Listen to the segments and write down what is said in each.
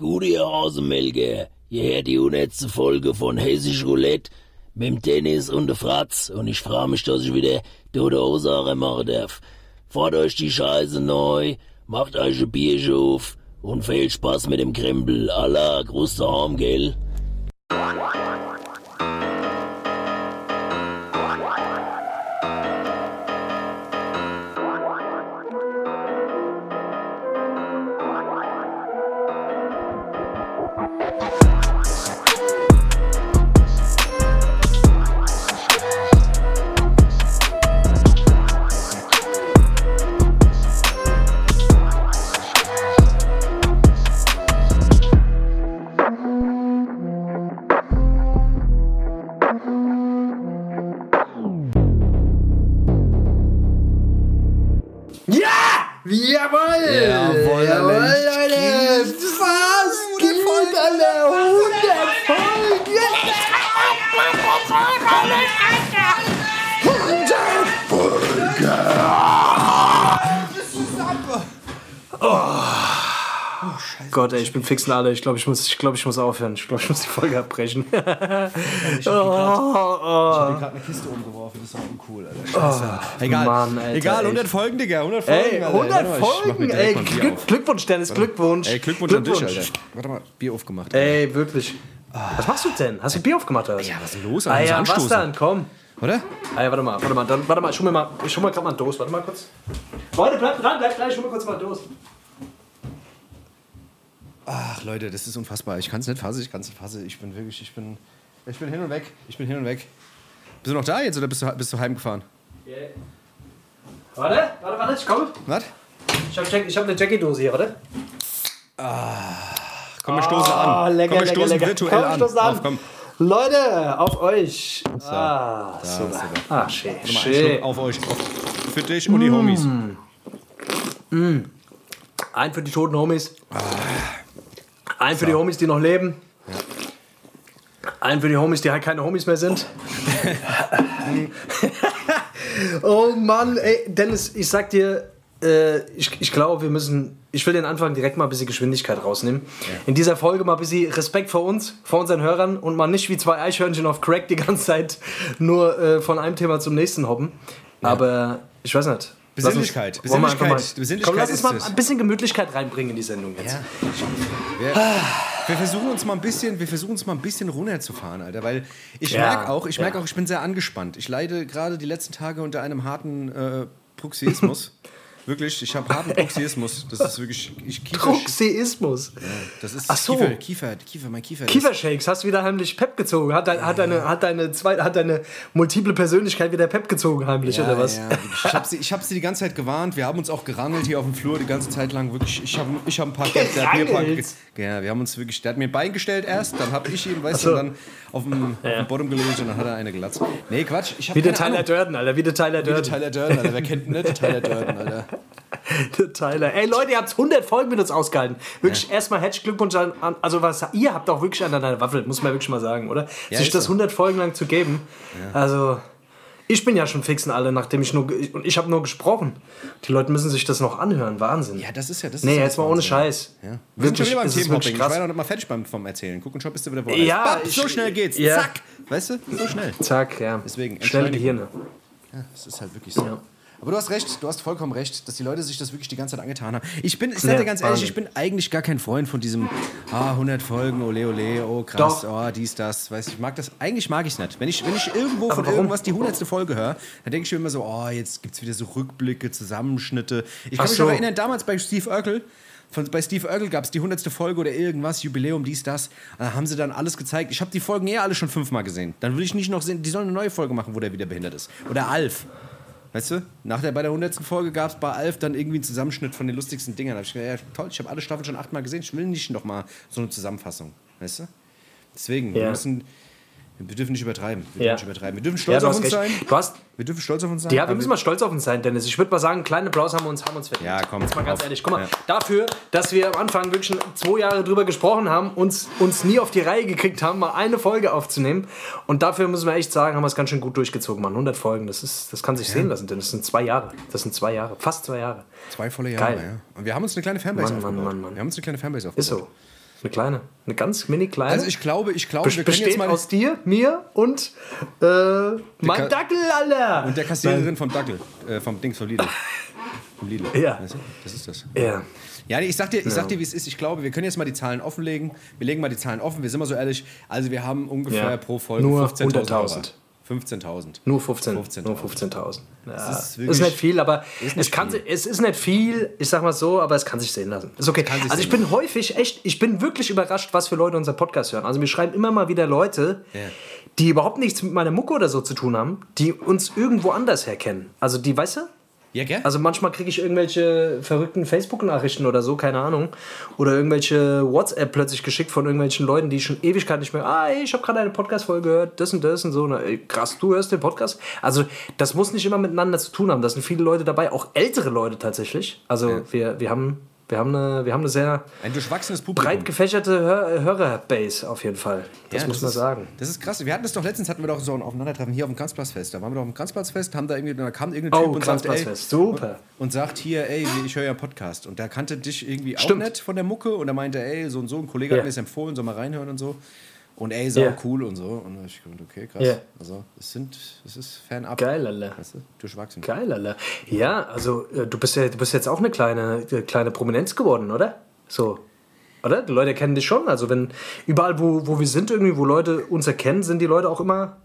Gute Hasenmelke, hört die hundertste Folge von Hessisch Roulette mit dem Dennis und der Fratz und ich freue mich, dass ich wieder tote Hose machen darf. Fahrt euch die Scheiße neu, macht euch ein Bierchen auf und viel Spaß mit dem Krempel. Allah, Gruß daheim, gell? Gott, ey, ich bin fix und alle. Ich glaube, ich muss, ich glaube, ich muss aufhören. Ich glaube, ich muss die Folge abbrechen. Ich habe gerade eine Kiste umgeworfen, das war uncool, Alter. Scheiße. Egal, Mann, Alter, egal, ey. 100 Folgen, Digga, 100 Folgen. Ey, Alter. 100 Warte mal, ich mach mir Folgen! Ey, mal ein Glück. Glückwunsch, Dennis, Glückwunsch. Ey, Glückwunsch, an dich, Alter. Warte mal, Bier aufgemacht. Ey, wirklich. Was machst du denn? Hast du Bier aufgemacht oder? Ja, was ist denn los? Ah Alter? ja, Muss was dann? Komm. Oder? Ah ja, warte mal, warte mal, dann, warte mal, ich hol mir mal, ich hol mal gerade mal eine Dose, warte mal kurz. Leute, bleibt dran, bleibt dran, ich hol mir kurz mal eine Dose. Ach, Leute, das ist unfassbar. Ich kann es nicht fassen, ich kann es nicht fassen. Ich bin wirklich, ich bin, ich bin hin und weg. Ich bin hin und weg. Bist du noch da jetzt oder bist du, bist du heimgefahren? Warte, warte, warte, ich komme. Was? Ich hab, Jack, ich hab eine Jackie-Dose hier, warte. Komm, wir stoßen Ah, an. lecker, komm, wir stoßen lecker. virtuell Komm, an. stoßen an. Auf, komm. Leute, auf euch. ah, super. Ah, schön, schön. Auf euch. Für dich und die Homies. Ein für die toten Homies. Ein für die Homies, die noch leben. Ein für die Homies, die halt keine Homies mehr sind. oh Mann, ey, Dennis, ich sag dir, äh, ich, ich glaube, wir müssen, ich will den Anfang direkt mal ein bisschen Geschwindigkeit rausnehmen. In dieser Folge mal ein bisschen Respekt vor uns, vor unseren Hörern und mal nicht wie zwei Eichhörnchen auf Crack die ganze Zeit nur äh, von einem Thema zum nächsten hoppen. Aber ich weiß nicht. Besinnlichkeit. Besinnlichkeit. Besinnlichkeit Komm, lass uns mal ein bisschen Gemütlichkeit reinbringen in die Sendung jetzt. Ja. Wir, wir versuchen uns mal ein bisschen, wir versuchen uns mal ein bisschen runterzufahren, Alter, weil ich Ja, merke auch, ich ja. merke auch, ich bin sehr angespannt. Ich leide gerade die letzten Tage unter einem harten äh, Bruxismus. wirklich, ich habe harten Bruxismus. Das ist wirklich, ich Kiefer, Truxeismus. das ist Ach so. Kiefer, Kiefer, Kiefer, mein Kiefer. Kiefershakes, hast du wieder heimlich Pep gezogen? Hat, dein, hat, deine, hat, deine zwei, hat deine multiple Persönlichkeit wieder Pep gezogen heimlich, Ja, oder was? Ja, ich habe sie, ich hab sie die ganze Zeit gewarnt. Wir haben uns auch gerangelt hier auf dem Flur die ganze Zeit lang. Wirklich, ich habe ich hab ein paar. Der hat mir ein paar Gerangelt? ja, wir haben uns wirklich. Der hat mir ein Bein gestellt erst, dann habe ich ihn, weißt so. du, dann auf dem, auf dem Bottom gelegt und dann hat er eine gelatzt. Nee, Quatsch. Ich hab Wie der Tyler Ahnung. Durden, Alter, wie der Tyler Wie der Durden. Tyler Durden, Alter. Wer kennt nicht? Tyler Durden, Alter. Tyler. Ey Leute, ihr habt 100 Folgen mit uns ausgehalten. Wirklich erstmal herzlichen Glückwunsch an, also was, ihr habt auch wirklich an deiner Waffel, muss man wirklich mal sagen, oder? Ja, Sich das so. 100 Folgen lang zu geben. Also, ich bin ja schon fix und alle, nachdem ich nur, und ich habe nur gesprochen. Die Leute müssen sich das noch anhören, Wahnsinn. Ja, das ist ja das. nee, ist ja jetzt mal ohne. Scheiß. Ja. Wir sind Wirklich, schon wieder beim wirklich Themenhopping. Ich war noch nicht mal fertig beim, vom Erzählen. Guck und schon bist du wieder woanders. Ja, Bap, ich- so schnell geht's. ja. Zack. Weißt du? So schnell. Zack, ja. Deswegen, Schnelle. Gehirne. Ja, das ist halt wirklich so. Aber du hast recht, du hast vollkommen recht, dass die Leute sich das wirklich die ganze Zeit angetan haben. Ich bin, ich sag dir ganz ehrlich, ich bin eigentlich gar kein Freund von diesem, ah, 100 Folgen, ole ole, oh krass, Doch. oh, dies, das. Weißt, du, ich mag das, eigentlich mag ich es nicht. Wenn ich, wenn ich irgendwo von irgendwas die 100. Folge höre, dann denke ich mir immer so, oh, jetzt gibt es wieder so Rückblicke, Zusammenschnitte. Ich kann Ach mich so. noch erinnern, damals bei Steve Urkel, von, bei Steve Urkel gab es die 100. Folge oder irgendwas, Jubiläum, dies, das. Da haben sie dann alles gezeigt. Ich habe die Folgen eher alle schon fünfmal gesehen. Dann will ich nicht noch sehen, die sollen eine neue Folge machen, wo der wieder behindert ist. Oder Alf. Weißt du, nach der, bei der 100. Folge gab es bei Alf dann irgendwie einen Zusammenschnitt von den lustigsten Dingern. Da hab ich gedacht, ja, toll, ich habe alle Staffeln schon achtmal gesehen, ich will nicht noch mal so eine Zusammenfassung. Weißt du? Deswegen, wir Ja. müssen, wir dürfen nicht übertreiben. Wir Ja. dürfen nicht übertreiben. Wir dürfen Ja, stolz du auf uns sein. Du hast, Wir dürfen stolz auf uns sein. ja, wir müssen mal stolz auf uns sein, Dennis. Ich würde mal sagen, kleinen Applaus haben wir uns, haben uns verdient. Ja, komm, Jetzt mal ganz auf. ehrlich. Guck mal, Ja. dafür, dass wir am Anfang wirklich schon zwei Jahre drüber gesprochen haben, uns, uns nie auf die Reihe gekriegt haben, mal eine Folge aufzunehmen. Und dafür müssen wir echt sagen, haben wir es ganz schön gut durchgezogen, Mann. 100 Folgen, das, ist, das kann sich sehen lassen, denn das sind zwei Jahre. Das sind zwei Jahre, fast zwei Jahre. Zwei volle Jahre, Geil. ja. Und wir haben uns eine kleine Fanbase Mann, Mann, aufgebaut. Mann, Mann. Wir haben uns eine kleine Fanbase aufgebaut. Ist so. Eine kleine. Eine ganz mini kleine. Also ich glaube, ich glaube, Bes- wir können jetzt mal aus dir, mir und äh, mein Dackel, Alter. und der Kassiererin vom Dackel, äh, vom Dings von Lidl. Vom Lidl. Ja. Weißt du? Das ist das. Ja. Ja, nee, ich sag dir, ich sag dir, wie es ist. Ich glaube, wir können jetzt mal die Zahlen offenlegen. Wir legen mal die Zahlen offen. Wir sind mal so ehrlich. Also wir haben ungefähr Ja. pro Folge Nur 15.000 100.000. Hörer. 15.000. Nur 15. 15.000. Nur 15.000. Ja. Das ist ist, nicht viel, aber ist es, nicht kann, viel. es ist nicht viel, ich sag mal so, aber es kann sich sehen lassen. Ist okay. Also ich bin häufig echt, ich bin wirklich überrascht, was für Leute unseren Podcast hören. Also mir schreiben immer mal wieder Leute, Ja. die überhaupt nichts mit meiner Mucke oder so zu tun haben, die uns irgendwo anders herkennen. Also die, weißt du? Ja, gell? Also manchmal kriege ich irgendwelche verrückten Facebook-Nachrichten oder so, keine Ahnung. Oder irgendwelche WhatsApp plötzlich geschickt von irgendwelchen Leuten, die schon Ewigkeit nicht mehr, ah, ey, ich habe gerade eine Podcast-Folge gehört, das und das und so. Na, ey, krass, du hörst den Podcast? Also das muss nicht immer miteinander zu tun haben. Da sind viele Leute dabei, auch ältere Leute tatsächlich. Also wir, wir, haben, wir, haben eine, wir haben eine sehr Ein durchwachsenes Publikum. breit gefächerte Hör Hörerbase auf jeden Fall. Das Ja, muss man ist, sagen. Das ist krass. Wir hatten das doch letztens, hatten wir doch so ein Aufeinandertreffen hier auf dem Kranzplatzfest. Da waren wir doch auf dem Kranzplatzfest, haben da irgendwie, da kam irgendein Typ Oh, und sagt, ey, super. und sagt hier, ey, ich höre ja einen Podcast. Und der kannte dich irgendwie auch Stimmt. nicht von der Mucke und er meinte, ey, so und so, ein Kollege Ja. hat mir das empfohlen, soll mal reinhören und so. Und ey, sau Ja. cool und so. Und ich gedacht, okay, krass. Ja. Also, es sind, es ist fernab. Geil, Alter. Weißt du, durchwachsen. Geil, Alter. Ja, also äh, du bist ja, du bist jetzt auch eine kleine, äh, kleine Prominenz geworden, oder? So. Oder? Die Leute kennen dich schon. Also wenn überall, wo, wo wir sind, irgendwie, wo Leute uns erkennen, sind die Leute auch immer,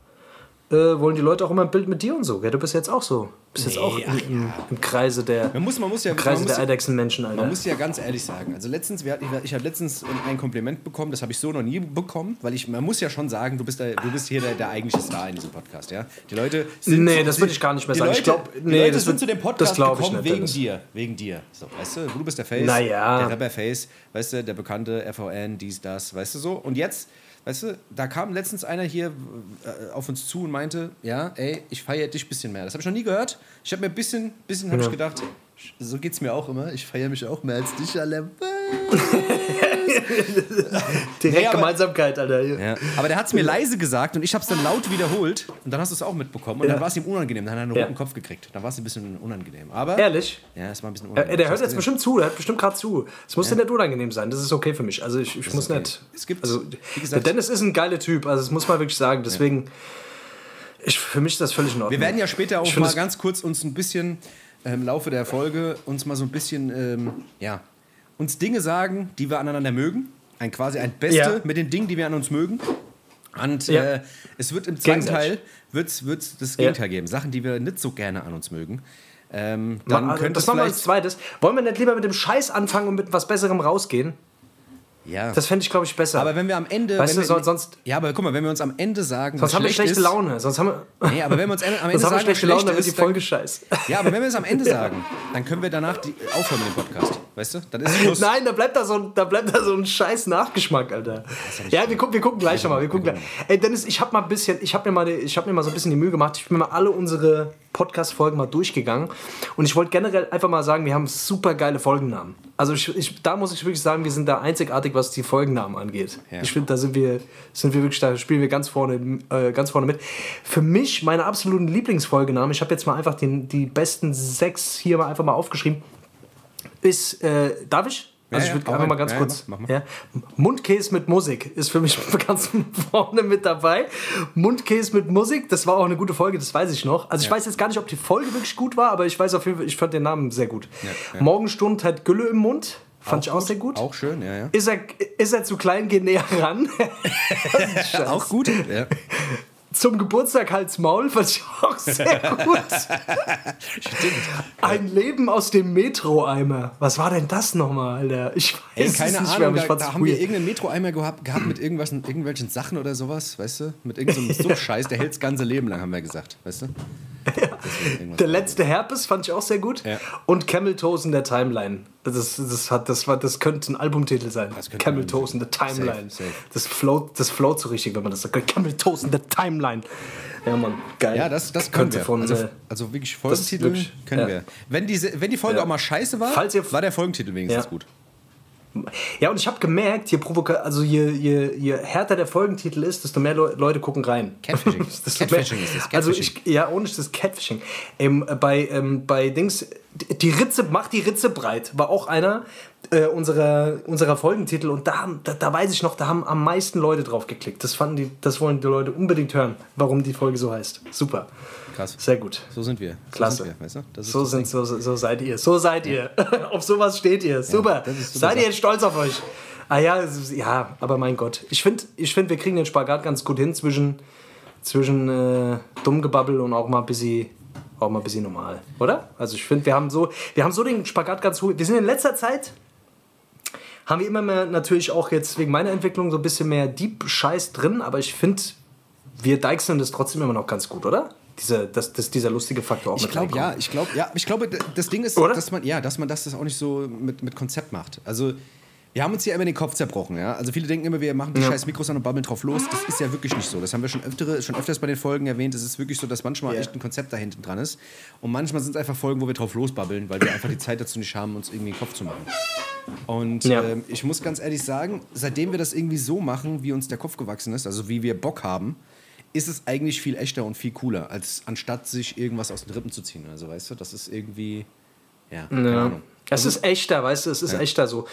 äh, wollen die Leute auch immer ein Bild mit dir und so. Gell? Du bist jetzt auch so. Bist jetzt Nee, auch im, ach im, im Kreise der, Man muss, man muss ja, im Kreise der Eidechsenmenschen, Alter. Man muss ja ganz ehrlich sagen, also letztens, wir ich, ich habe letztens ein Kompliment bekommen, das habe ich so noch nie bekommen, weil ich, man muss ja schon sagen, du bist, der, du bist hier der, der eigentliche Star in diesem Podcast, ja. Die Leute sind, Nee, das würde ich gar nicht mehr sagen. Leute, Ich glaub, die nee, Leute das sind wird- zu dem Podcast gekommen nicht, wegen Dennis. dir, wegen dir. So, weißt du, du bist der Face, Naja. der Rapper Face, weißt du, der bekannte FVN, dies, das, weißt du so. Und jetzt, weißt du, da kam letztens einer hier äh, auf uns zu und meinte, ja, ey, ich feiere dich ein bisschen mehr. Das habe ich noch nie gehört. Ich habe mir ein bisschen, bisschen habe ich gedacht, so geht's mir auch immer. Ich feiere mich auch mehr als dich, alle. Direkt Nee, aber- Gemeinsamkeit, Alter. Ja. Aber der hat es mir leise gesagt und ich habe es dann laut wiederholt und dann hast du es auch mitbekommen und Ja. dann war es ihm unangenehm. Dann hat er einen Ja. roten Kopf gekriegt. Dann war es ein bisschen unangenehm. Aber Ehrlich? ja, es war ein bisschen unangenehm. der hört jetzt bestimmt zu, der hört bestimmt gerade zu. Es muss dir nicht unangenehm sein, das ist okay für mich. Also ich, ich muss okay. nicht. Es gibt- also, gesagt- Dennis ist ein geiler Typ, also das muss man wirklich sagen. Deswegen, ich, für mich ist das völlig in Ordnung. Wir werden ja später auch mal ganz kurz uns ein bisschen im Laufe der Folge uns mal so ein bisschen, ähm, ja, uns Dinge sagen, die wir aneinander mögen. Ein quasi ein Beste Ja. mit den Dingen, die wir an uns mögen. Und Ja. äh, es wird im zweiten. Teil wird's, wird's das Ja. Gegenteil geben. Sachen, die wir nicht so gerne an uns mögen. Ähm, dann also, könnte das es machen wir vielleicht... als zweites. Wollen wir nicht lieber mit dem Scheiß anfangen und mit was Besserem rausgehen? Ja. Das fände ich, glaube ich, besser. Aber wenn wir am Ende. Weißt wenn du, wir, so- sonst- Ja, aber guck mal, wenn wir uns am Ende sagen. Sonst was haben wir schlecht schlechte ist, Laune. Sonst haben wir, Nee, aber wenn wir uns am Ende sonst haben wir sagen, schlechte Laune, schlecht dann wird die Folge scheiße. Ja, aber wenn wir es am Ende sagen, dann können wir danach die, aufhören mit dem Podcast. Weißt du? Dann ist Schluss. Nein, da bleibt da so ein, da bleibt da so ein scheiß Nachgeschmack, Alter. Ja, wir gucken, wir gucken gleich nochmal. Wir gucken gleich. Ey, Dennis, ich habe mal ein bisschen, ich habe mir mal, die- ich habe mir mal so ein bisschen die Mühe gemacht. Ich bin mal alle unsere Podcast-Folgen mal durchgegangen und ich wollte generell einfach mal sagen, wir haben super geile Folgennamen. Also ich, ich, da muss ich wirklich sagen, wir sind da einzigartig, was die Folgennamen angeht. Ja. Ich finde, da sind wir, sind wir wirklich, da spielen wir ganz vorne, äh, ganz vorne mit. Für mich meine absoluten Lieblingsfolgenamen. Ich habe jetzt mal einfach den, die besten sechs hier mal einfach mal aufgeschrieben ist, äh, darf ich? Also Ja, ich ja, würde einfach mal ganz Ja, ja, kurz. mach, mach Ja, Mundkäse mit Musik ist für mich ganz vorne mit dabei. Mundkäse mit Musik, das war auch eine gute Folge, das weiß ich noch. Also ich weiß jetzt gar nicht, ob die Folge wirklich gut war, aber ich weiß auf jeden Fall, ich fand den Namen sehr gut. ja. Morgenstund hat Gülle im Mund, fand ich auch sehr gut. Auch schön, ja, ja. Ist er, ist er zu klein, geh näher ran. Auch gut. Ja. Zum Geburtstag Hals Maul, fand ich auch sehr gut. Ein Leben aus dem Metro-Eimer. Was war denn das nochmal, Alter? Ich weiß Ey, es keine nicht mehr, Ahnung, aber ich da, da haben wir irgendeinen Metro-Eimer gehabt, gehabt mit irgendwas, irgendwelchen Sachen oder sowas, weißt du? Mit irgendeinem so Suff-Scheiß, der hält das ganze Leben lang, haben wir gesagt, weißt du? Irgendwas. Der letzte Herpes fand ich auch sehr gut. Ja. Und Camel Toes in der Timeline. Das, das, hat, das, war, das könnte ein Albumtitel sein. Camel Toes in the Timeline. Safe, safe. Das, float, das float so richtig, wenn man das sagt. Camel Toes in the Timeline. Ja, Mann, geil. Ja, das, das können könnte wir. Von, also, äh, also wirklich Folgentitel wirklich- können ja. wir. Wenn, diese, wenn die Folge Ja. auch mal scheiße war, ihr- war der Folgentitel wenigstens Ja. gut. Ja, und ich habe gemerkt, je, provoka also je, je, je härter der Folgentitel ist, desto mehr Le Leute gucken rein. Catfishing. Catfishing mehr- ist das, Also Catfishing. ich, ja, ohne das Catfishing. Ähm, bei, ähm, bei Dings, die Ritze, macht die Ritze breit, war auch einer äh, unserer, unserer Folgentitel und da, haben, da, da weiß ich noch, da haben am meisten Leute drauf geklickt. Das fanden die, das wollen die Leute unbedingt hören, warum die Folge so heißt. Super. Krass. Sehr gut. So sind wir. Klasse. So, sind wir, weißt du? So, sind, so, so seid ihr. So seid ihr. auf sowas steht ihr. Super. ist super seid ihr jetzt stolz auf euch? Ah ja, ja, aber mein Gott. Ich finde, ich find, wir kriegen den Spagat ganz gut hin zwischen, zwischen äh, Dummgebabbel und auch mal ein bisschen, auch mal ein bisschen normal. Oder? Also ich finde, wir haben so, wir haben so den Spagat ganz gut. Wir sind in letzter Zeit, haben wir immer mehr natürlich auch jetzt wegen meiner Entwicklung so ein bisschen mehr Deep-Scheiß drin, aber ich finde, wir deichseln das trotzdem immer noch ganz gut, oder? Diese, dass, dass dieser lustige Faktor auch Ich mit reinkommt. ja, ich glaube ja, ich glaube das Ding ist, Oder? dass man ja, dass man das, das auch nicht so mit, mit Konzept macht. Also wir haben uns hier immer den Kopf zerbrochen, ja. Also viele denken immer, wir machen die Ja. scheiß Mikros an und babbeln drauf los. Das ist ja wirklich nicht so. Das haben wir schon, öftere, schon öfters bei den Folgen erwähnt. Es ist wirklich so, dass manchmal Ja. echt ein Konzept da hinten dran ist. Und manchmal sind es einfach Folgen, wo wir drauf losbabbeln, weil wir einfach die Zeit dazu nicht haben, uns irgendwie den Kopf zu machen. Und Ja. ähm, ich muss ganz ehrlich sagen, seitdem wir das irgendwie so machen, wie uns der Kopf gewachsen ist, also wie wir Bock haben, ist es eigentlich viel echter und viel cooler, als anstatt sich irgendwas aus den Rippen zu ziehen. Also weißt du, das ist irgendwie. Ja, keine Ja. Ahnung. Es ist echter, weißt du, es ist echter so.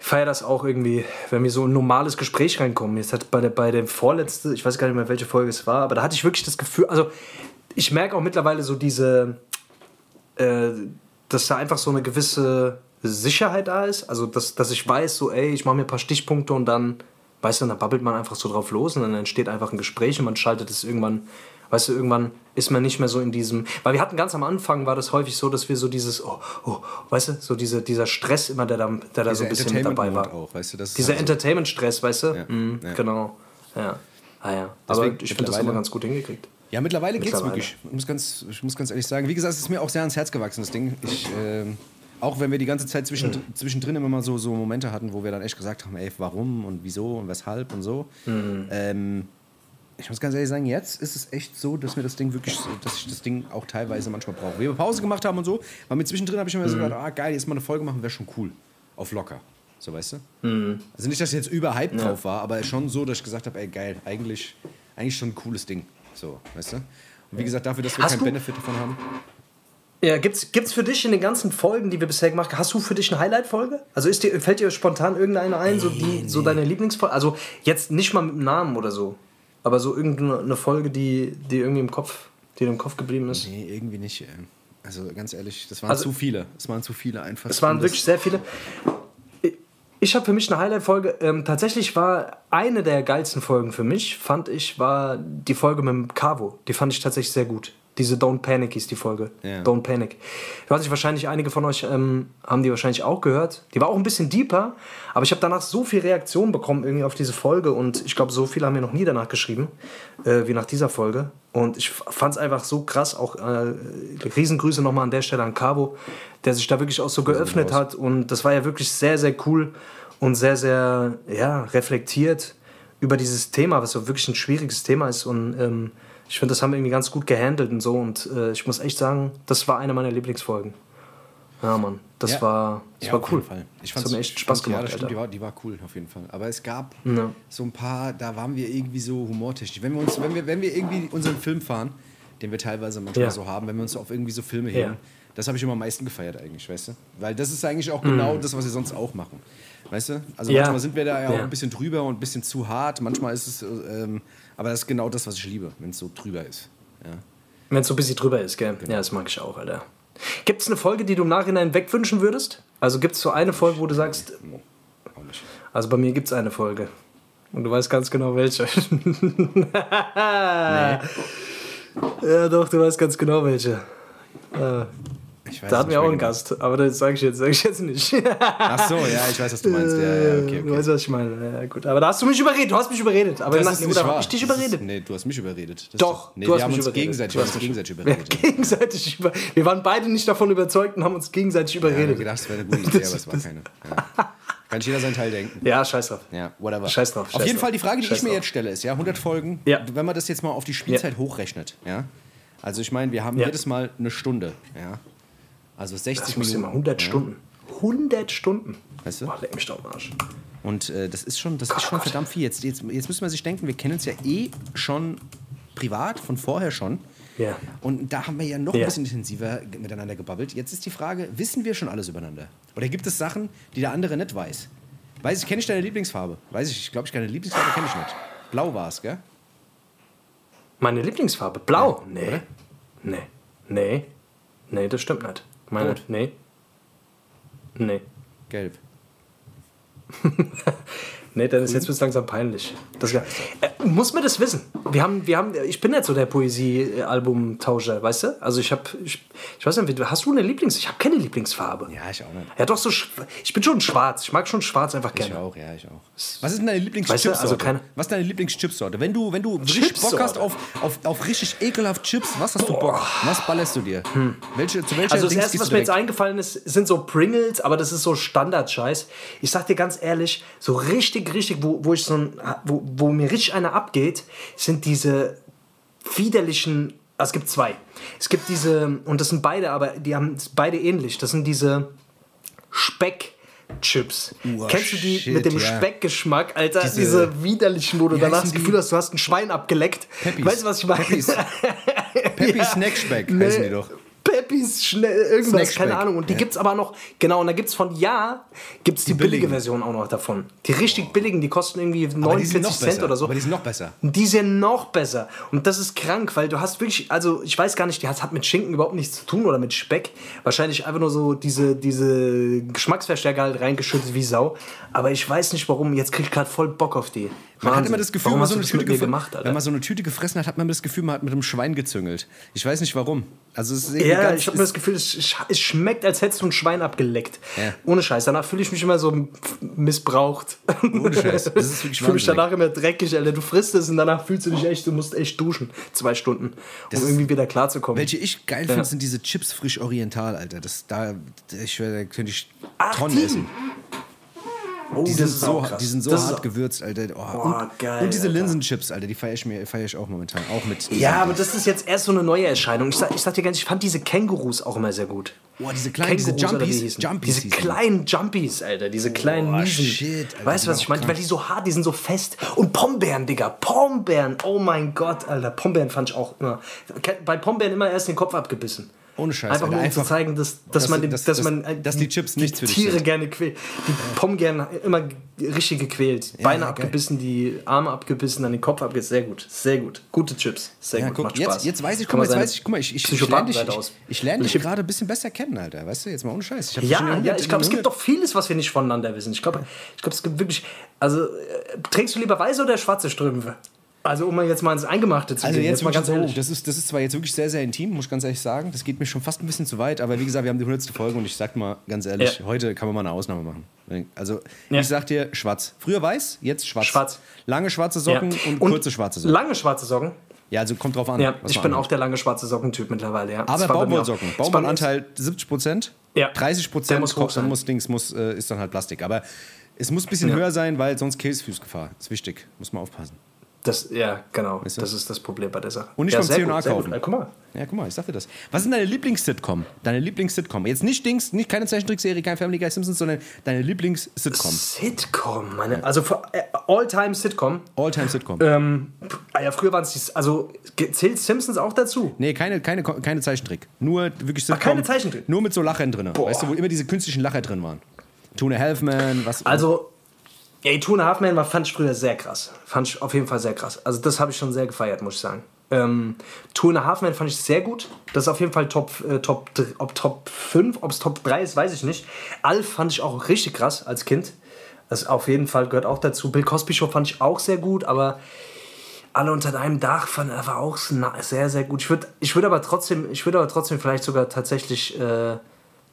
Ich feiere das auch irgendwie, wenn wir so in ein normales Gespräch reinkommen. Jetzt hat bei der, bei dem vorletzten, ich weiß gar nicht mehr, welche Folge es war, aber da hatte ich wirklich das Gefühl, also ich merke auch mittlerweile so diese, äh, dass da einfach so eine gewisse Sicherheit da ist. Also, dass, dass ich weiß, so, ey, ich mache mir ein paar Stichpunkte und dann, weißt du, dann babbelt man einfach so drauf los und dann entsteht einfach ein Gespräch und man schaltet es irgendwann, weißt du, irgendwann ist man nicht mehr so in diesem, weil wir hatten ganz am Anfang, war das häufig so, dass wir so dieses, oh, oh, weißt du, so diese, dieser Stress immer, der da, der da so ein bisschen mit dabei war. Auch, weißt du, das Dieser halt so. Entertainment-Stress, weißt du? Ja, Mhm, ja. Genau. Ja. Ah ja. Deswegen Aber ich finde das immer ganz gut hingekriegt. Ja, mittlerweile geht's Mittlerweile. wirklich. Ich muss, ganz, ich muss ganz ehrlich sagen. Wie gesagt, es ist mir auch sehr ans Herz gewachsen, das Ding. Ich, ähm, auch wenn wir die ganze Zeit zwischen, zwischendrin immer mal so, so Momente hatten, wo wir dann echt gesagt haben, ey, warum und wieso und weshalb und so. Ähm, ich muss ganz ehrlich sagen, jetzt ist es echt so, dass mir das Ding wirklich, so- dass ich das Ding auch teilweise manchmal brauche. Wir Pause gemacht haben und so, weil mit zwischendrin habe ich immer so gedacht, ah geil, jetzt mal eine Folge machen, wäre schon cool. Auf locker. So, weißt du? Also nicht, dass ich jetzt überhyped drauf war, aber schon so, dass ich gesagt habe, ey geil, eigentlich, eigentlich schon ein cooles Ding. So, weißt du? Und wie gesagt, dafür, dass wir Hast keinen Benefit davon haben. Ja, gibt's, gibt's für dich in den ganzen Folgen, die wir bisher gemacht haben, hast du für dich eine Highlight-Folge? Also ist dir, fällt dir spontan irgendeine ein, so, die, so deine Lieblingsfolge? Also jetzt nicht mal mit dem Namen oder so, aber so irgendeine Folge, die, die irgendwie im Kopf, die im Kopf geblieben ist. Nee, irgendwie nicht. Also ganz ehrlich, das waren Also- zu viele. Es waren zu viele einfach. Es waren wirklich sehr viele. Ich habe für mich eine Highlight-Folge. Ähm, tatsächlich war eine der geilsten Folgen für mich, fand ich, war die Folge mit dem Cavo. Die fand ich tatsächlich sehr gut. Diese Don't Panic hieß die Folge. Ja. Don't Panic. Ich weiß nicht, wahrscheinlich einige von euch ähm, haben die wahrscheinlich auch gehört. Die war auch ein bisschen deeper, aber ich habe danach so viel Reaktion bekommen irgendwie auf diese Folge und ich glaube, so viele haben mir noch nie danach geschrieben, äh, wie nach dieser Folge. Und ich fand es einfach so krass. Auch äh, Riesengrüße nochmal an der Stelle an Cabo, der sich da wirklich auch so geöffnet hat. Und das war ja wirklich sehr, sehr cool und sehr, sehr ja, reflektiert über dieses Thema, was so wirklich ein schwieriges Thema ist. Und ähm, ich finde, das haben wir irgendwie ganz gut gehandelt und so. Und äh, ich muss echt sagen, das war eine meiner Lieblingsfolgen. Ja, Mann, das Ja. war, das Ja, war cool. Ich das fand's, hat mir echt Spaß Ja, gemacht. das stimmt, die war, die war cool auf jeden Fall. Aber es gab Ja. so ein paar, da waren wir irgendwie so humortechnisch. Wenn wir, uns, wenn wir, wenn wir irgendwie unseren Film fahren, den wir teilweise manchmal Ja. so haben, wenn wir uns auf irgendwie so Filme Ja. heben, das habe ich immer am meisten gefeiert eigentlich, weißt du? Weil das ist eigentlich auch genau das, was wir sonst auch machen. Weißt du? Also. Ja. manchmal sind wir da ja auch ein bisschen drüber und ein bisschen zu hart. Manchmal ist es, ähm, aber das ist genau das, was ich liebe, wenn es so drüber ist. Ja. Wenn es so ein bisschen drüber ist, gell? Genau. Ja, das mag ich auch, Alter. Gibt es eine Folge, die du im Nachhinein wegwünschen würdest? Also gibt es so eine Folge, wo du sagst, nicht. also bei mir gibt es eine Folge. Und du weißt ganz genau welche. Ja, doch, du weißt ganz genau welche. Äh, Ich weiß da hatten wir auch einen genau. Gast, aber das sage ich jetzt, sag ich jetzt nicht. Ach so, ja, ich weiß, was du meinst. Ja, ja, okay, Du okay. weißt, was ich meine. Ja, gut. Aber da hast du mich überredet. Du hast mich überredet. Aber Das na, ist nicht wahr. ich dich Das ist- überredet? Nee, du hast mich überredet. Das Doch, ist, nee, du wir hast haben mich uns überredet. gegenseitig, Du hast uns gegenseitig überredet. gegenseitig über, wir waren beide nicht davon überzeugt und haben uns gegenseitig Ja, ich überredet. gedacht, es wäre eine gute Idee, aber es war keine. Ja. Kann jeder seinen Teil denken. Ja, scheiß drauf. Ja, whatever. Scheiß drauf, Auf scheiß jeden drauf. Fall die Frage, die Scheiß ich mir drauf. jetzt stelle, ist ja 100 Folgen. Ja. Wenn man das jetzt mal auf die Spielzeit hochrechnet, ja. Also ich meine, wir haben Ja. jedes Mal eine Stunde, ja. Also 60 Das muss Minuten. immer 100 ja. Stunden. 100 Stunden. Weißt du? Boah, leck mich doch am Arsch. Und äh, das ist schon, das Gott, ist oh schon Gott. verdammt viel. Jetzt, jetzt, jetzt müssen wir sich denken, wir kennen uns ja eh schon privat, von vorher schon. Ja. Und da haben wir ja noch Ja. ein bisschen intensiver miteinander gebabbelt. Jetzt ist die Frage, wissen wir schon alles übereinander? Oder gibt es Sachen, die der andere nicht weiß? Weiß ich, kenne ich deine Lieblingsfarbe? Weiß ich, ich glaube, ich keine Lieblingsfarbe kenne ich nicht. Blau war es, gell? Meine Lieblingsfarbe? Blau? nee. oder? Nee. Nee. Nee, das stimmt nicht. Meine, Rot. nee. Nee. Gelb. Nee, dann ist jetzt wird's langsam peinlich. Das, äh, muss man das wissen? Wir haben, wir haben, ich bin nicht so der Poesie-Album-Tauscher, weißt du? Also ich habe, ich, ich weiß nicht, hast du eine Lieblings? Ich habe keine Lieblingsfarbe. Ja, ich auch nicht. Ja, doch so, ich bin schon schwarz. Ich mag schon schwarz einfach Ich gerne. auch, ja, ich auch. Was ist denn deine Weißt du, Lieblingschipsorte? also keine- was ist deine Lieblingschipsorte? Wenn du, wenn du richtig Bock hast auf, auf, auf richtig ekelhaft Chips, was hast du Bock? Was ballerst du dir? Welche, zu welcher Also das Dings erste, was mir jetzt eingefallen ist, sind so Pringles, aber das ist so Standard-Scheiß. Ich sag dir ganz ehrlich, so richtig, richtig, wo, wo ich so ein, wo, wo mir richtig einer abgeht, sind diese widerlichen. Also es gibt zwei. Es gibt diese, und das sind beide, aber die haben beide ähnlich. Das sind diese Speckchips. Kennst du die shit, mit dem ja. Speckgeschmack, Alter? Diese- Diese, widerlichen, wo du danach das Gefühl hast, du hast ein Schwein abgeleckt. Peppies. Weißt du, was ich meine? Peppies. Peppy Snackspeck heißen die doch. Peppis, schnell, irgendwas, keine Ahnung. Und die Ja. gibt's aber noch, genau, und da gibt's von Ja, gibt's die, billige billigen. Version auch noch davon. Die richtig billigen, die kosten irgendwie Aber die 49 sind noch Cent besser. oder so. Aber die sind noch besser. Die sind noch besser. Und das ist krank, weil du hast wirklich, also ich weiß gar nicht, die hat, hat mit Schinken überhaupt nichts zu tun oder mit Speck. Wahrscheinlich einfach nur so diese, diese Geschmacksverstärker halt reingeschüttet wie Sau. Aber ich weiß nicht warum, jetzt krieg ich gerade voll Bock auf die. Man hat immer das Gefühl, wenn man, so eine Tüte gemacht, Alter? wenn man so eine Tüte gefressen hat, hat man das Gefühl, man hat mit einem Schwein gezüngelt. Ich weiß nicht warum. Also es ist irgendwie Ja, ganz, ich habe mir das Gefühl, es, es schmeckt, als hättest du ein Schwein abgeleckt. Ja. Ohne Scheiß. Danach fühle ich mich immer so missbraucht. Ohne Scheiß. Das ist wirklich ich fühle mich danach immer dreckig, Alter. Du frisst es und danach fühlst du dich echt, du musst echt duschen. Zwei Stunden, um Das irgendwie wieder klarzukommen. Welche ich geil finde, sind diese Chips frisch oriental, Alter. Das, da, ich da könnte ich Ach, Tonnen die. essen. Oh, Die sind, so, die sind so Das hart gewürzt, Alter. Oh, Boah, und, geil, und diese Alter. Linsenchips, Alter, die feiere ich, mir- feier ich auch momentan. Auch mit. Ja, aber das ist jetzt erst so eine neue Erscheinung. Ich sag, ich sag dir ganz, ich fand diese Kängurus auch immer sehr gut. Boah, diese kleinen, diese wie die Jumpies. Jumpies diese kleinen Jumpies, Alter. Diese kleinen Boah, Miesen. shit, Alter, weißt du, was ich meine? Weil die so hart, die sind so fest. Und Pombeeren, Digga. Pombeeren. Oh mein Gott, Alter. Pombeeren fand ich auch immer. Bei Pombeeren immer erst den Kopf abgebissen. Ohne Scheiß, Einfach nur um einfach- zu zeigen, dass, dass, dass- man, dass- dass, man äh, dass die Chips nichts für Tiere sind. gerne quält. Die Pommes gerne immer richtig gequält. Beine geil. abgebissen, die Arme abgebissen, dann den Kopf abgebissen. Sehr gut, sehr gut. Gute Chips. Sehr Ja, gut, guck, macht Spaß. jetzt, jetzt weiß ich, guck mal, jetzt weiß ich, guck mal, ich, ich, ich lerne dich, ich, ich lerne dich Ich- gerade ein bisschen besser kennen, Alter. Weißt du, jetzt mal ohne Scheiß. Ja, ja, 100 ich glaube, es gibt doch vieles, was wir nicht voneinander wissen. Ich glaube, ich glaube, es gibt wirklich. Also, äh, trägst du lieber weiße oder schwarze Strümpfe? Also, um mal jetzt mal ins Eingemachte zu Also gehen. jetzt mal wirklich ganz ehrlich. das ist, das ist zwar jetzt wirklich sehr, sehr intim, muss ich ganz ehrlich sagen. Das geht mir schon fast ein bisschen zu weit, aber wie gesagt, wir haben die 100. Folge und ich sag mal ganz ehrlich, Ja. heute kann man mal eine Ausnahme machen. Also Ja. ich sag dir schwarz. Früher weiß, jetzt schwarz. Schwarz. Lange schwarze Ja. Socken und, kurze schwarze Socken. Lange schwarze Socken. Ja, also kommt drauf an. Ja, ich bin auch der lange schwarze Sockentyp mittlerweile. Ja. Aber Baumwollsocken. Baumwollanteil 70 Prozent. Ja. 30 Der Prozent muss hoch sein. muss Dings, muss, äh, ist dann halt Plastik. Aber es muss ein bisschen höher sein, weil sonst Käsefüßgefahr. Ist wichtig. Muss man aufpassen. Das, ja, genau. du? Das ist das Problem bei der Sache. Und nicht ja, beim C&A kaufen. Guck mal. Ja, guck mal, ich sagte das. Was ist denn deine Lieblings-Sitcom? Deine Lieblings-Sitcom. Jetzt nicht Dings, nicht keine Zeichentrickserie, kein Family Guy Simpsons, sondern deine Lieblings-Sitcom. Sitcom, meine. Also äh, All-Time Sitcom. All-Time-Sitcom. Ähm, ah ja, früher waren es die. Also zählt Simpsons auch dazu? Nee, keine, keine, keine Zeichentrick. Nur wirklich Sitcom. keine Zeichentrick? Nur mit so Lachern drin. Weißt du, wo immer diese künstlichen Lacher drin waren. Tuna Halfman, was. Also, ey, Two and a Half Man war, fand ich früher sehr krass. Fand ich auf jeden Fall sehr krass. Also, das habe ich schon sehr gefeiert, muss ich sagen. Ähm, Two and a Half Man fand ich sehr gut. Das ist auf jeden Fall Top, äh, Top, ob Top 5, ob es Top 3 ist, weiß ich nicht. Alf fand ich auch richtig krass als Kind. Das auf jeden Fall gehört auch dazu. Bill Cosby Show fand ich auch sehr gut, aber alle unter einem Dach fand er war auch sehr, sehr gut. Ich würde ich würd aber trotzdem, ich würde aber trotzdem vielleicht sogar tatsächlich äh,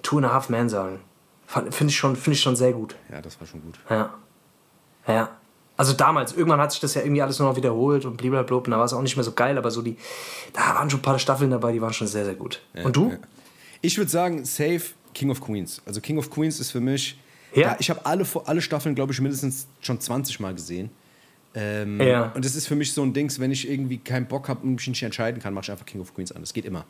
Two and a Half Man sagen. Finde ich, schon- find ich schon sehr gut. ja, das war schon gut. Ja. Ja. Also damals, irgendwann hat sich das ja irgendwie alles nur noch wiederholt und blablabla und da war es auch nicht mehr so geil, aber so die, da waren schon ein paar Staffeln dabei, die waren schon sehr, sehr gut. und du? ja. Ich würde sagen, safe King of Queens. Also King of Queens ist für mich. Ja. Ja, ich habe alle, alle Staffeln, glaube ich, mindestens schon 20 Mal gesehen. Ähm, Ja. Und das ist für mich so ein Dings, wenn ich irgendwie keinen Bock habe und mich nicht entscheiden kann, mache ich einfach King of Queens an. Das geht immer.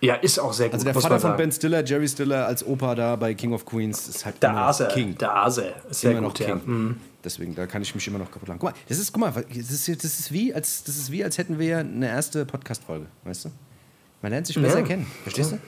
Ja, ist auch sehr gut. Also der Vater von. Ben Stiller, Jerry Stiller als Opa da bei King of Queens ist halt Der Ase. King. Der Ase. Ist sehr immer noch gut, ja. King. Deswegen, da kann ich mich immer noch kaputt lachen. Guck mal, das ist, guck mal, das ist, das ist, wie, als, das ist wie, als hätten wir eine erste Podcast-Folge, weißt du? Man lernt sich besser Ja. kennen. Verstehst du?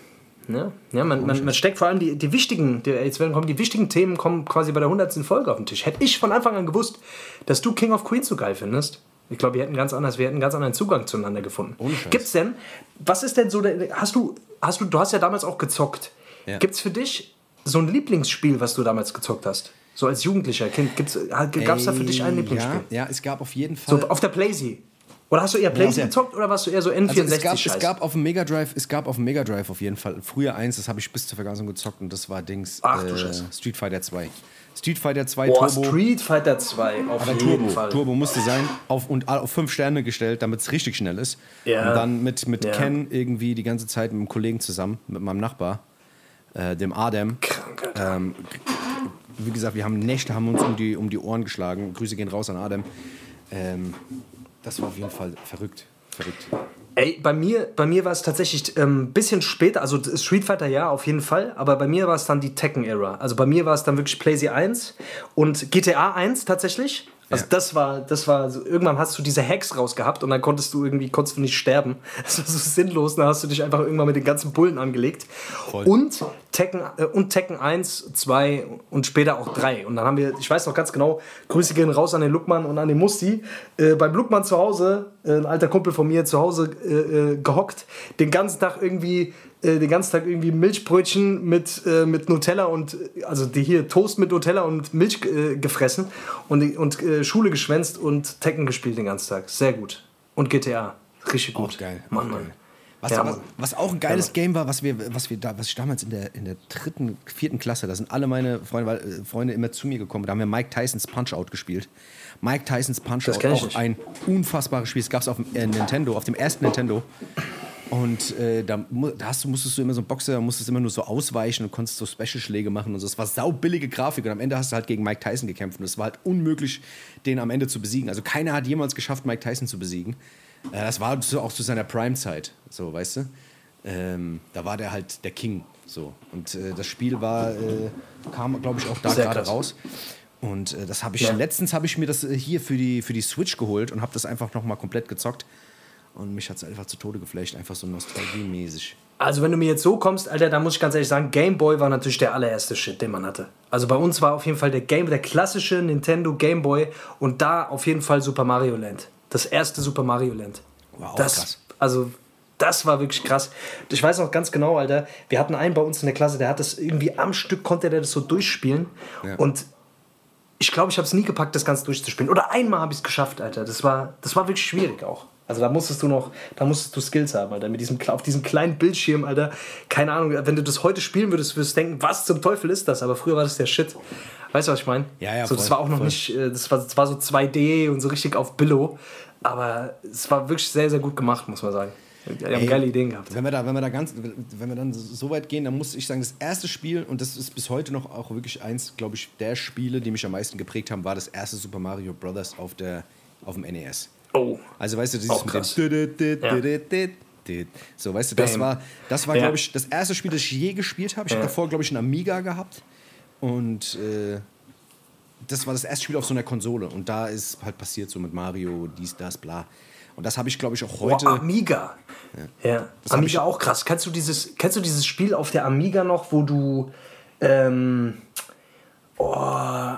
Ja, ja man, man, man steckt vor allem die, die wichtigen, die, jetzt werden kommen, die wichtigen Themen kommen quasi bei der 100. Folge auf den Tisch. Hätte ich von Anfang an gewusst, dass du King of Queens so geil findest, ich glaube, wir hätten ganz anders, wir hätten ganz anderen Zugang zueinander gefunden. Gibt's denn, was ist denn so, hast du, hast du, du hast ja damals auch gezockt. Ja. Gibt's für dich so ein Lieblingsspiel, was du damals gezockt hast? So als jugendlicher Kind, gab's gab's da für dich ein Lieblingsspiel? Ja, ja, es gab auf jeden Fall. So auf der Playsee. Oder hast du eher Playsee ja. gezockt oder warst du eher so N64 Also es, gab, es gab auf dem Mega Drive, es gab auf dem Mega Drive auf jeden Fall früher eins, das habe ich bis zur Vergasung gezockt und das war Dings Ach du Scheiße. Street Fighter 2. Street Fighter 2 Boah, Turbo. Street Fighter 2 auf aber jeden Turbo, Fall. Turbo musste sein auf und auf fünf Sterne gestellt, damit es richtig schnell ist. Ja. Und dann mit, mit Ja. Ken irgendwie die ganze Zeit mit einem Kollegen zusammen, mit meinem Nachbar, äh, dem Alter. Ähm, wie gesagt, wir haben Nächte haben uns um die, um die Ohren geschlagen. Grüße gehen raus an Adem. Ähm, das war auf jeden Fall verrückt. Verrückt. Ey, bei mir, bei mir war es tatsächlich ein ähm, bisschen später, also Street Fighter ja, auf jeden Fall, aber bei mir war es dann die Tekken-Ära. Also bei mir war es dann wirklich PlayStation 1 und GTA 1 tatsächlich. Also Ja. das war, das war so, irgendwann hast du diese Hacks rausgehabt und dann konntest du irgendwie, konntest du nicht sterben. Das war so sinnlos, dann hast du dich einfach irgendwann mit den ganzen Bullen angelegt. Voll. Und Tekken, äh, und Tekken 1, 2 und später auch 3. Und dann haben wir, ich weiß noch ganz genau, Grüße gehen raus an den Luckmann und an den Musti. Äh, beim Luckmann zu Hause, äh, ein alter Kumpel von mir zu Hause äh, äh, gehockt, den ganzen Tag irgendwie, äh, den ganzen Tag irgendwie Milchbrötchen mit, äh, mit Nutella und, also die hier Toast mit Nutella und Milch äh, gefressen und, und äh, Schule geschwänzt und Tekken gespielt den ganzen Tag. Sehr gut. Und GTA. Richtig gut. Auch geil. Mann, auch Mann. geil. Was, Ja, was, was auch ein geiles Game war, was, wir, was, wir da, was ich damals in der, in der dritten, vierten Klasse, da sind alle meine Freunde, weil, äh, Freunde immer zu mir gekommen, da haben wir Mike Tysons Punch-Out gespielt. Mike Tysons Punch-Out, auch nicht. ein unfassbares Spiel. Das gab es auf dem äh, Nintendo, auf dem ersten Nintendo. Und äh, da, da hast du, musstest du immer so ein Boxer, da musstest immer nur so ausweichen und konntest so Special-Schläge machen und so. Es war saubillige Grafik und am Ende hast du halt gegen Mike Tyson gekämpft und es war halt unmöglich, den am Ende zu besiegen. Also keiner hat jemals geschafft, Mike Tyson zu besiegen. Äh, das war so auch zu seiner Prime-Zeit, so, weißt du? Ähm, da war der halt der King, so. Und äh, das Spiel war, äh, kam, glaube ich, auch da gerade raus. Und äh, das habe ich, Ja. letztens habe ich mir das äh, hier für die, für die Switch geholt und habe das einfach nochmal komplett gezockt. Und mich hat es einfach zu Tode geflasht, einfach so nostalgiemäßig. Also wenn du mir jetzt so kommst, Alter, da muss ich ganz ehrlich sagen, Game Boy war natürlich der allererste Shit, den man hatte. Also bei uns war auf jeden Fall der Game, der klassische Nintendo Game Boy und da auf jeden Fall Super Mario Land. Das erste Super Mario Land. Auch das, krass. Also das war wirklich krass. Ich weiß noch ganz genau, Alter, wir hatten einen bei uns in der Klasse, der hat das irgendwie am Stück, konnte der das so durchspielen Ja. und ich glaube, ich habe es nie gepackt, das Ganze durchzuspielen. Oder einmal habe ich es geschafft, Alter. Das war, das war wirklich schwierig auch. Also da musstest du noch, da musstest du Skills haben, Alter. Mit diesem, auf diesem kleinen Bildschirm, Alter. Keine Ahnung, wenn du das heute spielen würdest, würdest du denken, was zum Teufel ist das? Aber früher war das der Shit. Weißt du, was ich meine? Ja, ja, So, das voll, war auch noch voll. nicht, äh, das war, das war so 2D und so richtig auf Billo. Aber es war wirklich sehr, sehr gut gemacht, muss man sagen. Die haben Ey, geile Ideen gehabt. Wenn wir da, wenn wir da ganz, wenn wir dann so weit gehen, dann muss ich sagen, das erste Spiel, und das ist bis heute noch auch wirklich eins, glaube ich, der Spiele, die mich am meisten geprägt haben, war das erste Super Mario Bros. auf, der, auf dem NES. Oh. Also weißt du, dieses mit dem so, weißt du, das war, das war Ja. glaube ich, das erste Spiel, das ich je gespielt habe. Ich habe Ja. davor, glaube ich, einen Amiga gehabt. Und äh, das war das erste Spiel auf so einer Konsole. Und da ist halt passiert so mit Mario, dies, das, bla. Und das habe ich, glaube ich, auch heute. Boah, Amiga. Ja. Das hab Amiga auch krass. Kennst du dieses, kennst du dieses Spiel auf der Amiga noch, wo du ähm, oh,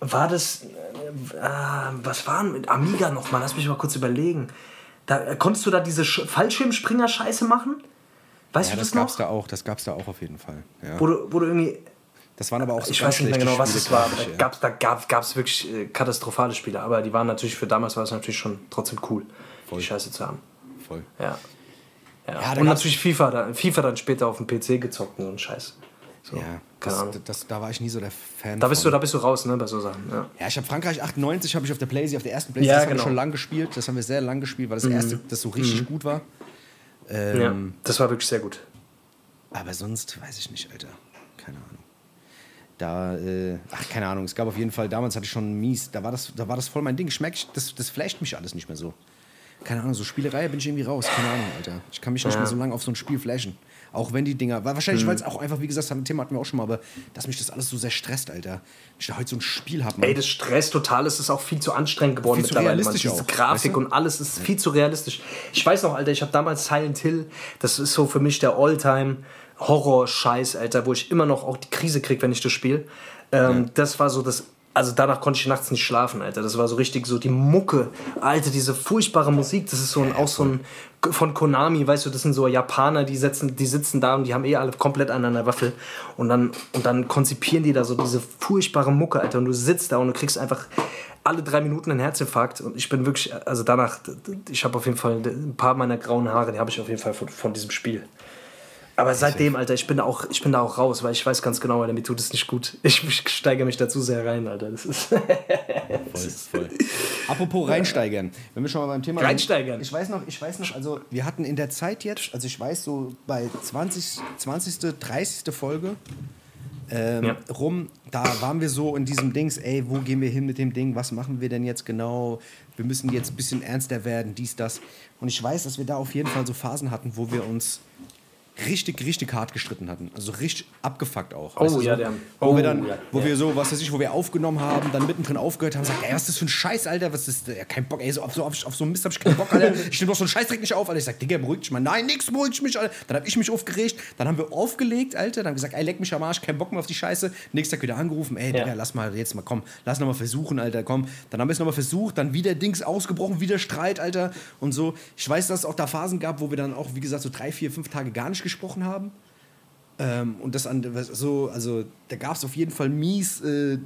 war das äh, ah, was war denn mit Amiga noch mal? Lass mich mal kurz überlegen. Da äh, konntest du da diese Sch Fallschirmspringer Scheiße machen? Weißt ja, du das das, gab's noch? da auch, das gab's da auch auf jeden Fall. Ja. Wo du, wo du irgendwie Das waren aber auch so ich weiß nicht mehr genau, was es war. Da ja. gab es da gab, gab's wirklich äh, katastrophale Spiele, aber die waren natürlich für damals war es natürlich schon trotzdem cool, Voll. die Scheiße zu haben. Voll. Ja. ja. Ja, und gab's- natürlich FIFA, da, FIFA dann später auf dem PC gezockt und so ein Scheiß. So, Ja, das, Ahnung. das, da war ich nie so der Fan. Da bist, du, von. da bist du raus, ne, bei so Sachen. Ja. Ja, ich habe Frankreich 98 habe ich auf der Playsee, auf der ersten Playsee, Ja, das genau. Mhm. wir schon lang gespielt. Das haben wir sehr lang gespielt, weil das erste, das so richtig gut war. Ähm, ja, das war wirklich sehr gut. Aber sonst weiß ich nicht, Alter. Keine Ahnung. Da, äh, ach, keine Ahnung. Es gab auf jeden Fall, damals hatte ich schon mies, da war das, da war das voll mein Ding. Schmeckt, das, das flasht mich alles nicht mehr so. keine Ahnung, so Spielerei bin ich irgendwie raus. Keine Ahnung, Alter. Ich kann mich nicht Ja. mehr so lange auf so ein Spiel flashen. Auch wenn die Dinger, wahrscheinlich, Mhm. weil es auch einfach, wie gesagt, das Thema hatten wir auch schon mal, aber dass mich das alles so sehr stresst, Alter. Ich da heute so ein Spiel habe, Ey, das Stress total, es ist auch viel zu anstrengend geworden Viel zu mittlerweile. realistisch Mann. Diese auch, Grafik weißt du? und alles ist viel zu realistisch. Ich weiß noch, Alter, ich habe damals Silent Hill, das ist so für mich der Alltime Horror-Scheiß, Alter, wo ich immer noch auch die Krise kriege, wenn ich das spiele. Ähm, Das war so das. Also danach konnte ich nachts nicht schlafen, Alter. Das war so richtig so die Mucke, Alter, diese furchtbare Musik. Das ist so ein, auch so ein von Konami, weißt du, das sind so Japaner, die setzen, die sitzen da und die haben eh alle komplett an einer Waffel und dann und dann konzipieren die da so diese furchtbare Mucke, Alter. Und du sitzt da und du kriegst einfach alle drei Minuten einen Herzinfarkt und ich bin wirklich, also danach, ich habe auf jeden Fall ein paar meiner grauen Haare, die habe ich auf jeden Fall von, von diesem Spiel. Aber seitdem, Alter, ich bin, da auch, ich bin da auch raus, weil ich weiß ganz genau, Alter, mir tut es nicht gut. Ich, ich steigere mich dazu sehr rein, Alter. Das ist Voll, voll. Apropos reinsteigern, wenn wir schon mal beim Thema. Reinsteigern. Ich weiß noch, ich weiß noch, also wir hatten in der Zeit jetzt, also ich weiß so bei 20, 20. 30. Folge ähm, Ja. rum, da waren wir so in diesem Dings, ey, wo gehen wir hin mit dem Ding, was machen wir denn jetzt genau? Wir müssen jetzt ein bisschen ernster werden, dies, das. Und ich weiß, dass wir da auf jeden Fall so Phasen hatten, wo wir uns richtig, richtig hart gestritten hatten. Also richtig abgefuckt auch. Oh, ja, so, der- Wo oh, wir dann, ja, wo ja. wir so, was weiß ich, wo wir aufgenommen haben, dann mittendrin aufgehört haben, sagt, ey, was ist das für ein Scheiß, Alter, was ist, ja, kein Bock, ey, so, auf, so, auf, auf so einen Mist hab ich keinen Bock, Alter, ich nehme doch so einen Scheißdreck nicht auf, Alter, ich sag, Digga, beruhig dich mal, nein, nix, beruhig mich, Alter, dann hab ich mich aufgeregt, dann haben wir aufgelegt, Alter, dann haben gesagt, ey, leck mich am Arsch, kein Bock mehr auf die Scheiße, nächsten Tag wieder angerufen, ey, Digga, lass mal, jetzt mal, komm, lass noch mal versuchen, Alter, komm, dann haben wir es noch mal versucht, dann wieder Dings ausgebrochen, wieder Streit, Alter, und so, ich weiß, dass es auch da Phasen gab, wo wir dann auch, wie gesagt, so drei, vier, fünf Tage gar nicht gesprochen haben, ähm, und das an so, also da gab es auf jeden Fall mies äh,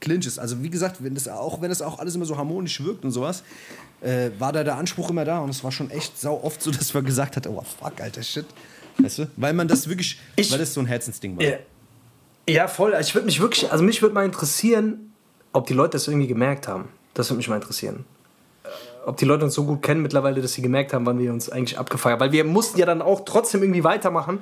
Clinches. Also wie gesagt, wenn das auch, wenn das auch alles immer so harmonisch wirkt und sowas, äh, war da der Anspruch immer da und es war schon echt sau oft so, dass man gesagt hat, oh fuck, alter Shit. Weißt du? Weil man das wirklich, Ich- weil das so ein Herzensding war. Ja, ja voll. Ich würde mich wirklich, also mich würde mal interessieren, ob die Leute das irgendwie gemerkt haben. Das würde mich mal interessieren. Ob die Leute uns so gut kennen mittlerweile, dass sie gemerkt haben, wann wir uns eigentlich abgefeiert haben. Weil wir mussten ja dann auch trotzdem irgendwie weitermachen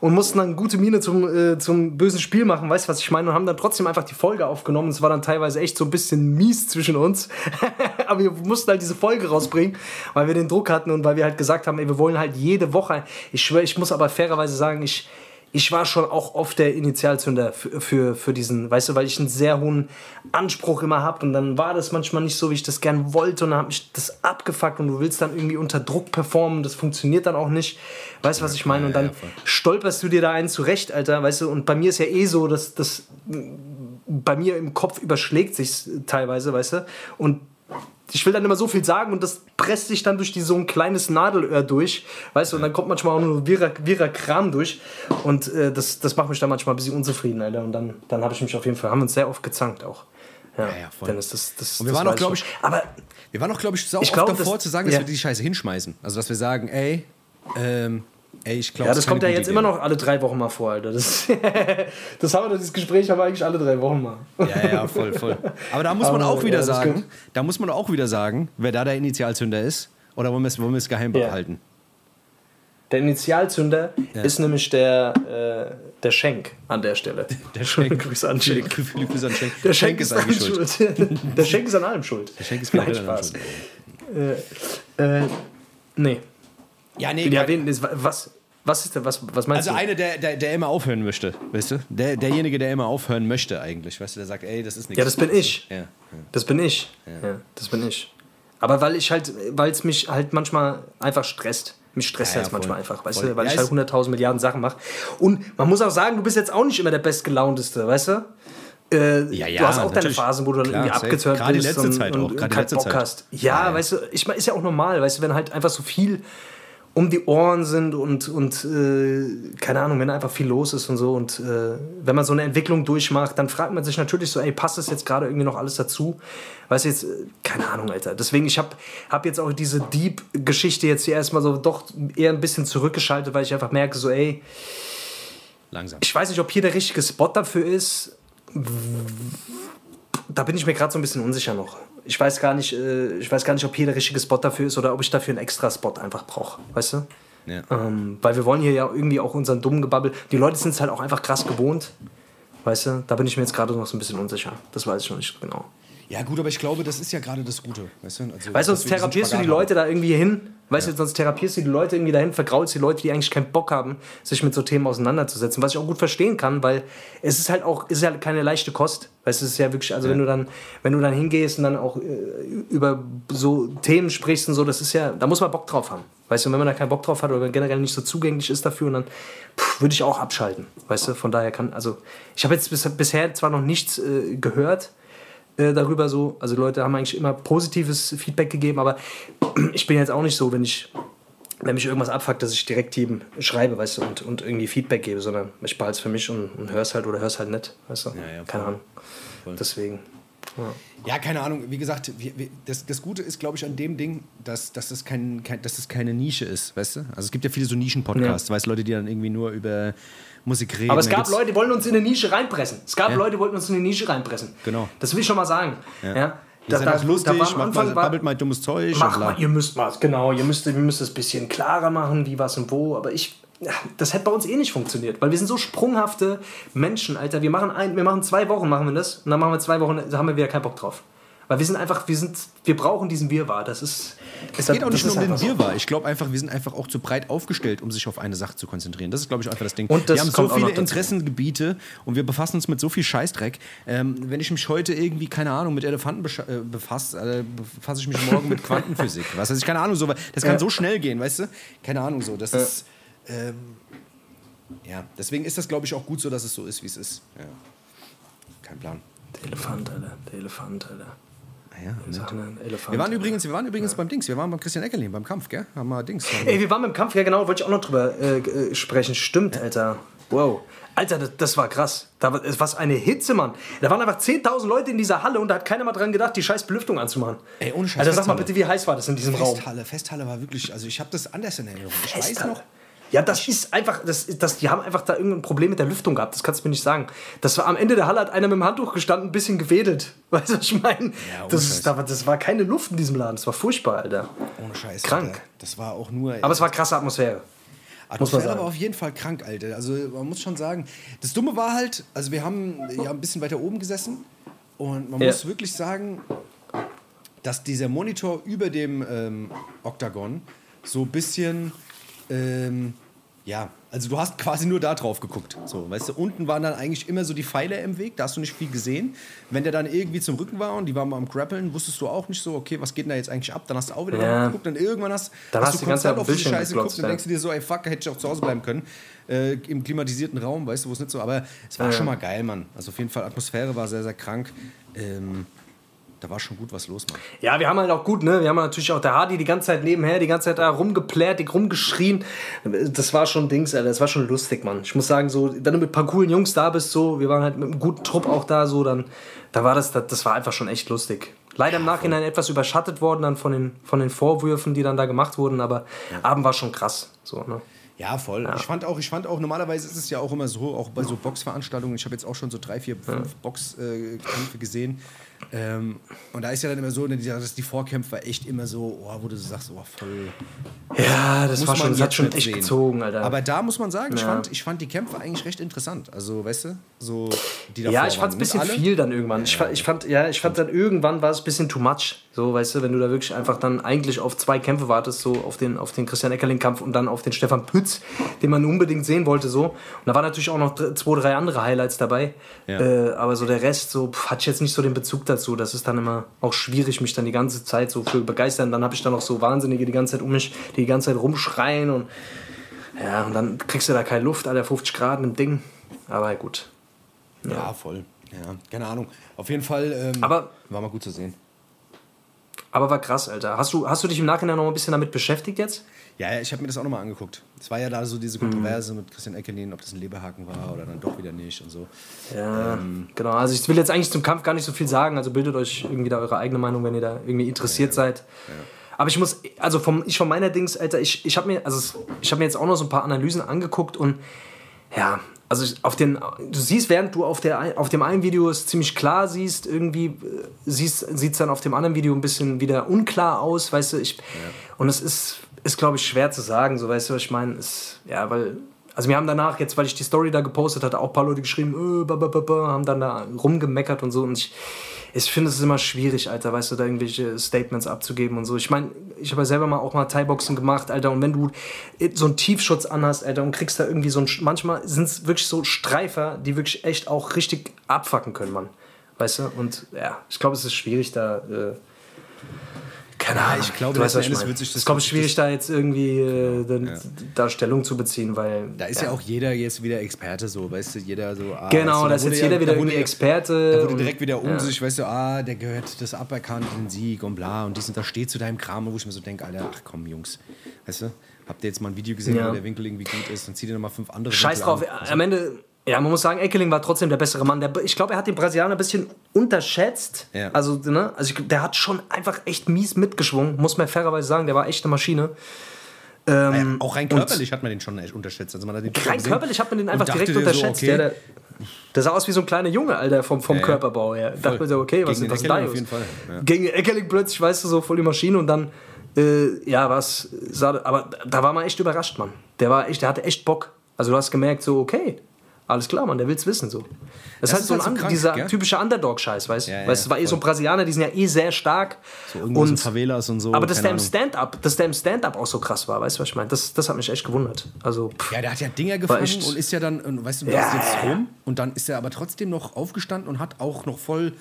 und mussten dann gute Miene zum, äh, zum bösen Spiel machen, weißt du, was ich meine? Und haben dann trotzdem einfach die Folge aufgenommen. Es war dann teilweise echt so ein bisschen mies zwischen uns. Aber wir mussten halt diese Folge rausbringen, weil wir den Druck hatten und weil wir halt gesagt haben, ey, wir wollen halt jede Woche. Ich schwöre, ich muss aber fairerweise sagen, ich ich war schon auch oft der Initialzünder für, für, für diesen, weißt du, weil ich einen sehr hohen Anspruch immer habe und dann war das manchmal nicht so, wie ich das gern wollte und dann hat mich das abgefuckt und du willst dann irgendwie unter Druck performen, das funktioniert dann auch nicht, weißt du, was ich meine? Und dann stolperst du dir da einen zurecht, Alter, weißt du, und bei mir ist ja eh so, dass das bei mir im Kopf überschlägt sich teilweise, weißt du, und ich will dann immer so viel sagen und das presst sich dann durch die, so ein kleines Nadelöhr durch, weißt du, und dann kommt manchmal auch nur wirrer, wirrer Kram durch und äh, das, das macht mich dann manchmal ein bisschen unzufrieden, Alter, und dann, dann habe ich mich auf jeden Fall, haben wir uns sehr oft gezankt auch. Ja, Ja, ja, voll. Dennis, das, das, Und wir das waren auch, weiß glaub noch. ich- aber Wir waren auch, glaube ich, sau Ich glaub, davor das- zu sagen, dass ja. wir die Scheiße hinschmeißen. Also dass wir sagen, ey, ähm, ey, ich glaube, ja, das kommt ja jetzt immer noch alle drei Wochen mal vor, Alter. Das, das haben wir, dieses Gespräch haben wir eigentlich alle drei Wochen mal. Ja, ja, voll, voll. Aber da muss man Aber, auch wieder ja, das sagen, da muss man auch wieder sagen, wer da der Initialzünder ist. Oder wollen wir es wollen wir es geheim Ja. behalten? Der Initialzünder Ja. ist nämlich der, äh, der Schenk an der Stelle. Der Schenk. Grüße an Schenk. viele Grüße an Schenk. Der Schenk, ist ist eigentlich schuld. schuld. Der Schenk ist an allem schuld. Der Schenk ist vielleicht Spaß. schuld. Äh, nee. Ja, nee, Ja, wen, ist- was, was ist denn, was, was meinst Also du? einer, der, der, der immer aufhören möchte, weißt du? Der, derjenige, der immer aufhören möchte eigentlich, weißt du? Der sagt, ey, das ist nichts. Ja, das bin ich. Ja, ja. Das bin ich. Ja. das bin ich. Aber weil ich halt, weil es mich halt manchmal einfach stresst. Mich stresst Ja, halt ja, manchmal voll. einfach, weißt Voll. du, weil Ja, ich halt ist- 100.000 Milliarden Sachen mache. Und man muss auch sagen, du bist jetzt auch nicht immer der bestgelaunteste, weißt du? Äh, Ja, ja, du hast auch deine. Phasen, wo du dann Klar, irgendwie die bist letzte und, Zeit und, auch, und gerade die keinen letzte Bock Zeit. hast. Ja, Ja, ja. weißt du, ich meine, ist ja auch normal, weißt du, wenn halt einfach so viel um die Ohren sind und, und äh, keine Ahnung, wenn einfach viel los ist und so und äh, wenn man so eine Entwicklung durchmacht, dann fragt man sich natürlich so, ey, passt das jetzt gerade irgendwie noch alles dazu? Weißt du jetzt, äh, keine Ahnung, Alter. Deswegen, ich habe hab jetzt auch diese Deep-Geschichte jetzt hier erstmal so doch eher ein bisschen zurückgeschaltet, weil ich einfach merke, so, ey, Langsam. ich weiß nicht, ob hier der richtige Spot dafür ist. Da bin ich mir gerade so ein bisschen unsicher noch. Ich weiß gar nicht, äh, ich weiß gar nicht, ob hier der richtige Spot dafür ist oder ob ich dafür einen extra Spot einfach brauche, weißt du? Ja. Ähm, weil wir wollen hier ja irgendwie auch unseren dummen Gebabbel. Die Leute sind es halt auch einfach krass gewohnt. Weißt du, da bin ich mir jetzt gerade noch so ein bisschen unsicher. Das weiß ich noch nicht genau. Ja, gut, aber ich glaube, das ist ja gerade das Gute. Weißt du, also, Weißt sonst therapierst du die Leute da irgendwie hin. Weißt du, sonst therapierst du die Leute irgendwie dahin, vergraulst die Leute, die eigentlich keinen Bock haben, sich mit so Themen auseinanderzusetzen. Was ich auch gut verstehen kann, weil es ist halt auch, ist halt keine leichte Kost. Weißt du, es ist ja wirklich, also wenn du dann, wenn du dann hingehst und dann auch äh, über so Themen sprichst und so, das ist ja, da muss man Bock drauf haben. Weißt du, wenn man da keinen Bock drauf hat oder wenn generell nicht so zugänglich ist dafür, und dann pff, würde ich auch abschalten. Weißt du, von daher kann, also ich habe jetzt bis, bisher zwar noch nichts äh, gehört, äh, darüber so. Also Leute haben eigentlich immer positives Feedback gegeben, aber ich bin jetzt auch nicht so, wenn ich wenn mich irgendwas abfuckt, dass ich direkt jedem schreibe, weißt du, und, und irgendwie Feedback gebe, sondern ich behalte es für mich und, und hör's halt oder hör's halt nicht, weißt du. Ja, ja, Keine voll. Ahnung. Deswegen. Ja, keine Ahnung. Wie gesagt, wir, wir, das, das Gute ist, glaube ich, an dem Ding, dass, dass, das kein, kein, dass das keine Nische ist, weißt du? Also es gibt ja viele so Nischen-Podcasts, weißt du, Leute, die dann irgendwie nur über Musik reden. Aber es gab Leute, die wollten uns in eine Nische reinpressen. Es gab Ja. Leute, die wollten uns in eine Nische reinpressen. Genau. Das will ich schon mal sagen. Ja. Ihr seid auch lustig, war am macht Anfang mal, babbelt mal dummes Zeug. Mach mal, ihr müsst mal, genau, ihr müsst, ihr müsst es ein bisschen klarer machen, wie, was und wo. Aber ich, das hätte bei uns eh nicht funktioniert, weil wir sind so sprunghafte Menschen, Alter. Wir machen, ein, wir machen zwei Wochen, machen wir das, und dann machen wir zwei Wochen, da haben wir wieder keinen Bock drauf. Weil wir sind einfach, wir sind, wir brauchen diesen Wirrwarr. Das ist. Es geht auch nicht nur um den Wirrwarr. Ich glaube einfach, wir sind einfach auch zu breit aufgestellt, um sich auf eine Sache zu konzentrieren. Das ist, glaube ich, einfach das Ding. Und das wir haben so viele. Interessengebiete und wir befassen uns mit so viel Scheißdreck. Ähm, wenn ich mich heute irgendwie, keine Ahnung, mit Elefanten äh, befasse, äh, befasse ich mich morgen mit Quantenphysik. Was weiß ich, keine Ahnung, so, das kann Ja. so schnell gehen, weißt du? Keine Ahnung, so. Das ist. Ähm, ja, deswegen ist das, glaube ich, auch gut so, dass es so ist, wie es ist. Ja. Kein Plan. Der Elefant, Alter. Der Elefant, Alter. Ah Ja, Elefant. wir waren übrigens, wir waren übrigens beim Dings, wir waren beim Christian Eckerlin, beim Kampf, gell? Haben wir Dings. Haben Ey, wir waren beim Kampf, ja genau, wollte ich auch noch drüber äh, äh, sprechen. Stimmt, Alter. Wow. Alter, das, das war krass. Da war, was eine Hitze, Mann. Da waren einfach 10.000 Leute in dieser Halle und da hat keiner mal dran gedacht, die scheiß Belüftung anzumachen. Ey, ohne Scheiß, Alter, sag mal Festhalle. bitte, wie heiß war das in diesem Raum? Festhalle, Festhalle war wirklich, also ich habe das anders in Erinnerung. Ich weiß Festhalle. noch, Ja, das ist einfach, das, das, die haben einfach da irgendein Problem mit der Lüftung gehabt, das kannst du mir nicht sagen. Das war am Ende der Halle hat einer mit dem Handtuch gestanden, ein bisschen gewedelt. Weißt du, was ich meine? ohne das, ist- das war keine Luft in diesem Laden, das war furchtbar, Alter. ohne Scheiß. Krank. Alter, das war auch nur. Aber es war krasse Atmosphäre. Atmosphäre war auf jeden Fall krank, Alter. Also man muss schon sagen, das Dumme war halt, also wir haben ja ein bisschen weiter oben gesessen und man Ja. muss wirklich sagen, dass dieser Monitor über dem ähm, Oktagon so ein bisschen, ähm, ja, also du hast quasi nur da drauf geguckt. So, weißt du, unten waren dann eigentlich immer so die Pfeiler im Weg, da hast du nicht viel gesehen. Wenn der dann irgendwie zum Rücken war und die waren mal am Grappeln, wusstust du auch nicht so, okay, was geht denn da jetzt eigentlich ab? Dann hast du auch wieder Ja. drauf geguckt, dann irgendwann hast, Dann hast du die ganze Zeit auf Bildschirm Scheiße geguckt und ja. denkst du dir so, ey fuck, hätte ich auch zu Hause bleiben können. Äh, Im klimatisierten Raum, weißt du, wo es nicht so. Aber es war Ja. schon mal geil, Mann. Also auf jeden Fall, Atmosphäre war sehr, sehr krank. Ähm, da war schon gut was los, Mann. Ja, wir haben halt auch gut, ne? Wir haben natürlich auch der Hardy die ganze Zeit nebenher, die ganze Zeit da rumgeplärt, die rumgeschrien. Das war schon Dings, Alter. Das war schon lustig, Mann. Ich muss sagen, so, wenn du mit ein paar coolen Jungs da bist, so, wir waren halt mit einem guten Trupp auch da, so, dann, da war das, das, das war einfach schon echt lustig. Leider im Nachhinein etwas überschattet worden dann von den, von den Vorwürfen, die dann da gemacht wurden, aber Abend war schon krass, so, ne? Ja, voll. Ich fand auch, ich fand auch, normalerweise ist es ja auch immer so, auch bei so Boxveranstaltungen, ich habe jetzt auch schon so drei, vier, fünf Boxkämpfe gesehen. Ähm, und da ist ja dann immer so, ne, die- dass die Vorkämpfer echt immer so, oh, wo du sagst, oh, voll. Ja, das muss war schon, das hat schon echt sehen. gezogen, Alter. Aber da muss man sagen, ich, Ja. fand, ich fand die Kämpfe eigentlich recht interessant. Also, weißt du, so die davor Ja, ich fand es ein bisschen viel dann irgendwann. Ich, fand, ich fand, ja, ich fand dann irgendwann war es ein bisschen too much. So, weißt du, wenn du da wirklich einfach dann eigentlich auf zwei Kämpfe wartest, so auf den, auf den Christian Eckerling-Kampf und dann auf den Stefan Pütz, den man unbedingt sehen wollte, so. Und da waren natürlich auch noch zwei, drei andere Highlights dabei. Ja. Äh, aber so der Rest, so, pff, hatte ich jetzt nicht so den Bezug dazu. Das ist dann immer auch schwierig, mich dann die ganze Zeit so für begeistern. Dann habe ich dann noch so Wahnsinnige die ganze Zeit um mich, die die ganze Zeit rumschreien und ja, und dann kriegst du da keine Luft, Alter, 50 Grad im Ding. Aber gut. Ja, voll. Ja, keine Ahnung. Auf jeden Fall ähm, Aber- war mal gut zu sehen. Aber war krass, Alter. Hast du, hast du dich im Nachhinein noch ein bisschen damit beschäftigt jetzt? Ja, ja ich habe mir das auch nochmal angeguckt. Es war ja da so diese Kontroverse mit Christian Eckerlin, ob das ein Leberhaken war oder dann doch wieder nicht und so. Ja, genau. Also ich will jetzt eigentlich zum Kampf gar nicht so viel sagen. Also bildet euch irgendwie da eure eigene Meinung, wenn ihr da irgendwie interessiert seid. Aber ich muss, also vom, ich von meiner Dings, Alter, ich, ich habe mir, also ich habe mir jetzt auch noch so ein paar Analysen angeguckt und ja, also auf den, du siehst, während du auf, der, auf dem einen Video es ziemlich klar siehst, irgendwie äh, siehst, sieht es dann auf dem anderen Video ein bisschen wieder unklar aus, weißt du, ich, und es ist, ist glaube ich, schwer zu sagen, so, weißt du, was ich meine, ja, weil, also wir haben danach, jetzt, weil ich die Story da gepostet hatte, auch ein paar Leute geschrieben, äh, ba, ba, ba, haben dann da rumgemeckert und so und ich, ich finde es immer schwierig, Alter, weißt du, da irgendwelche Statements abzugeben und so. Ich meine, ich habe ja selber mal auch mal Thai-Boxen gemacht, Alter, und wenn du so einen Tiefschutz anhast, Alter, und kriegst da irgendwie so ein, manchmal sind es wirklich so Streifer, die wirklich echt auch richtig abfacken können, Mann. Weißt du? Und ja, ich glaube, es ist schwierig da. Äh, keine Ahnung. ich glaube, letzten Endes wird sich das- Es ich, schwierig, das- da jetzt irgendwie äh, dann, da Stellung zu beziehen, weil. Da ist ja. auch jeder jetzt wieder Experte, so, weißt du, jeder so. Ah, Genau, du, da ist jetzt ja- jeder wieder irgendwie ja- Experte. Da wurde und- direkt wieder um ja. sich, weißt du, ah, der gehört das aberkannt, den Sieg und bla und dies und das steht zu deinem Kram, wo ich mir so denke, Alter, ach komm, Jungs, weißt du, habt ihr jetzt mal ein Video gesehen, Ja. wo der Winkel irgendwie gut ist, dann zieht ihr nochmal fünf andere Scheiß Winkel drauf. an. Am Ende, ja, man muss sagen, Eckeling war trotzdem der bessere Mann. Der, ich glaube, er hat den Brasilianer ein bisschen unterschätzt. Ja. Also, ne, also ich, der hat schon einfach echt mies mitgeschwungen, muss man fairerweise sagen. Der war echt eine Maschine. Ja, auch rein körperlich hat man den schon echt unterschätzt. Also man hat den Rein gesehen körperlich hat man den einfach direkt dir so, unterschätzt. okay, der, der, sah aus wie so ein kleiner Junge, Alter, vom, vom Ja. Körperbau her. Da dachte man so, okay, was, Gegen was ist da Fall, ja. Gegen Eckeling plötzlich, weißt du, so voll die Maschine und dann, äh, ja, was, sah, aber da war man echt überrascht, Mann. Der war echt, der hatte echt Bock. Also du hast gemerkt, so, okay, alles klar, Mann, der will's wissen, so. Das, Das ist halt so ein halt so an- krank, dieser gell? typische Underdog-Scheiß, weißt du? Ja, ja, weißt, du, war eh so voll. Brasilianer, die sind ja eh sehr stark. So irgendwo so Favelas und so, Aber dass der im. Stand-up, dass der im Stand-up auch so krass war, weißt du, was ich meine? Das, das hat mich echt gewundert. Also, pff. Ja, der hat ja Dinger gefangen echt- und ist ja dann, weißt du, du Ja, jetzt rum und dann ist er aber trotzdem noch aufgestanden und hat auch noch voll,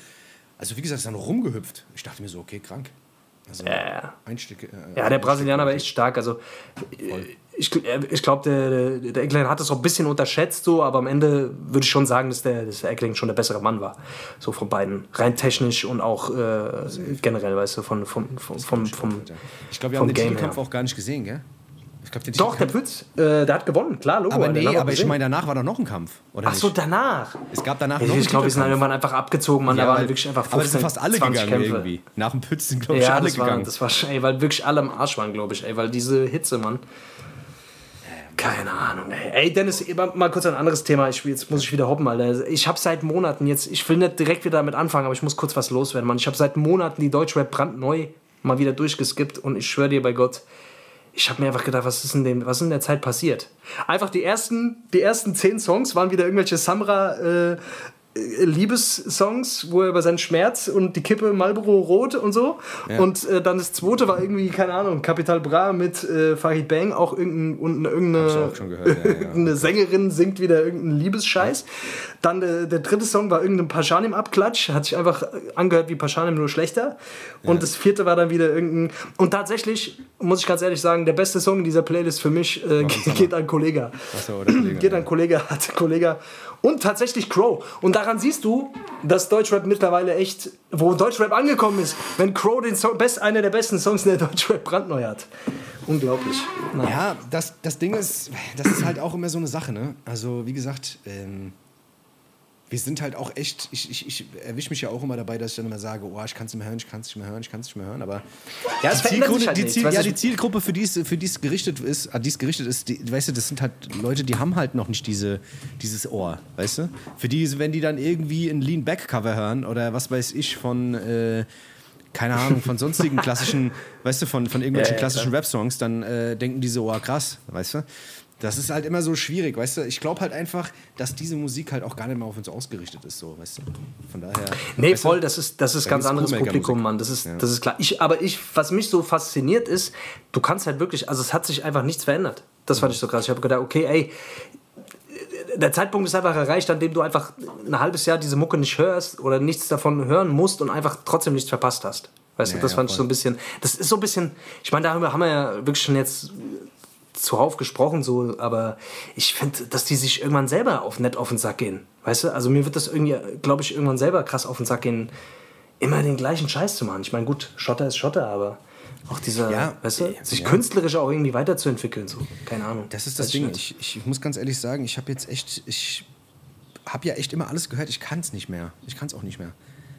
also wie gesagt, ist dann rumgehüpft. Ich dachte mir so, okay, krank. Also Ja, ja. Einstieg. äh, Ja, der Brasilianer war echt stark. Also ich, ich glaube, der, der, der Eckling hat das auch ein bisschen unterschätzt, so, aber am Ende würde ich schon sagen, dass der, dass der Eckling schon der bessere Mann war. So von beiden. Rein technisch und auch äh, generell, weißt du, von, vom, vom, vom, vom, Ich glaube, wir haben den Game Titelkampf auch gar nicht gesehen, gell? Ich glaub, den Doch, der Pütz, äh, der hat gewonnen, klar, Logo. Aber nee, aber ich meine, danach war doch noch ein Kampf, oder Ach so, nicht? danach. Es gab danach Ich, noch einen ich glaube, wir sind dann irgendwann einfach abgezogen, Mann. Ja, da waren wirklich einfach 15, aber sind fast alle 20 gegangen Kämpfe. irgendwie. Nach dem Pütz sind, glaube ich, Ja, alle das war, gegangen. das war, ey, weil wirklich alle am Arsch waren, glaube ich, ey, weil diese Hitze, Mann. Keine Ahnung, ey. Ey, Dennis, mal, kurz ein anderes Thema. Ich, jetzt muss ich wieder hoppen, Alter. Ich habe seit Monaten jetzt, ich will nicht direkt wieder damit anfangen, aber ich muss kurz was loswerden, Mann. Ich habe seit Monaten die Deutschrap brandneu mal wieder durchgeskippt und ich schwöre dir bei Gott, ich habe mir einfach gedacht, was ist in, dem, was in der Zeit passiert? Einfach die ersten, die ersten zehn Songs waren wieder irgendwelche Samra äh, Liebessongs, wo er über seinen Schmerz und die Kippe Marlboro Rot und so. Und äh, dann das zweite war irgendwie, keine Ahnung, Capital Bra mit äh, Farid Bang, auch irgendein, und irgendeine, gehört, ja, ja. irgendeine Sängerin singt wieder irgendeinen Liebesscheiß. Dann der, der dritte Song war irgendein Paschanim-Abklatsch, hat sich einfach angehört wie Paschanim, nur schlechter. Und das vierte war dann wieder irgendein. Und tatsächlich, muss ich ganz ehrlich sagen, der beste Song in dieser Playlist für mich äh, geht an Kollega. Achso, oder Kollege, Geht ja. an Kollege, hat Kollege. Und tatsächlich Crow. Und daran siehst du, dass Deutschrap mittlerweile echt, wo Deutschrap angekommen ist, wenn Crow den Song, best, einer der besten Songs in der Deutschrap brandneu hat. Unglaublich. Na. Ja, das, das Ding ist, das ist halt auch immer so eine Sache, ne? Also, wie gesagt, ähm, wir sind halt auch echt, ich, ich, ich erwische mich ja auch immer dabei, dass ich dann immer sage, oh, ich kann es nicht mehr hören, ich kann es nicht mehr hören, ich kann es nicht mehr hören, aber Ja, die Zielgruppe, halt die, Ziel, ja, die Zielgruppe, für die es, für die es gerichtet ist, an die es gerichtet ist, die, weißt du, das sind halt Leute, die haben halt noch nicht diese, dieses Ohr, weißt du? Für die, wenn die dann irgendwie ein Lean Back Cover hören oder was weiß ich von, äh, keine Ahnung, von sonstigen klassischen, weißt du, von, von irgendwelchen Ja, ja, klassischen Rap-Songs, dann äh, denken die so, oh krass, weißt du? Das ist halt immer so schwierig, weißt du? Ich glaube halt einfach, dass diese Musik halt auch gar nicht mehr auf uns ausgerichtet ist, so, weißt du? Von daher. Nee, weißt du, voll, das ist, das ist da ganz anderes. Publikum, Mann. Das ist, Ja. das ist klar. Ich, aber ich, was mich so fasziniert ist, du kannst halt wirklich, also es hat sich einfach nichts verändert. Das fand ich so krass. Ich habe gedacht, okay, ey, der Zeitpunkt ist einfach erreicht, an dem du einfach ein halbes Jahr diese Mucke nicht hörst oder nichts davon hören musst und einfach trotzdem nichts verpasst hast. Weißt Ja, du, das ja, fand ich so voll. ein bisschen, das ist so ein bisschen, ich meine, darüber haben wir ja wirklich schon jetzt zuhauf gesprochen, so, aber ich finde, dass die sich irgendwann selber auf nett auf den Sack gehen. Weißt du? Also mir wird das irgendwie, glaube ich, irgendwann selber krass auf den Sack gehen, immer den gleichen Scheiß zu machen. Ich meine, gut, Schotter ist Schotter, aber auch dieser, Ja, weißt du, äh, sich ja. künstlerisch auch irgendwie weiterzuentwickeln, so. Keine Ahnung. Das ist das Weiß Ding. nicht. Ich, ich muss ganz ehrlich sagen, ich habe jetzt echt, ich habe ja echt immer alles gehört. Ich kann es nicht mehr. Ich kann es auch nicht mehr.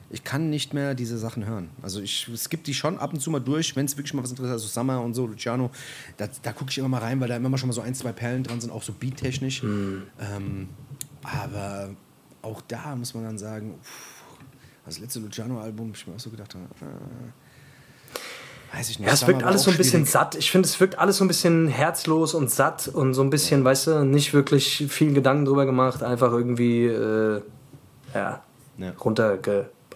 Ich kann nicht mehr diese Sachen hören. Also ich, gibt die schon ab und zu mal durch, wenn es wirklich mal was interessiert, also Summer und so, Luciano, da, da gucke ich immer mal rein, weil da immer mal schon mal so ein, zwei Perlen dran sind, auch so beattechnisch. Hm. Ähm, aber auch da muss man dann sagen, uff, das letzte Luciano-Album, ich mir auch so gedacht, äh, weiß ich nicht. Ja, es wirkt alles so ein bisschen schwierig. satt. Ich finde, es wirkt alles so ein bisschen herzlos und satt und so ein bisschen, weißt du, nicht wirklich viel Gedanken drüber gemacht, einfach irgendwie, äh, ja, Ja.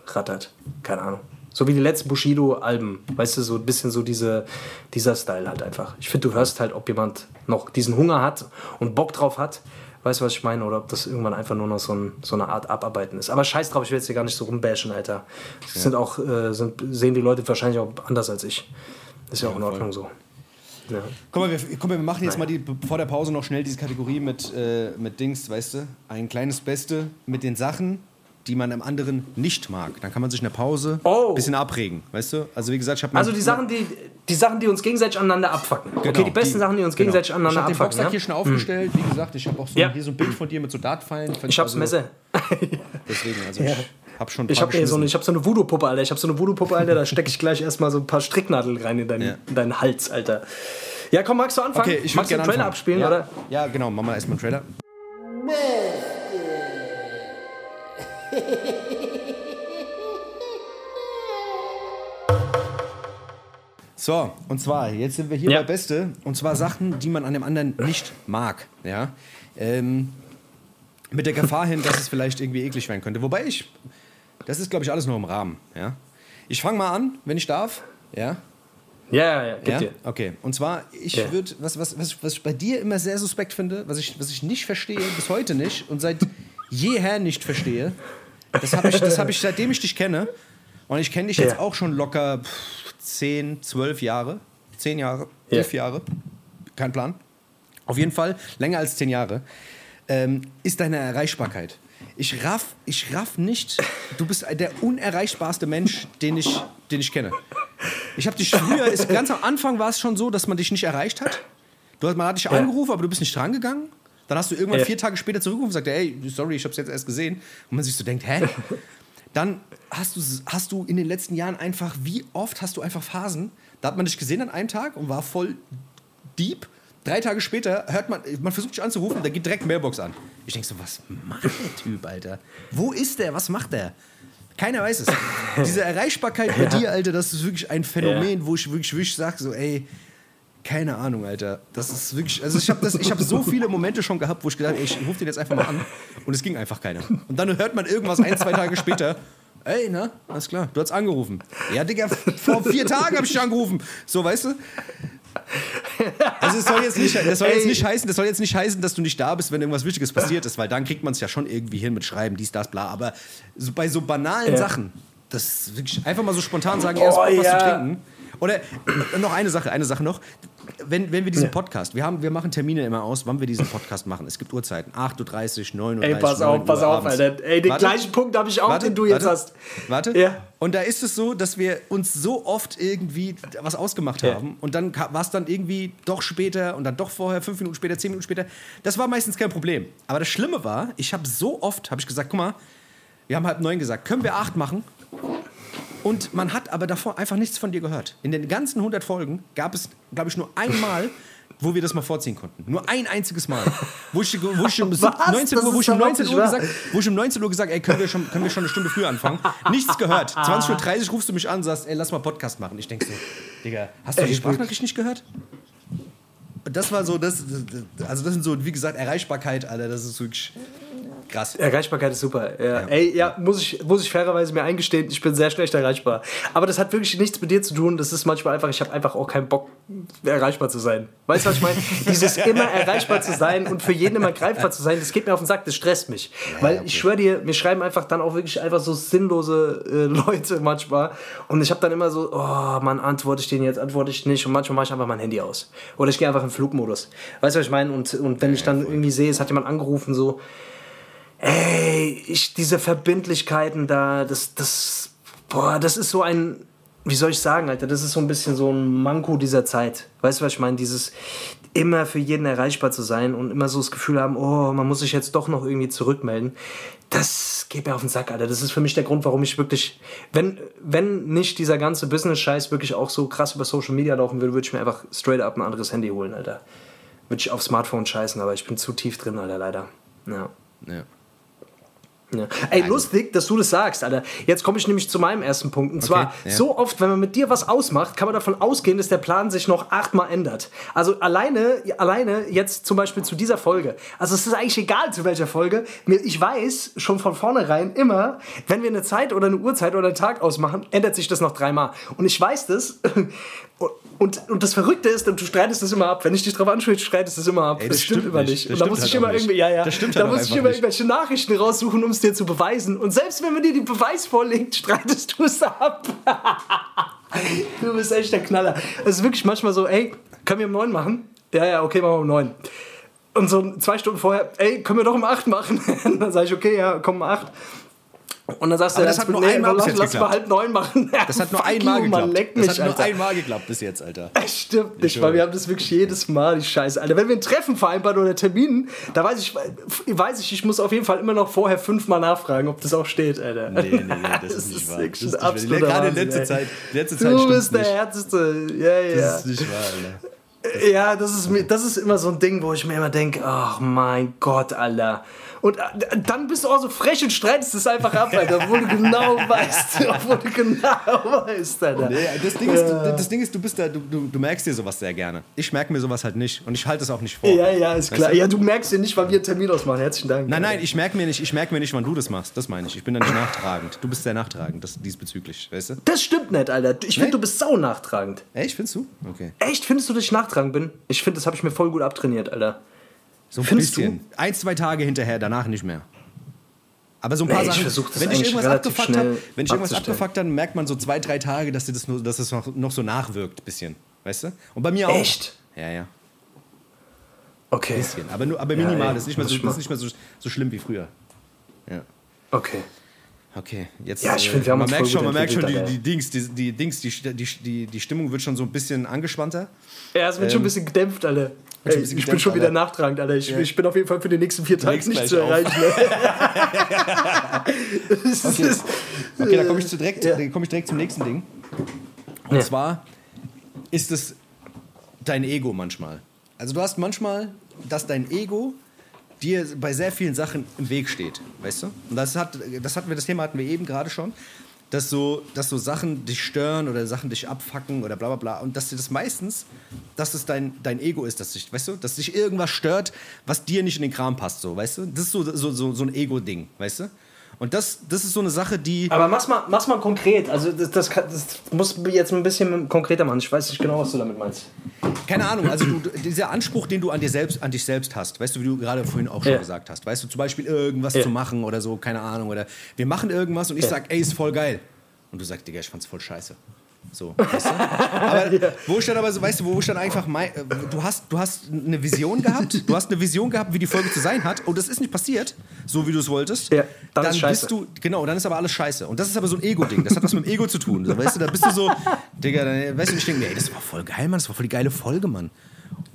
Rattert. Keine Ahnung. So wie die letzten Bushido-Alben. Weißt du, so ein bisschen so diese, dieser Style halt einfach. Ich finde, du hörst halt, ob jemand noch diesen Hunger hat und Bock drauf hat. Weißt du, was ich meine? Oder ob das irgendwann einfach nur noch so, ein, so eine Art Abarbeiten ist. Aber scheiß drauf, ich will jetzt hier gar nicht so rumbashen, Alter. Das Ja. sind auch, äh, sind, sehen die Leute wahrscheinlich auch anders als ich. Ist ja, auch in voll. Ordnung so. Ja. Guck mal, wir, guck mal, wir machen jetzt mal die, vor der Pause noch schnell diese Kategorie mit, äh, mit Dings, weißt du? Ein kleines Beste mit den Sachen, die man am anderen nicht mag. Dann kann man sich in der Pause Oh. ein bisschen abregen, weißt du? Also wie gesagt, ich habe Also die Sachen, die, die Sachen, die uns gegenseitig aneinander abfacken. okay, Genau, die besten Sachen, die uns gegenseitig genau. aneinander Ich habe den abfacken. Boxsack Ja? hier schon aufgestellt. Wie gesagt, ich habe auch so Ja. hier so ein Bild von dir mit so Dartpfeilen. Ich hab's Messer. Deswegen, also ich habe schon ein Ich habe so, eine- ich hab so eine Voodoo-Puppe, Alter. Ich habe so eine Voodoo-Puppe, Alter. Da stecke ich gleich erstmal so ein paar Stricknadeln rein in deinen, Ja. in deinen Hals, Alter. Ja, komm, magst du anfangen? Okay, ich magst du den Trailer anfangen. abspielen, ja. oder? Ja, genau. Machen wir erstmal einen Trailer. So, und zwar, jetzt sind wir hier Ja. bei Beste. Und zwar Sachen, die man an dem anderen nicht mag. Ja? Ähm, mit der Gefahr hin, dass es vielleicht irgendwie eklig werden könnte. Wobei ich, das ist, glaube ich, alles nur im Rahmen. Ja? Ich fange mal an, wenn ich darf. Ja? Ja, ja, ja. Ja? Okay. Und zwar, ich Ja. würde, was, was, was, was ich bei dir immer sehr suspekt finde, was ich, was ich nicht verstehe, bis heute nicht und seit jeher nicht verstehe, das habe ich, das hab ich, seitdem ich dich kenne. Und ich kenne dich jetzt Ja. auch schon locker pff, 10, 12 Jahre. 10 Jahre, Ja. 11 Jahre. Kein Plan. Auf jeden Fall länger als 10 Jahre. Ähm, ist deine Erreichbarkeit. Ich raff, ich raff nicht, du bist der unerreichbarste Mensch, den ich, den ich kenne. Ich habe dich früher, ist, ganz am Anfang war es schon so, dass man dich nicht erreicht hat. Du, hast- man hat dich Ja. angerufen, aber du bist nicht drangegangen. Dann hast du irgendwann Ja. vier Tage später zurückgerufen und gesagt, ey, sorry, ich habe es jetzt erst gesehen. Und man sich so denkt, hä? Dann hast du, hast du in den letzten Jahren einfach, wie oft hast du einfach Phasen, da hat man dich gesehen an einem Tag und war voll deep. Drei Tage später hört man, man versucht dich anzurufen, da geht direkt Mailbox an. Ich denke so, was macht der Typ, Alter? Wo ist der? Was macht der? Keiner weiß es. Diese Erreichbarkeit bei dir, Alter, das ist wirklich ein Phänomen, wo ich wirklich, wirklich sage, so, ey, keine Ahnung, Alter. Das ist wirklich, also ich habe hab so viele Momente schon gehabt, wo ich gedacht habe, ich rufe den jetzt einfach mal an und es ging einfach keiner. Und dann hört man irgendwas ein, zwei Tage später, ey, na, alles klar, du hast angerufen. Ja, Digga, vor vier Tagen habe ich dich angerufen. So, weißt du? Also es soll jetzt nicht, das soll jetzt nicht heißen, das soll jetzt nicht heißen, dass du nicht da bist, wenn irgendwas Wichtiges passiert ist, weil dann kriegt man es ja schon irgendwie hin mit Schreiben, dies, das, bla. Aber so, bei so banalen Ja. Sachen, das wirklich einfach mal so spontan sagen, erst Bock, was ja. zu trinken. Oder äh, noch eine Sache, eine Sache noch. Wenn, wenn wir diesen Podcast, wir, haben, wir machen Termine immer aus, wann wir diesen Podcast machen. Es gibt Uhrzeiten, 8.30 Uhr, 9.30 Uhr. Ey, pass 9 auf, pass auf, abends. Alter. Ey, den Warte. gleichen Punkt habe ich auch, Warte, den du jetzt warte, hast. Warte. Ja. Und da ist es so, dass wir uns so oft irgendwie was ausgemacht Ja. haben und dann war es dann irgendwie doch später und dann doch vorher, fünf Minuten später, zehn Minuten später. Das war meistens kein Problem. Aber das Schlimme war, ich habe so oft, habe ich gesagt, guck mal, wir haben halb neun gesagt, können wir acht machen? Und man hat aber davor einfach nichts von dir gehört. In den ganzen 100 Folgen gab es, glaube ich, nur einmal, wo wir das mal vorziehen konnten. Nur ein einziges Mal. Wo ich, wo ich um Was? 19 Das Uhr, wo ich um doch 19 nicht Uhr gesagt, wo ich um 19 Uhr gesagt, ey, können wir schon, können wir schon eine Stunde früher anfangen? Nichts gehört. 20.30 Uhr rufst du mich an und sagst, ey, lass mal Podcast machen. Ich denk so, Digga, hast du die Sprachnachricht nicht gehört? Das war so, das, also das sind so, wie gesagt, Erreichbarkeit, Alter, das ist wirklich krass. Erreichbarkeit ist super. Ja. Ey, ja, muss ich, muss ich fairerweise mir eingestehen, ich bin sehr schlecht erreichbar. Aber das hat wirklich nichts mit dir zu tun. Das ist manchmal einfach, ich habe einfach auch keinen Bock, erreichbar zu sein. Weißt du, was ich meine? Dieses immer erreichbar zu sein und für jeden immer greifbar zu sein, das geht mir auf den Sack, das stresst mich. Weil ich schwöre dir, mir schreiben einfach dann auch wirklich einfach so sinnlose äh, Leute manchmal. Und ich habe dann immer so, oh Mann, antworte ich den jetzt, antworte ich nicht. Und manchmal mache ich einfach mein Handy aus. Oder ich gehe einfach in Flugmodus. Weißt du, was ich meine? Und, und wenn ich dann irgendwie sehe, es hat jemand angerufen, so, ey, ich, diese Verbindlichkeiten da, das, das, boah, das ist so ein, wie soll ich sagen, Alter, das ist so ein bisschen so ein Manko dieser Zeit. Weißt du, was ich meine? Dieses immer für jeden erreichbar zu sein und immer so das Gefühl haben, oh, man muss sich jetzt doch noch irgendwie zurückmelden. Das geht mir auf den Sack, Alter. Das ist für mich der Grund, warum ich wirklich, wenn, wenn nicht dieser ganze Business-Scheiß wirklich auch so krass über Social Media laufen würde, würde ich mir einfach straight up ein anderes Handy holen, Alter. Würde ich auf Smartphone scheißen, aber ich bin zu tief drin, Alter, leider. Ja. Ja. Ja. Ey, lustig, dass du das sagst, Alter. Jetzt komme ich nämlich zu meinem ersten Punkt. Und zwar, ja. so oft, wenn man mit dir was ausmacht, kann man davon ausgehen, dass der Plan sich noch achtmal ändert. Also alleine, alleine jetzt zum Beispiel zu dieser Folge. Also es ist eigentlich egal, zu welcher Folge. Ich weiß schon von vornherein immer, wenn wir eine Zeit oder eine Uhrzeit oder einen Tag ausmachen, ändert sich das noch dreimal. Und ich weiß das. Und, und das Verrückte ist, du streitest das immer ab. Wenn ich dich drauf anspreche, du streitest das immer ab. Ey, das, das stimmt stimmt immer nicht. nicht. Und da muss ich halt immer auch nicht. irgendwie, ja, ja. Das stimmt da halt muss ich immer nicht. irgendwelche Nachrichten raussuchen, um es dir zu beweisen. Und selbst wenn man dir die Beweis vorlegt, streitest du es ab. du bist echt der Knaller. Es ist wirklich manchmal so, ey, können wir um neun machen? Ja, ja, okay, machen wir um neun. Und so zwei Stunden vorher, ey, können wir doch um acht machen? dann sage ich, okay, ja, komm um acht. Und dann sagst du, Aber das hat nur nee, einmal lass, lass mal halb neun machen. Das hat nur einmal geklappt. Leck das hat nur Alter. einmal geklappt bis jetzt, Alter. Das stimmt nicht, weil wir haben das wirklich jedes Mal, die Scheiße. Alter, wenn wir ein Treffen vereinbaren oder Termin, da weiß ich, weiß ich, ich muss auf jeden Fall immer noch vorher fünfmal nachfragen, ob das auch steht, Alter. Nee, nee, nee, das ist nicht wahr. Das ist ein nicht wahr. Gerade in letzter. Zeit, letzte Zeit Du bist der. Härteste. Ja, ja. Das ist nicht wahr, Alter. Ja, das ist, das ist immer so ein Ding, wo ich mir immer denke, ach mein Gott, Alter. Und äh, dann bist du auch so frech und streitest es einfach ab, Alter, obwohl du genau weißt, obwohl du genau weißt, Alter. Nee, das, Ding ist, du, das Ding ist, du bist da, du, du, du merkst dir sowas sehr gerne. Ich merke mir sowas halt nicht und ich halte es auch nicht vor. Ja, ja, ist klar. Weißt du? Ja, du merkst ja nicht, wann wir einen Termin ausmachen. Herzlichen Dank. Nein, nein, ich merke mir nicht, ich merke mir nicht, wann du das machst. Das meine ich. Ich bin da nicht nachtragend. Du bist sehr nachtragend, das, diesbezüglich, weißt du? Das stimmt nicht, Alter. Ich finde, Nee? du bist sau nachtragend. Echt, findest du? Okay. Echt, findest du, dass ich nachtragend bin? Ich finde, das habe ich mir voll gut abtrainiert, Alter. So ein Findest bisschen. Ein, zwei Tage hinterher, danach nicht mehr. Aber so ein paar Nee, ich Sachen, versuch das wenn ich irgendwas abgefuckt habe, wenn ich irgendwas abgefuckt habe, merkt man so zwei, drei Tage, dass dir das, nur, dass das noch, noch so nachwirkt, bisschen. Weißt du? Und bei mir auch. Echt? Ja, ja. Okay. Bisschen. Aber, nur, aber minimal. ey, das ist nicht mehr, so, ich das nicht mehr so, so schlimm wie früher. Ja. Okay. Okay, jetzt. Ja, ich äh, find, wir haben man uns merkt schon, man merkt schon, die, die Dings, die, die Dings, die, die, die, die Stimmung wird schon so ein bisschen angespannter. Ja, es wird schon ein bisschen gedämpft, Alter. Ey, ich bin gedämpft, schon wieder Alter. nachtragend, Alter. Ich, ich bin auf jeden Fall für die nächsten vier Tage nicht zu erreichen. Ne? Ist- Okay, da komme ich, direkt, Ja. komm ich direkt zum nächsten Ding. Und Ja. zwar ist es dein Ego manchmal. Also du hast manchmal, dass dein Ego dir bei sehr vielen Sachen im Weg steht, weißt du? Und das hat, das hatten wir, das Thema hatten wir eben gerade schon, dass so, dass so Sachen dich stören oder Sachen dich abfacken oder bla bla bla. Und dass dir das meistens, dass es dein, dein Ego ist, dass dich, weißt du, dass dich irgendwas stört, was dir nicht in den Kram passt, so, weißt du? Das ist so, so, so, so ein Ego-Ding, weißt du? Und das, das ist so eine Sache, die. Aber mach's mal, mach's mal konkret. Also das, das, kann, das muss jetzt ein bisschen konkreter machen. Ich weiß nicht genau, was du damit meinst. Keine Ahnung, also du, dieser Anspruch, den du an dir selbst, an dich selbst hast, weißt du, wie du gerade vorhin auch schon Ja. gesagt hast, weißt du, zum Beispiel irgendwas Ja. zu machen oder so, keine Ahnung, oder wir machen irgendwas und ich sag, ey, ist voll geil. Und du sagst, Digga, ich fand's voll scheiße. So, weißt du? Aber wo ich dann aber so, weißt du, wo dann einfach, mei- äh, du hast, du hast eine Vision gehabt, du hast eine Vision gehabt, wie die Folge zu sein hat und das ist nicht passiert, so wie du es wolltest. Ja, dann scheiße. bist du, genau, dann ist aber alles scheiße. Und das ist aber so ein Ego-Ding, das hat was mit dem Ego zu tun. So, weißt du, da bist du so, Digga, dann, weißt du, ich denke mir, ey, das war voll geil, Mann, das war voll die geile Folge, Mann.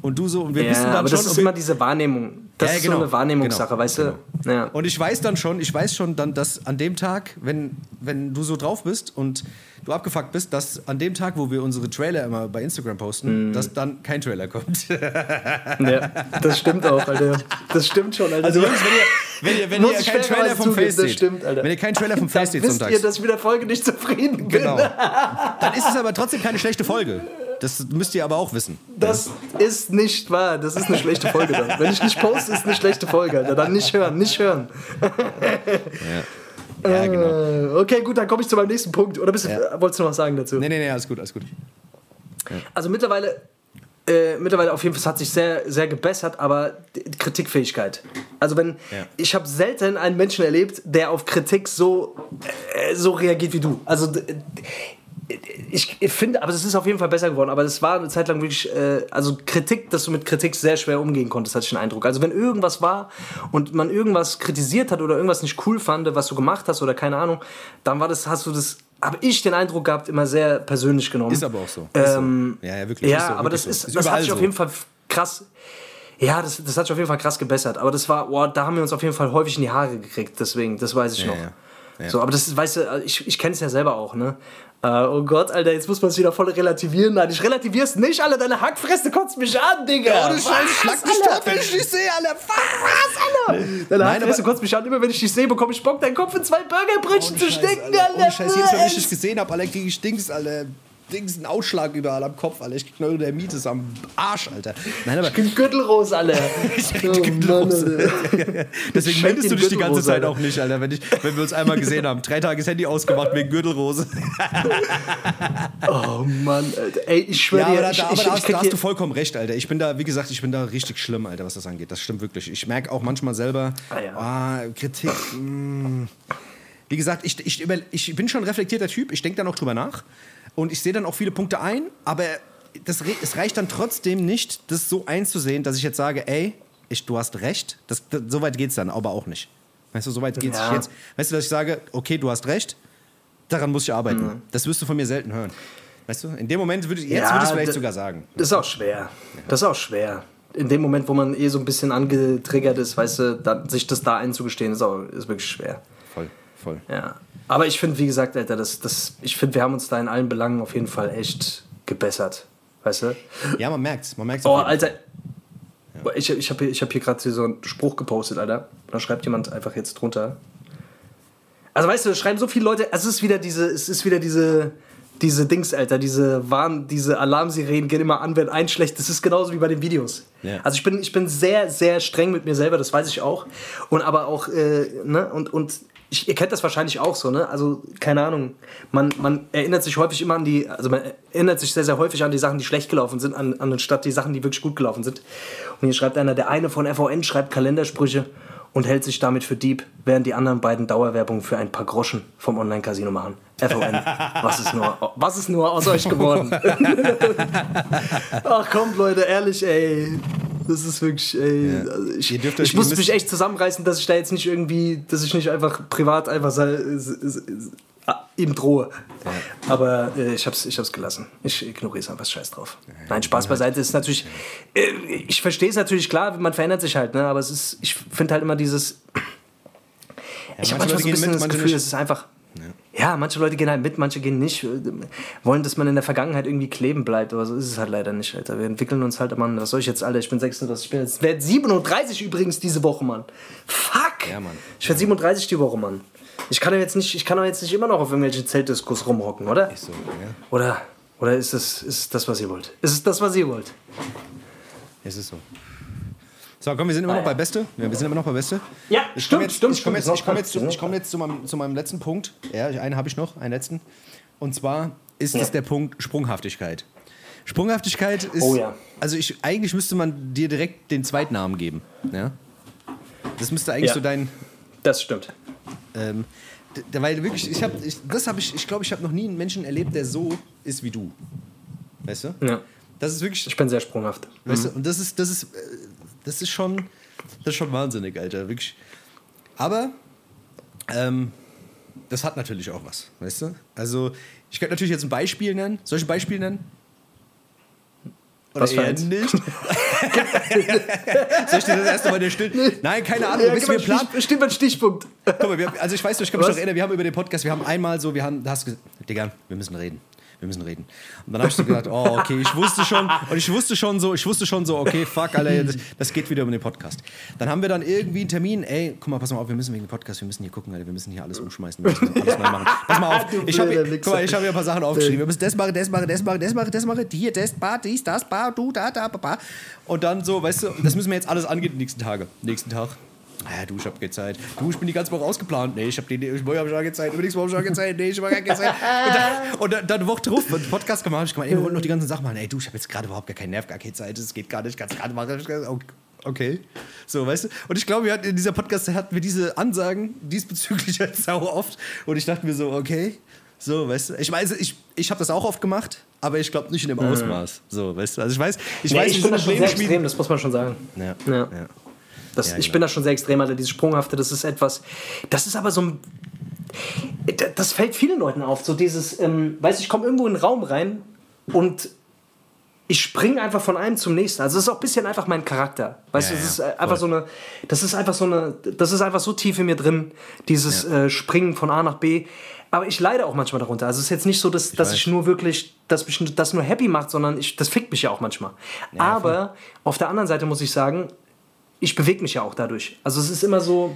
Und du so, und wir Ja, wissen dann aber schon, das ist immer diese Wahrnehmung. Das Ja, ist genau, so eine Wahrnehmungssache, genau, weißt du? Ja. und ich weiß dann schon, ich weiß schon dann, dass an dem Tag, wenn, wenn du so drauf bist und du abgefuckt bist, dass an dem Tag, wo wir unsere Trailer immer bei Instagram posten, dass dann kein Trailer kommt. ja, das stimmt auch, Alter. Das stimmt schon, Alter. Also wenn ihr, wenn ihr, wenn ihr keinen Trailer vom Face seht, stimmt, wenn ihr keinen Trailer vom dann Face seht wisst sonntags, ihr, dass ich mit der Folge nicht zufrieden bin. genau, dann ist es aber trotzdem keine schlechte Folge. Das müsst ihr aber auch wissen. Das ist nicht wahr. Das ist eine schlechte Folge dann. Wenn ich nicht poste, ist eine schlechte Folge, Alter. Dann nicht hören, nicht hören. Ja, genau. Äh, Okay, gut, dann komme ich zu meinem nächsten Punkt. Oder bist du, Ja. wolltest du noch was sagen dazu? Nee, nee, nee, alles gut, alles gut. Also mittlerweile, äh, mittlerweile auf jeden Fall es hat sich sehr, sehr gebessert, aber Kritikfähigkeit. Also wenn Ja. ich habe selten einen Menschen erlebt, der auf Kritik so äh, so reagiert wie du. Also ich, ich finde, aber es ist auf jeden Fall besser geworden. Aber es war eine Zeit lang wirklich, äh, also Kritik, dass du mit Kritik sehr schwer umgehen konntest, hatte ich den Eindruck. Also wenn irgendwas war und man irgendwas kritisiert hat oder irgendwas nicht cool fand, was du gemacht hast oder keine Ahnung, dann war das, hast du das, habe ich den Eindruck gehabt, immer sehr persönlich genommen. Ist aber auch so. Ähm, so. Ja, ja, wirklich. Ja, so, aber das, wirklich ist, so. das hat sich auf so. jeden Fall krass. Ja, das, das hat sich auf jeden Fall krass gebessert. Aber das war, boah, da haben wir uns auf jeden Fall häufig in die Haare gekriegt. Deswegen, das weiß ich Ja, noch. ja. So, aber das ist, weißt du, ich, ich kenne es ja selber auch, ne? Äh, oh Gott, Alter, jetzt muss man es wieder voll relativieren. Nein, ich relativier's nicht, Alter. Deine Hackfresse kotzt mich an, Digga. Ohne Scheiß, schlag dich tot, wenn ich dich sehe, Alter. Was, Alter? Deine Nein, Hackfresse kotzt mich an. Immer wenn ich dich sehe, bekomme ich Bock, deinen Kopf in zwei Burgerbrötchen zu stecken, Alter. Alter. Ohne Scheiß, Mal, wenn ich dich gesehen habe, Alter, krieg ich Dings, Alter. Dings, einen Ausschlag überall am Kopf, Alter. Ich krieg Neurodermitis am Arsch, Alter. Nein, aber Gürtelros, Alter. Ich krieg Oh, Gürtelrose. Deswegen meldest du dich die ganze Gürtelrose, Zeit auch nicht, Alter, wenn, ich, wenn wir uns einmal gesehen haben. Drei Tage das Handy ausgemacht wegen Gürtelrose. Oh Mann, Alter. Ey, ich schwöre Ja, aber, da, ich, da, aber ich, da, ich hast, krieg da hast du vollkommen recht, Alter. Ich bin da, wie gesagt, ich bin da richtig schlimm, Alter, was das angeht. Das stimmt wirklich. Ich merke auch manchmal selber, Ah, ja. ah, Kritik. mh. Wie gesagt, ich, ich, über, ich bin schon ein reflektierter Typ. Ich denke da noch drüber nach. Und ich sehe dann auch viele Punkte ein. Aber das, es reicht dann trotzdem nicht, das so einzusehen, dass ich jetzt sage, ey, ich, du hast recht. Das, das, so weit geht es dann aber auch nicht. Weißt du, so weit geht es Ja. jetzt. Weißt du, dass ich sage, okay, du hast recht, daran muss ich arbeiten. Mhm. Das wirst du von mir selten hören. Weißt du, in dem Moment würde ich, jetzt Ja, würde ich es vielleicht sogar sagen. Das ist auch schwer. Das ist auch schwer. In dem Moment, wo man eh so ein bisschen angetriggert ist, weißt du, dann, sich das da einzugestehen, ist, auch, ist wirklich schwer. Voll. Ja. Aber ich finde, wie gesagt, Alter, das, das, ich finde, wir haben uns da in allen Belangen auf jeden Fall echt gebessert. Weißt du? Ja, man merkt's. Man merkt's Oh, Alter. Ich, ich habe hier, ich hab hier gerade so einen Spruch gepostet, Alter. Da schreibt jemand einfach jetzt drunter. Also weißt du, schreiben so viele Leute, es ist wieder diese, es ist wieder diese, diese Dings, Alter, diese Warn, diese Alarmsirenen gehen immer an, wenn ein schlecht. Das ist genauso wie bei den Videos. Ja. Also ich bin, ich bin sehr, sehr streng mit mir selber, das weiß ich auch. Und aber auch, äh, ne, und, und ich, ihr kennt das wahrscheinlich auch so, ne? Also, keine Ahnung. Man, man erinnert sich häufig immer an die, also man erinnert sich sehr, sehr häufig an die Sachen, die schlecht gelaufen sind, an, anstatt die Sachen, die wirklich gut gelaufen sind. Und hier schreibt einer, der eine von FON schreibt Kalendersprüche und hält sich damit für Dieb, während die anderen beiden Dauerwerbung für ein paar Groschen vom Online-Casino machen. FON, was ist nur, was ist nur aus euch geworden? Ach kommt Leute, ehrlich, ey. Das ist wirklich, ey. Ja. Also ich ich ihr muss mich echt zusammenreißen, dass ich da jetzt nicht irgendwie, dass ich nicht einfach privat einfach ah, ihm drohe. Aber äh, ich hab's, ich hab's gelassen. Ich ignoriere es einfach scheiß drauf. Nein, Spaß beiseite ist natürlich. Äh, ich verstehe es natürlich klar, man verändert sich halt, ne? Aber es ist, ich finde halt immer dieses. ich habe manchmal so ein bisschen mit, das Gefühl, es ist einfach. Ja. manche Leute gehen halt mit, manche gehen nicht. Wollen, dass man in der Vergangenheit irgendwie kleben bleibt, aber so ist es halt leider nicht, Alter. Wir entwickeln uns halt, Mann, was soll ich jetzt, Alter? Ich bin 36, ich bin jetzt, werd 37 übrigens diese Woche, Mann. Fuck! Ja, Mann. Ich werde 37 die Woche, Mann. Ich kann doch jetzt nicht, ich kann doch jetzt nicht immer noch auf irgendwelchen Zeltdiskos rumhocken, oder? So, ja. Oder, oder ist es, ist es das, was ihr wollt? Ist es das, was ihr wollt? Es ist so. So, komm, wir sind immer noch bei Beste. Ja, wir sind immer noch bei Beste. Ja, ich stimmt, komme jetzt, stimmt, ich komme jetzt, stimmt. ich komme jetzt, Stimmt. ich komme jetzt zu, meinem, zu meinem letzten Punkt. Ja, einen habe ich noch, einen letzten. Und zwar ist Ja. es der Punkt Sprunghaftigkeit. Sprunghaftigkeit ist. Oh ja. Also ich, eigentlich müsste man dir direkt den Zweitnamen geben. Ja? Das müsste eigentlich Ja. so dein. Das stimmt. Ähm, weil wirklich, ich habe, das habe ich, ich glaube, ich habe noch nie einen Menschen erlebt, der so ist wie du. Weißt du? Ja. Das ist wirklich. Ich bin sehr sprunghaft. Weißt du, und das ist, das ist, äh, das ist schon, das ist schon wahnsinnig, Alter, wirklich. Aber ähm, das hat natürlich auch was, weißt du? Also ich könnte natürlich jetzt ein Beispiel nennen. Soll ich ein Beispiel nennen? Oder Was eher nicht? Soll ich dir das erste Mal der Still? Nein, keine Ahnung. Ja, wissen wir Plan? Stich- ein Stichpunkt. Guck mal, wir, also ich weiß, ich kann mich noch erinnern, wir haben über den Podcast, wir haben einmal so, wir haben, hast gesagt, Digga, wir müssen reden. Wir müssen reden. Und dann habe ich so gedacht, oh, okay, ich wusste schon, und ich wusste schon so, ich wusste schon so, okay, fuck, Alter, das, das geht wieder um den Podcast. Dann haben wir dann irgendwie einen Termin, ey, guck mal, pass mal auf, wir müssen wegen dem Podcast, wir müssen hier gucken, Alter, wir müssen hier alles umschmeißen, wir müssen alles neu machen. Pass mal auf, ich habe blöder guck mal, ich Wichser. habe hier ein paar Sachen aufgeschrieben. Wir müssen das machen, das machen, das machen, das machen, das machen, hier, das, bar, dies, das, bar, du, da, da, ba, ba. Und dann so, weißt du, das müssen wir jetzt alles angehen nächsten Tage. Nächsten Tag. Ah, du, ich hab keine Zeit. Du, ich bin die ganze Woche ausgeplant. Nee, ich hab die, ich morgen hab ich auch keine Zeit. Übernächste Woche hab ich auch keine Zeit. Nee, ich hab auch keine Zeit. Und dann, und dann, dann eine Woche drauf, einen Podcast gemacht, hab ich gemeint, ey, wir wollten noch die ganzen Sachen machen. Ey, du, ich hab jetzt gerade überhaupt gar keinen Nerv, gar keine Zeit. Das geht gar nicht, kannst gerade machen. Ich gesagt, Okay. So, weißt du? Und ich glaube, wir hatten in dieser Podcast hatten wir diese Ansagen diesbezüglich halt sau oft. Und ich dachte mir so, okay. So, weißt du? Ich weiß, ich, ich habe das auch oft gemacht, aber ich glaube nicht in dem Ausmaß. So, weißt du? Also ich weiß, ich Ja, weiß, ich wir bin da sind schon sehr extrem, das muss man schon sagen. Ja. Ja. ja. Das, Ja, Ich genau. bin da schon sehr extrem, Alter. Dieses Sprunghafte, das ist etwas. Das ist aber so ein. Da- Das fällt vielen Leuten auf. So dieses, ähm, weißt du, ich komme irgendwo in einen Raum rein und ich springe einfach von einem zum nächsten. Also es ist auch ein bisschen einfach mein Charakter. Weißt Ja, du, ja, ist äh, einfach so eine, das ist einfach so eine, das ist einfach so tief in mir drin, dieses äh, Springen von A nach B. Aber ich leide auch manchmal darunter. Also es ist jetzt nicht so, dass, dass weiß. ich nur wirklich, dass mich das nur happy macht, sondern ich, das fickt mich ja auch manchmal. Aber auf der anderen Seite muss ich sagen, ich bewege mich ja auch dadurch. Also es ist immer so,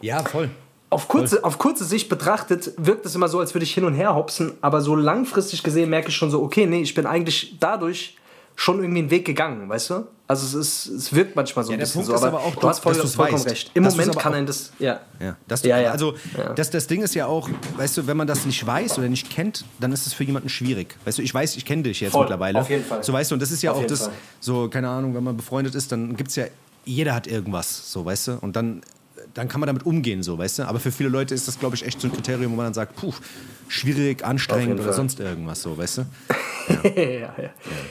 Ja, voll. auf kurze, auf kurze Sicht betrachtet wirkt es immer so, als würde ich hin und her hopsen, aber so langfristig gesehen merke ich schon so, okay, nee, ich bin eigentlich dadurch schon irgendwie einen Weg gegangen, weißt du? Also es ist, es wirkt manchmal so ein der bisschen Punkt so, ist aber, aber auch, du hast voll, dass vollkommen weißt. recht. Im Dass Moment kann ein das, ja. Ja, das, Ja, ja. Also, Ja. Das, das Ding ist ja auch, weißt du, wenn man das nicht weiß oder nicht kennt, dann ist es für jemanden schwierig. Weißt du, ich weiß, ich kenne dich jetzt Voll, mittlerweile. auf jeden Fall. So, weißt du, und das ist ja Auf auch das, Fall. so, keine Ahnung, wenn man befreundet ist, dann gibt es ja, jeder hat irgendwas, so, weißt du, und dann, dann kann man damit umgehen, so, weißt du. Aber für viele Leute ist das, glaube ich, echt so ein Kriterium, wo man dann sagt, puh, schwierig, anstrengend oder sonst irgendwas, so, weißt du. ja, ja.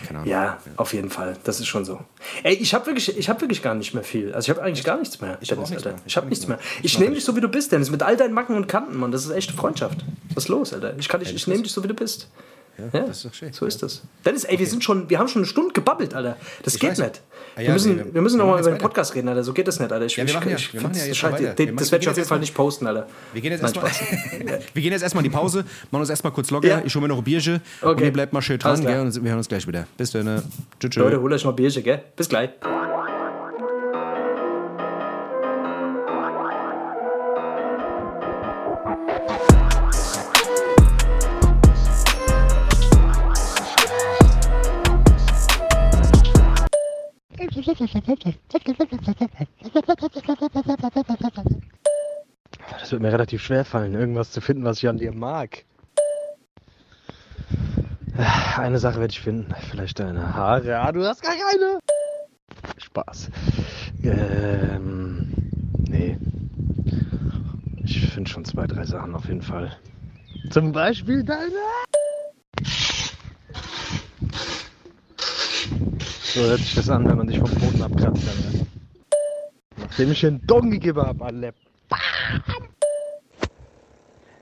Keine Ahnung. Ja, auf jeden Fall. Das ist schon so. Ey, ich habe wirklich, ich hab wirklich gar nicht mehr viel. Also ich habe eigentlich gar nichts mehr. Ich hab Dennis, nichts mehr. Ich habe nichts mehr. Ich nehme dich so, wie du bist, Dennis. Mit all deinen Macken und Kanten, Mann. Das ist echte Freundschaft. Was ist los, Alter? Ich, kann dich, ich nehme dich so, wie du bist. Ja, das ist doch schön. So ist das. Dennis, ey, wir sind schon, wir haben schon eine Stunde gebabbelt, Alter. Das geht weiß. nicht. Ah, ja, wir müssen, wir- wir müssen wir noch mal machen über den. Podcast reden, Alter. So geht das nicht, Alter. Ich, Ja, wir ich- machen ja- ich wir machen ja jetzt weiter. Den- Wir Das werde ich auf jeden jetzt Fall nicht posten, Alter. Wir gehen jetzt erstmal wir gehen jetzt erstmal in die Pause, machen uns erstmal kurz locker. Ja. Ich hole mir noch ein Bierchen und Okay. ihr bleibt mal schön dran, gell? Und wir hören uns gleich wieder. Bis dann. ne? Tschüss. tschüss. Leute, holt euch noch Bierchen, gell? Bis gleich. Das wird mir relativ schwer fallen, irgendwas zu finden, was ich an dir mag. Eine Sache werde ich finden. Vielleicht deine Haare. Ah, du hast gar keine. Spaß. Ähm, nee. Ich finde schon zwei, drei Sachen auf jeden Fall. Zum Beispiel deine. So hört sich das an, wenn man dich vom Boden abkratzt. Alter. Nachdem ich einen Dong gegeben habe, Alter.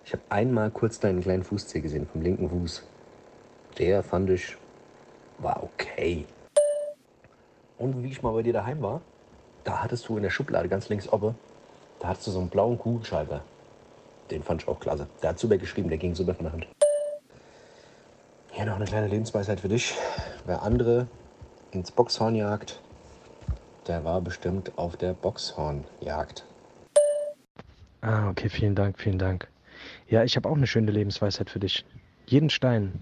Ich habe einmal kurz deinen kleinen Fußzeh gesehen, vom linken Fuß. Der fand ich, war okay. Und wie ich mal bei dir daheim war, da hattest du in der Schublade ganz links oben, da hattest du so einen blauen Kugelschreiber. Den fand ich auch klasse. Der hat super geschrieben, der ging super von der Hand. Hier noch eine kleine Lebensweisheit für dich. Wer andere ins Boxhorn jagt, der war bestimmt auf der Boxhornjagd. Ah, okay, vielen Dank, vielen Dank. Ja, ich habe auch eine schöne Lebensweisheit für dich. Jeden Stein,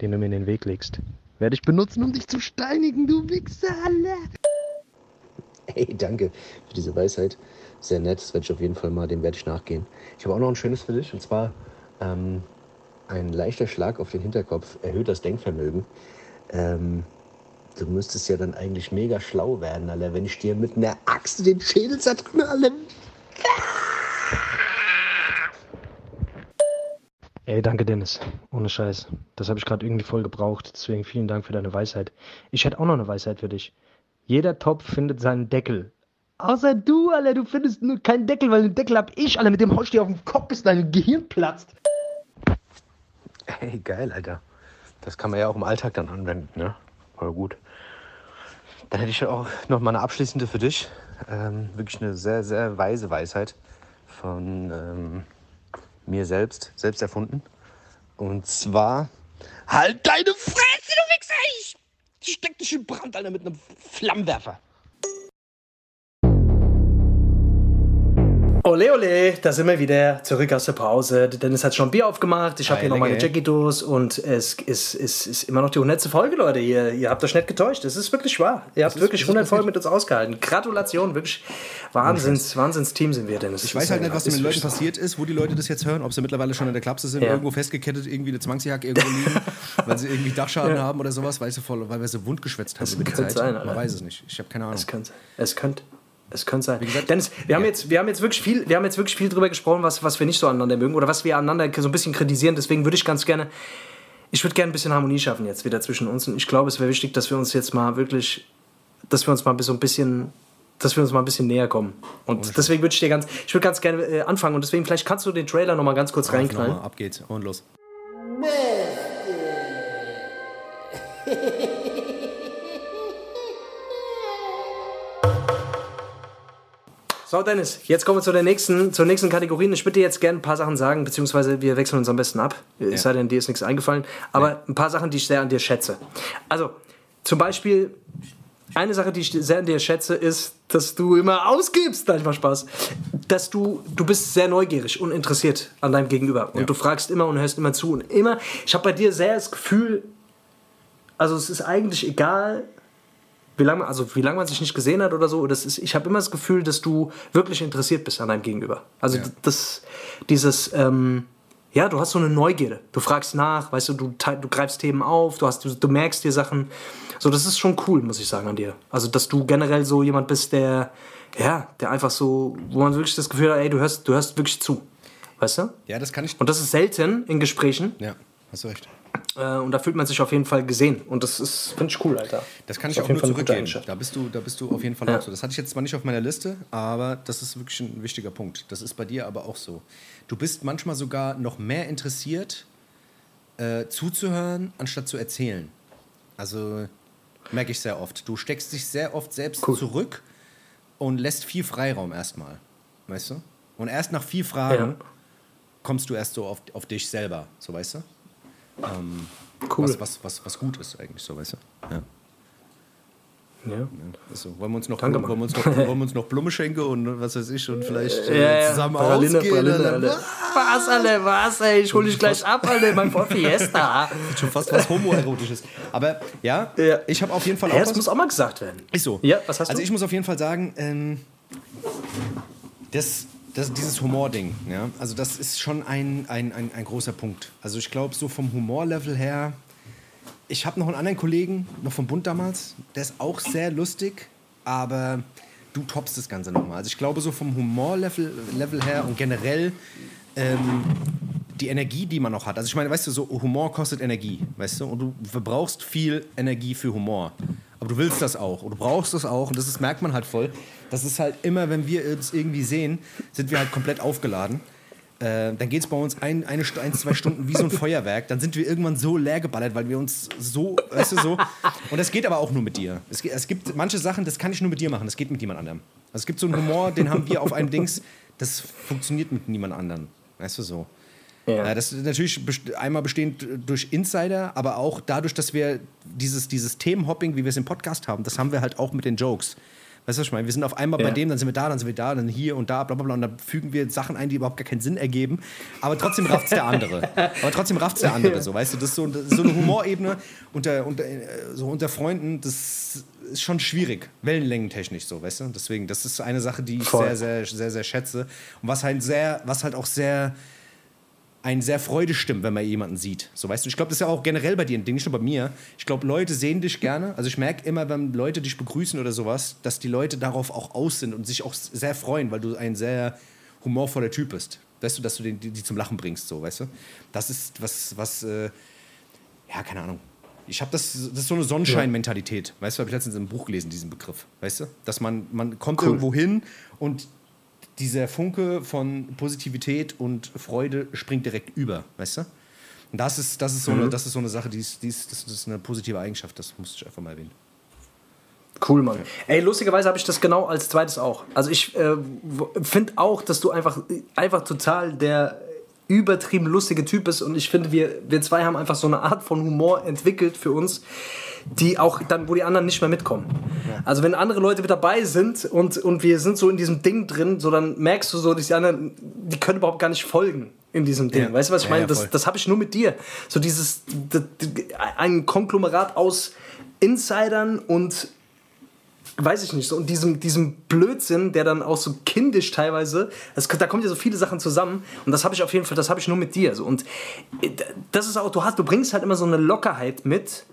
den du mir in den Weg legst, werde ich benutzen, um dich zu steinigen, du Wichser. Hey, danke für diese Weisheit. Sehr nett, das werde ich auf jeden Fall mal, dem werde ich nachgehen. Ich habe auch noch ein schönes für dich, und zwar ähm, ein leichter Schlag auf den Hinterkopf erhöht das Denkvermögen. Ähm, du müsstest ja dann eigentlich mega schlau werden, Alter, wenn ich dir mit einer Axt den Schädel zertrümmere, Alter. Ey, danke Dennis. Ohne Scheiß. Das habe ich gerade irgendwie voll gebraucht. Deswegen vielen Dank für deine Weisheit. Ich hätte auch noch eine Weisheit für dich. Jeder Topf findet seinen Deckel. Außer du, Alter, du findest nur keinen Deckel, weil den Deckel hab ich, Alter, mit dem hau ich dir auf den Kopf, bis dein Gehirn platzt. Hey, geil, Alter. Das kann man ja auch im Alltag dann anwenden, ne? Voll gut. Dann hätte ich auch noch mal eine abschließende für dich. Ähm, wirklich eine sehr, sehr weise Weisheit von ähm, mir selbst, selbst erfunden. Und zwar: Halt deine Fresse, du Wichser! Ich steck dich in Brand, Alter, mit einem Flammenwerfer. Ole, ole, da sind wir wieder zurück aus der Pause. Dennis hat schon Bier aufgemacht. Ich habe hier noch meine? Jackie-Dos und es ist, ist, ist immer noch die 100. Folge, Leute. Ihr, ihr habt euch nicht getäuscht. Es ist wirklich wahr. Ihr habt ist- wirklich das ist 100 Folgen mit uns ausgehalten. Gratulation, wirklich Wahnsinns, Wahnsinns-Team sind wir, Dennis. Ich weiß halt nicht, was mit den Leuten passiert ist, wo die Leute das jetzt hören, ob sie mittlerweile schon in der Klapse sind, Ja. irgendwo festgekettet, irgendwie eine Zwangsjacke irgendwo liegen, weil sie irgendwie Dachschaden haben oder sowas, weil, sie voll, weil wir sie wundgeschwätzt haben die könnte Zeit. sein, Man Alter. weiß es nicht. Ich habe keine Ahnung. Es könnte, es könnte, es könnte sein. gesagt, Dennis, wir haben ja. jetzt, wir haben jetzt wirklich viel, wir haben jetzt wirklich viel drüber gesprochen, was, was wir nicht so aneinander mögen oder was wir aneinander so ein bisschen kritisieren. Deswegen würde ich ganz gerne, ich würde gerne ein bisschen Harmonie schaffen jetzt wieder zwischen uns. Und ich glaube, es wäre wichtig, dass wir uns jetzt mal wirklich, dass wir uns mal so ein bisschen, dass wir uns mal ein bisschen näher kommen. Und deswegen würde ich dir ganz, ich würde ganz gerne äh, anfangen. Und deswegen vielleicht kannst du den Trailer noch mal ganz kurz reinknallen. Nochmal, ab geht's und los. So, Dennis, jetzt kommen wir zu der nächsten, zur nächsten Kategorie. Ich würde dir jetzt gerne ein paar Sachen sagen, beziehungsweise wir wechseln uns am besten ab. Es sei denn, dir ist nichts eingefallen. Aber ein paar Sachen, die ich sehr an dir schätze. Also, zum Beispiel, eine Sache, die ich sehr an dir schätze, ist, dass du immer ausgibst. Nein, mal Spaß. Dass du, du bist sehr neugierig und interessiert an deinem Gegenüber. Und du fragst immer und hörst immer zu. Und immer, ich habe bei dir sehr das Gefühl, also es ist eigentlich egal, wie lange, also wie lange man sich nicht gesehen hat oder so. Das ist, ich habe immer das Gefühl, dass du wirklich interessiert bist an deinem Gegenüber. Also das, dieses, ähm, ja, du hast so eine Neugierde. Du fragst nach, weißt du, du, du greifst Themen auf, du, hast, du, du merkst dir Sachen. So, das ist schon cool, muss ich sagen, an dir. Also, dass du generell so jemand bist, der, ja, der einfach so, wo man wirklich das Gefühl hat, ey, du hörst, du hörst wirklich zu. Weißt du? Ja, das kann ich. Und das ist selten in Gesprächen. Ja, hast du recht. Äh, und da fühlt man sich auf jeden Fall gesehen. Und das ist, finde ich cool, Alter. Das kann ich auf auch jeden nur zurückgeben. Eigenschaft. Da bist du, da bist du auf jeden Fall Ja. auch so. Das hatte ich jetzt zwar nicht auf meiner Liste, aber das ist wirklich ein wichtiger Punkt. Das ist bei dir aber auch so. Du bist manchmal sogar noch mehr interessiert, äh, zuzuhören, anstatt zu erzählen. Also merke ich sehr oft. Du steckst dich sehr oft selbst Cool. zurück und lässt viel Freiraum erstmal. Weißt du? Und erst nach viel Fragen Ja. kommst du erst so auf, auf dich selber, so weißt du? Cool. Was, was, was, was gut ist eigentlich, so weißt du? Ja. Ja. Also, wollen wir uns noch, Danke, wollen wir uns noch, wollen wir uns noch Blume schenken und was weiß ich und vielleicht äh, Ja, zusammen Praline, ausgehen? Praline? Alter. Was, Alter, was, ey? Ich hol dich gleich ab, Alter, mein Ford Fiesta. Schon fast was homoerotisches. Aber ja, Ja. ich habe auf jeden Fall auch Ja, das was. muss auch mal gesagt werden. Ist so. Ja, was hast also du? ich muss auf jeden Fall sagen, ähm, das, das, dieses Humor-Ding, ja, also das ist schon ein, ein, ein, ein großer Punkt. Also ich glaube, so vom Humorlevel her, ich habe noch einen anderen Kollegen, noch vom Bund damals, der ist auch sehr lustig, aber du toppst das Ganze nochmal. Also ich glaube, so vom Humorlevel Level her und generell ähm, die Energie, die man noch hat. Also ich meine, weißt du, so Humor kostet Energie, weißt du, und du verbrauchst viel Energie für Humor. Aber du willst das auch und du brauchst das auch und das ist, merkt man halt voll. Das ist halt immer, wenn wir uns irgendwie sehen, sind wir halt komplett aufgeladen. Äh, dann geht es bei uns ein, eine, ein, zwei Stunden wie so ein Feuerwerk. Dann sind wir irgendwann so leer geballert, weil wir uns so, weißt du, so. Und das geht aber auch nur mit dir. Es, es gibt manche Sachen, das kann ich nur mit dir machen, das geht mit jemand anderem. Also es gibt so einen Humor, den haben wir auf einem Dings, das funktioniert mit niemand anderem. Weißt du, so. Ja. das ist natürlich einmal bestehend durch Insider, aber auch dadurch, dass wir dieses, dieses Themenhopping, wie wir es im Podcast haben, das haben wir halt auch mit den Jokes. Weißt du, was ich meine? Wir sind auf einmal bei Ja. dem, dann sind wir da, dann sind wir da, dann hier und da, bla bla bla. Und dann fügen wir Sachen ein, die überhaupt gar keinen Sinn ergeben. Aber trotzdem rafft's der andere. Aber trotzdem rafft's der andere, so, weißt du? Das ist so, das ist so eine Humorebene unter, unter, äh, so unter Freunden, das ist schon schwierig, wellenlängentechnisch so, weißt du? Deswegen, das ist eine Sache, die ich Voll. sehr, sehr, sehr, sehr schätze. Und was halt sehr, was halt auch sehr einen sehr Freude stimmt, wenn man jemanden sieht. So, weißt du, ich glaube, das ist ja auch generell bei dir ein Ding, nicht nur bei mir. Ich glaube, Leute sehen dich gerne. Also ich merke immer, wenn Leute dich begrüßen oder sowas, dass die Leute darauf auch aus sind und sich auch sehr freuen, weil du ein sehr humorvoller Typ bist. Weißt du, dass du den, die, die zum Lachen bringst, so, weißt du? Das ist was, was, äh, ja, keine Ahnung. Ich habe das, das ist so eine Sonnenschein-Mentalität. Weißt du, habe ich letztens im Buch gelesen, diesen Begriff. Weißt du? Dass man, man kommt irgendwo hin und dieser Funke von Positivität und Freude springt direkt über, weißt du? Und das ist, das ist, so, eine, das ist so eine Sache, die ist, die ist, das ist eine positive Eigenschaft, das muss ich einfach mal erwähnen. Cool, Mann. Ey, lustigerweise habe ich das genau als zweites auch. Also ich äh, finde auch, dass du einfach, einfach total der übertrieben lustige Typ bist und ich finde, wir, wir zwei haben einfach so eine Art von Humor entwickelt für uns, die auch dann, wo die anderen nicht mehr mitkommen. Also wenn andere Leute mit dabei sind und, und wir sind so in diesem Ding drin, so dann merkst du so, dass die anderen, die können überhaupt gar nicht folgen in diesem Ding. Ja. Weißt du, was ich meine? das das habe ich nur mit dir. So dieses, d- d- ein Konglomerat aus Insidern und weiß ich nicht, so und diesem, diesem Blödsinn, der dann auch so kindisch teilweise, das, da kommen ja so viele Sachen zusammen und das habe ich auf jeden Fall, das habe ich nur mit dir. So. Und äh, das ist auch, du hast, du bringst halt immer so eine Lockerheit mit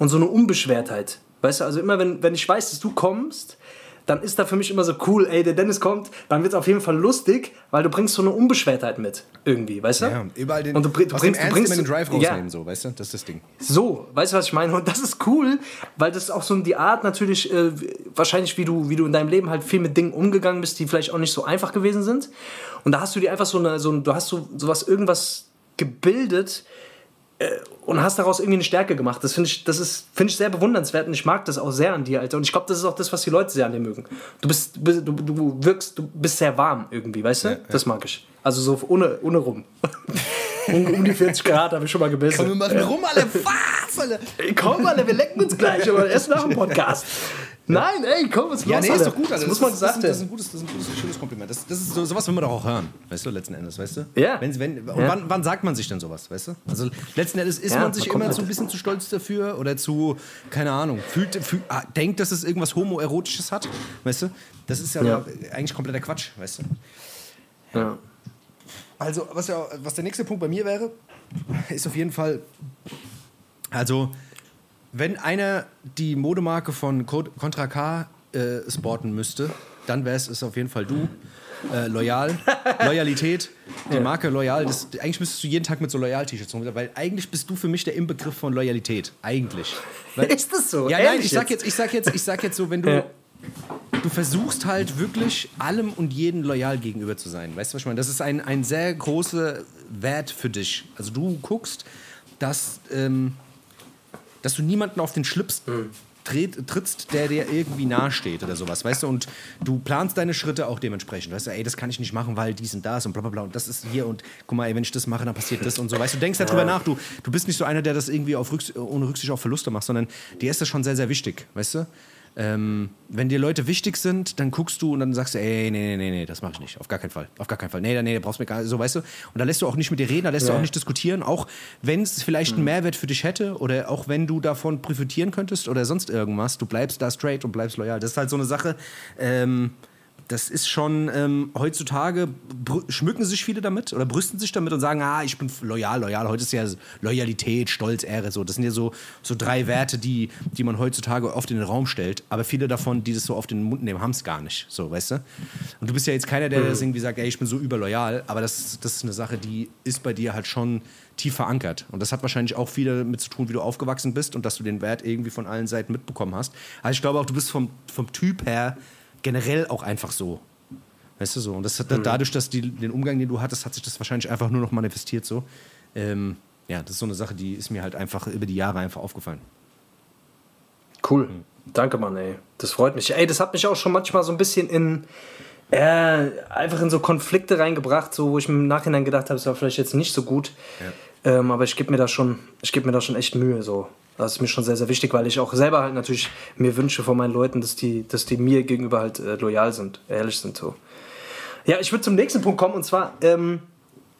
und so eine Unbeschwertheit. Weißt du, also immer wenn, wenn ich weiß, dass du kommst, dann ist da für mich immer so cool, ey, der Dennis kommt, dann wird es auf jeden Fall lustig, weil du bringst so eine Unbeschwertheit mit, irgendwie, weißt du? Ja, überall den, und du, du bringst, du Ernst bringst den Drive ja, rausnehmen, so, weißt du? Das ist das Ding. so, weißt du, was ich meine? Und das ist cool, weil das ist auch so die Art natürlich, äh, wahrscheinlich wie du, wie du in deinem Leben halt viel mit Dingen umgegangen bist, die vielleicht auch nicht so einfach gewesen sind. Und da hast du dir einfach so eine, so du hast so sowas, irgendwas gebildet, und hast daraus irgendwie eine Stärke gemacht. Das finde ich, das ist, finde ich sehr bewundernswert und ich mag das auch sehr an dir, Alter. Und ich glaube, das ist auch das, was die Leute sehr an dir mögen. Du bist, du, du, wirkst, du bist sehr warm irgendwie, weißt du? Das mag ich. Also so ohne, ohne rum. um, um die 40 Grad habe ich schon mal gebissen. Wir machen rum, alle. Was? Ey, komm, Alter, wir lecken uns gleich, aber erst nach dem Podcast. Nein, ey, komm, was ist Ja, los, nee, ist Alter? doch gut, Alter. Das muss man das, ist, das, ist ein gutes, das ist ein gutes, schönes Kompliment. Das, das ist so, sowas will man doch auch hören, weißt du, letzten Endes, weißt du? Ja. Wenn, wenn, und Ja. wann, wann sagt man sich denn sowas, weißt du? Also letzten Endes ist Ja, man sich man kommt immer halt- so ein bisschen zu stolz dafür oder zu, keine Ahnung, fühlt, fühlt, ah, denkt, dass es irgendwas Homoerotisches hat, weißt du? Das ist ja, Ja. eigentlich kompletter Quatsch, weißt du? Ja. Also, was, ja, was der nächste Punkt bei mir wäre, ist auf jeden Fall, also, wenn einer die Modemarke von Co- Contra K äh, sporten müsste, dann wäre es auf jeden Fall du. Äh, loyal, Loyalität, die Marke Loyal, das, eigentlich müsstest du jeden Tag mit so Loyal-T-Shirts rum, weil eigentlich bist du für mich der Inbegriff von Loyalität. Eigentlich. Weil, Ist das so? ja, nein, Ehrlich ich sag jetzt, ich sag jetzt, ich sag jetzt so, wenn du, du versuchst halt wirklich allem und jedem loyal gegenüber zu sein. Weißt du, was ich meine? Das ist ein, ein sehr großer Wert für dich. Also du guckst, dass, ähm, dass du niemanden auf den Schlips tritt, trittst, der dir irgendwie nahesteht oder sowas, weißt du? Und du planst deine Schritte auch dementsprechend. Weißt du, ey, das kann ich nicht machen, weil dies und das und bla bla bla und das ist hier und guck mal, ey, wenn ich das mache, dann passiert das und so. Weißt du, du denkst darüber nach. Du, du bist nicht so einer, der das irgendwie auf Rücks ohne Rücksicht auf Verluste macht, sondern dir ist das schon sehr, sehr wichtig, weißt du? Ähm, wenn dir Leute wichtig sind, dann guckst du und dann sagst du, ey, nee, nee, nee, nee, das mache ich nicht. Auf gar keinen Fall. Auf gar keinen Fall. Nee, nee, brauchst mir gar so, weißt du? Und da lässt du auch nicht mit dir reden, da lässt du Ja. auch nicht diskutieren, auch wenn es vielleicht einen Mehrwert für dich hätte oder auch wenn du davon profitieren könntest oder sonst irgendwas, du bleibst da straight und bleibst loyal. Das ist halt so eine Sache, ähm, das ist schon ähm, heutzutage schmücken sich viele damit oder brüsten sich damit und sagen, ah, ich bin loyal, loyal. Heute ist ja Loyalität, Stolz, Ehre, so. Das sind ja so, so drei Werte, die, die man heutzutage oft in den Raum stellt. Aber viele davon, die das so auf den Mund nehmen, haben es gar nicht, so, weißt du? Und du bist ja jetzt keiner, der das irgendwie sagt, ey, ich bin so überloyal. Aber das, das ist eine Sache, die ist bei dir halt schon tief verankert. Und das hat wahrscheinlich auch viel damit zu tun, wie du aufgewachsen bist und dass du den Wert irgendwie von allen Seiten mitbekommen hast. Also ich glaube auch, du bist vom, vom Typ her generell auch einfach so. Weißt du so? Und das hat dadurch, dass die, den Umgang, den du hattest, hat sich das wahrscheinlich einfach nur noch manifestiert so. Ähm, ja, das ist so eine Sache, die ist mir halt einfach über die Jahre einfach aufgefallen. Cool. Danke, Mann, ey. Das freut mich. Ey, das hat mich auch schon manchmal so ein bisschen in. Äh, einfach in so Konflikte reingebracht, so, wo ich im Nachhinein gedacht habe, es war vielleicht jetzt nicht so gut. Ähm, aber ich gebe mir da schon, ich gebe mir da schon echt Mühe. So. Das ist mir schon sehr, sehr wichtig, weil ich auch selber halt natürlich mir wünsche von meinen Leuten, dass die, dass die mir gegenüber halt äh, loyal sind, ehrlich sind. So. Ja, ich würde zum nächsten Punkt kommen und zwar, ähm,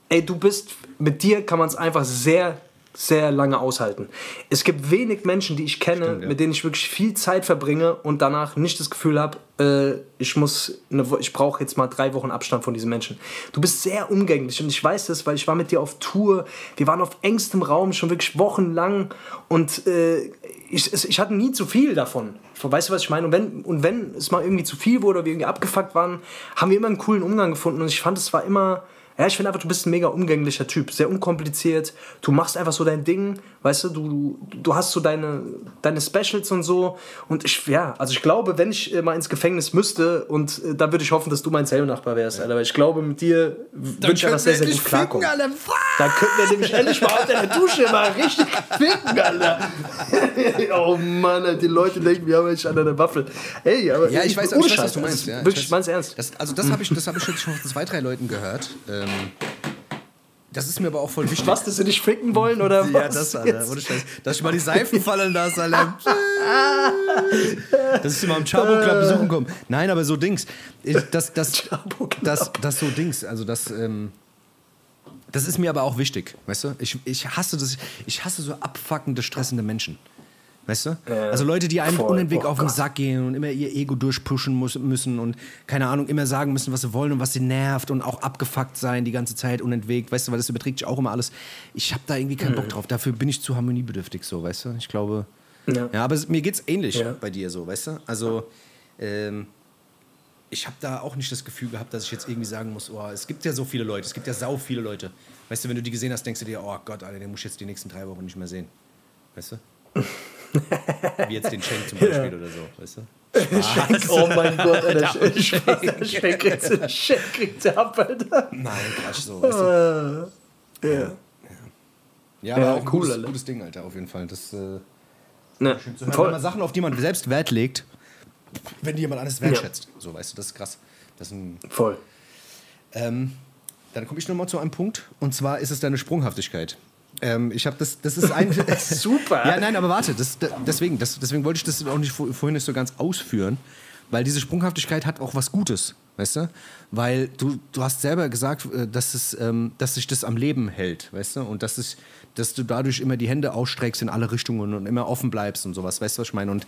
ey, du bist, mit dir kann man es einfach sehr, sehr lange aushalten. Es gibt wenig Menschen, die ich kenne, Stimmt, ja. mit denen ich wirklich viel Zeit verbringe und danach nicht das Gefühl habe, äh, ich muss, eine, ich brauche jetzt mal drei Wochen Abstand von diesen Menschen. Du bist sehr umgänglich und ich weiß das, weil ich war mit dir auf Tour. Wir waren auf engstem Raum schon wirklich wochenlang und äh, ich, ich hatte nie zu viel davon. Weißt du, was ich meine? Und wenn, und wenn es mal irgendwie zu viel wurde oder wir irgendwie abgefuckt waren, haben wir immer einen coolen Umgang gefunden und ich fand, es war immer ja, ich finde einfach, du bist ein mega umgänglicher Typ, sehr unkompliziert. Du machst einfach so dein Ding, weißt du, du, du, hast so deine, deine Specials und so. Und ich, ja, also ich glaube, wenn ich äh, mal ins Gefängnis müsste, und äh, da würde ich hoffen, dass du mein Zellnachbar wärst, Alter, weil ich glaube, mit dir würde ich einfach sehr, sehr gut klarkommen. Alter. Da könnten wir nämlich endlich mal unter der Dusche mal richtig ficken, Alter. oh Mann, Alter, die Leute denken, wir haben echt an einer Waffel. Ey, aber Ja, ich weiß, ohne ich weiß was du meinst. Ja, Wirklich, ich ich weiß. mein's ernst. Das, also das habe ich, das hab ich jetzt schon von zwei, drei Leuten gehört. Ähm, das ist mir aber auch voll wichtig. Was, dass sie dich ficken wollen, oder Ja, was? das, Alter. Ohne Scheiß. Dass ich mal die Seifen fallen lasse, Alter. Dass ich sie mal im Chabo Club besuchen komme. Nein, aber so Dings. Das, das, das, das so Dings. Also das, ähm, das ist mir aber auch wichtig, weißt du? Ich, ich hasse das, ich hasse so abfuckende, stressende Menschen. Weißt du? Ja, also Leute, die einem voll. unentwegt Oh auf den Gott. Sack gehen und immer ihr Ego durchpushen muss, müssen und keine Ahnung, immer sagen müssen, was sie wollen und was sie nervt und auch abgefuckt sein die ganze Zeit unentwegt, weißt du, weil das überträgt sich auch immer alles. Ich habe da irgendwie keinen Mhm. Bock drauf. Dafür bin ich zu harmoniebedürftig so, weißt du? Ich glaube. Ja. Ja, aber mir geht's ähnlich Ja. bei dir so, weißt du? Also, ähm, ich habe da auch nicht das Gefühl gehabt, dass ich jetzt irgendwie sagen muss, oh, es gibt ja so viele Leute, es gibt ja sau viele Leute. Weißt du, wenn du die gesehen hast, denkst du dir, oh Gott, Alter, den muss ich jetzt die nächsten drei Wochen nicht mehr sehen. Weißt du? Wie jetzt den Schenk zum Beispiel oder so, weißt du? Schenk, oh mein Gott, Alter. Schenk, Schenk kriegt Schenk ab, Alter. Nein, Quatsch, so, weißt du? Ja. Ja, aber Ja, auch ein cool, gutes, gutes Ding, Alter, auf jeden Fall. Das, äh, Ne, Wenn voll. man Sachen, auf die man selbst Wert legt, wenn die jemand anderes wertschätzt. So, weißt du, das ist krass. Das ist ein, voll. ähm, dann komme ich nochmal zu einem Punkt, und zwar ist es deine Sprunghaftigkeit. Ähm, ich habe das, das ist ein. Super. Ja, nein, aber warte, das, da- deswegen, das, deswegen wollte ich das auch nicht vor- vorhin nicht so ganz ausführen, weil diese Sprunghaftigkeit hat auch was Gutes, weißt du? Weil du, du hast selber gesagt, äh, dass, es, ähm, dass sich das am Leben hält, weißt du? Und dass, es, dass du dadurch immer die Hände ausstreckst in alle Richtungen und immer offen bleibst und sowas, weißt du, was ich meine? Und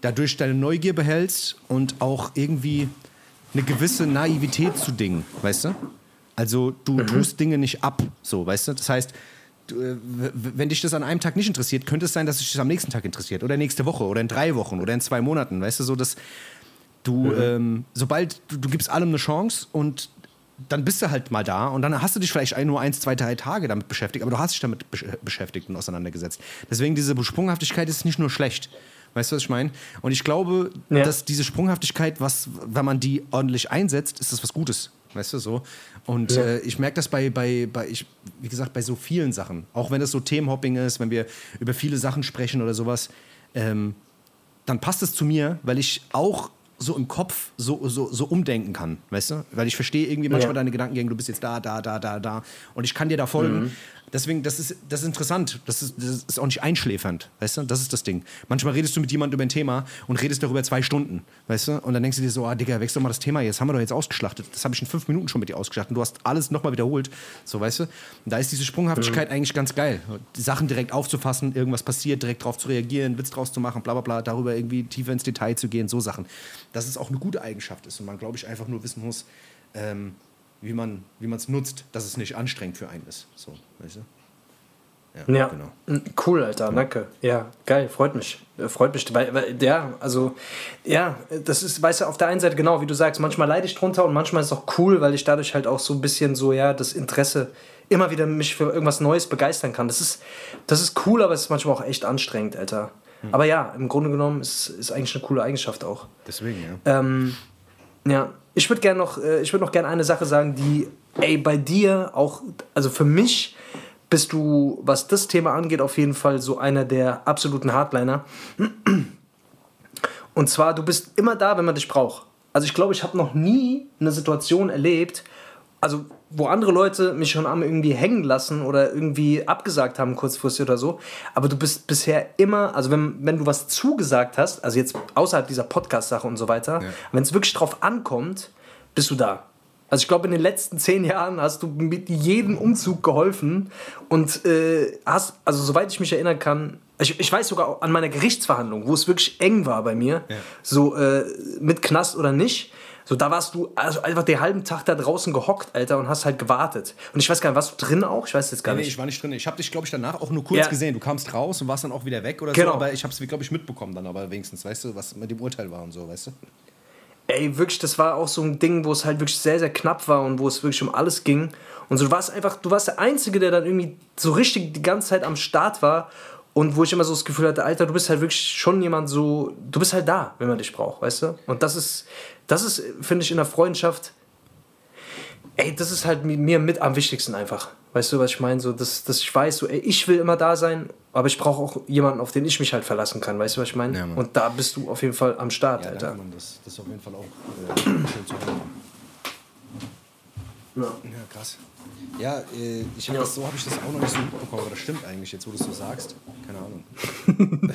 dadurch deine Neugier behältst und auch irgendwie eine gewisse Naivität zu Dingen, weißt du? Also du tust Dinge nicht ab, so, weißt du? Das heißt, wenn dich das an einem Tag nicht interessiert, könnte es sein, dass sich das am nächsten Tag interessiert oder nächste Woche oder in drei Wochen oder in zwei Monaten, weißt du, so dass du, ähm, sobald du, du gibst allem eine Chance und dann bist du halt mal da und dann hast du dich vielleicht nur eins, zwei, drei Tage damit beschäftigt, aber du hast dich damit besch beschäftigt und auseinandergesetzt. Deswegen diese Sprunghaftigkeit ist nicht nur schlecht. Weißt du, was ich meine? Und ich glaube, Ja. dass diese Sprunghaftigkeit, was, wenn man die ordentlich einsetzt, ist das was Gutes. Weißt du so? Und Ja. äh, ich merke das bei, bei, bei ich, wie gesagt, bei so vielen Sachen. Auch wenn es so Themenhopping ist, wenn wir über viele Sachen sprechen oder sowas, ähm, dann passt es zu mir, weil ich auch so im Kopf so, so, so umdenken kann, weißt du? Weil ich verstehe irgendwie manchmal Ja. deine Gedankengänge, du bist jetzt da, da, da, da, da und ich kann dir da folgen. Mhm. Deswegen, das ist, das ist interessant, das ist, das ist auch nicht einschläfernd, weißt du? Das ist das Ding. Manchmal redest du mit jemandem über ein Thema und redest darüber zwei Stunden, weißt du? Und dann denkst du dir so, ah, Digga, wechsel doch mal das Thema, jetzt haben wir doch jetzt ausgeschlachtet. Das habe ich in fünf Minuten schon mit dir ausgeschlachtet und du hast alles nochmal wiederholt, so, weißt du? Und da ist diese Sprunghaftigkeit Mhm. eigentlich ganz geil. Die Sachen direkt aufzufassen, irgendwas passiert, direkt drauf zu reagieren, Witz draus zu machen, bla bla bla, darüber irgendwie tiefer ins Detail zu gehen, so Sachen. Dass es auch eine gute Eigenschaft ist und man, glaube ich, einfach nur wissen muss, ähm, wie man es nutzt, dass es nicht anstrengend für einen ist. So, weißt du? Ja, genau. Mm, cool, Alter, danke. Ja, geil, freut mich. Äh, Freut mich, weil, weil, ja, also, ja, das ist, weißt du, auf der einen Seite genau, wie du sagst, manchmal leide ich drunter und manchmal ist es auch cool, weil ich dadurch halt auch so ein bisschen so, ja, das Interesse immer wieder mich für irgendwas Neues begeistern kann. Das ist, das ist cool, aber es ist manchmal auch echt anstrengend, Alter. Hm. Aber ja, im Grunde genommen ist es eigentlich eine coole Eigenschaft auch. Deswegen, ja. Ähm, ja, ich würde gerne noch, äh, ich würde noch gerne eine Sache sagen, die, ey, bei dir auch, also für mich bist du, was das Thema angeht, auf jeden Fall so einer der absoluten Hardliner. Und zwar, du bist immer da, wenn man dich braucht. Also ich glaube, ich habe noch nie eine Situation erlebt, also wo andere Leute mich schon am irgendwie hängen lassen oder irgendwie abgesagt haben kurzfristig oder so. Aber du bist bisher immer, also wenn, wenn du was zugesagt hast, also jetzt außerhalb dieser Podcast-Sache und so weiter, wenn es wirklich drauf ankommt, bist du da. Also ich glaube, in den letzten zehn Jahren hast du mit jedem Umzug geholfen und äh, hast, also soweit ich mich erinnern kann, ich, ich weiß sogar an meiner Gerichtsverhandlung, wo es wirklich eng war bei mir, so äh, mit Knast oder nicht. So, da warst du also einfach den halben Tag da draußen gehockt, Alter, und hast halt gewartet. Und ich weiß gar nicht, warst du drin auch? Ich weiß jetzt gar Nee, nicht. ich war nicht drin. Ich habe dich, glaube ich, danach auch nur kurz Ja. gesehen. Du kamst raus und warst dann auch wieder weg oder Genau. so. Aber ich habe es, glaube ich, mitbekommen dann aber wenigstens, weißt du, was mit dem Urteil war und so, weißt du? Ey, wirklich, das war auch so ein Ding, wo es halt wirklich sehr, sehr knapp war und wo es wirklich um alles ging. Und so, du warst einfach, du warst der Einzige, der dann irgendwie so richtig die ganze Zeit am Start war. Und wo ich immer so das Gefühl hatte, Alter, du bist halt wirklich schon jemand so, du bist halt da, wenn man dich braucht, weißt du? Und das ist, das ist, finde ich, in der Freundschaft, ey, das ist halt mi- mir mit am wichtigsten einfach. Weißt du, was ich meine? So, dass, dass ich weiß, so, ey, ich will immer da sein, aber ich brauche auch jemanden, auf den ich mich halt verlassen kann. Weißt du, was ich meine? Ja. Und da bist du auf jeden Fall am Start, Ja, Alter. danke, Mann. Das, das ist auf jeden Fall auch äh, schön zu hören. Ja. Ja, krass. Ja, äh, ich hab das, so habe ich das auch noch nicht so mitbekommen, aber das stimmt eigentlich, jetzt wo du es so sagst. Keine Ahnung.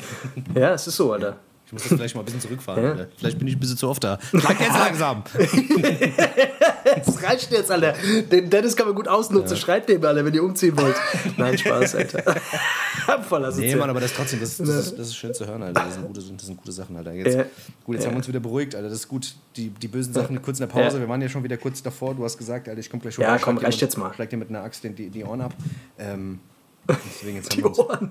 Ja, es ist so, Alter. Ich muss das vielleicht mal ein bisschen zurückfahren. Ja. Alter. Vielleicht bin ich ein bisschen zu oft da. Sag jetzt langsam. Das reicht jetzt, Alter. Den Dennis kann man gut ausnutzen. Schreibt dem, Alter, wenn ihr umziehen wollt. Nein, Spaß, Alter. Voll Nee. Mann, aber das trotzdem, das, das, ist, das ist schön zu hören, Alter. Das sind gute, das sind gute Sachen, Alter. Jetzt, Ja. Gut, jetzt Ja. haben wir uns wieder beruhigt, Alter. Das ist gut. Die, die bösen Sachen kurz in der Pause. Ja. Wir waren ja schon wieder kurz davor. Du hast gesagt, Alter, ich komm gleich Ja, vorbei, komm, reicht mit- jetzt mal. Schlag dir mit einer Axt den, die, die Ohren ab. Ähm, deswegen jetzt haben Die wir uns. Ohren.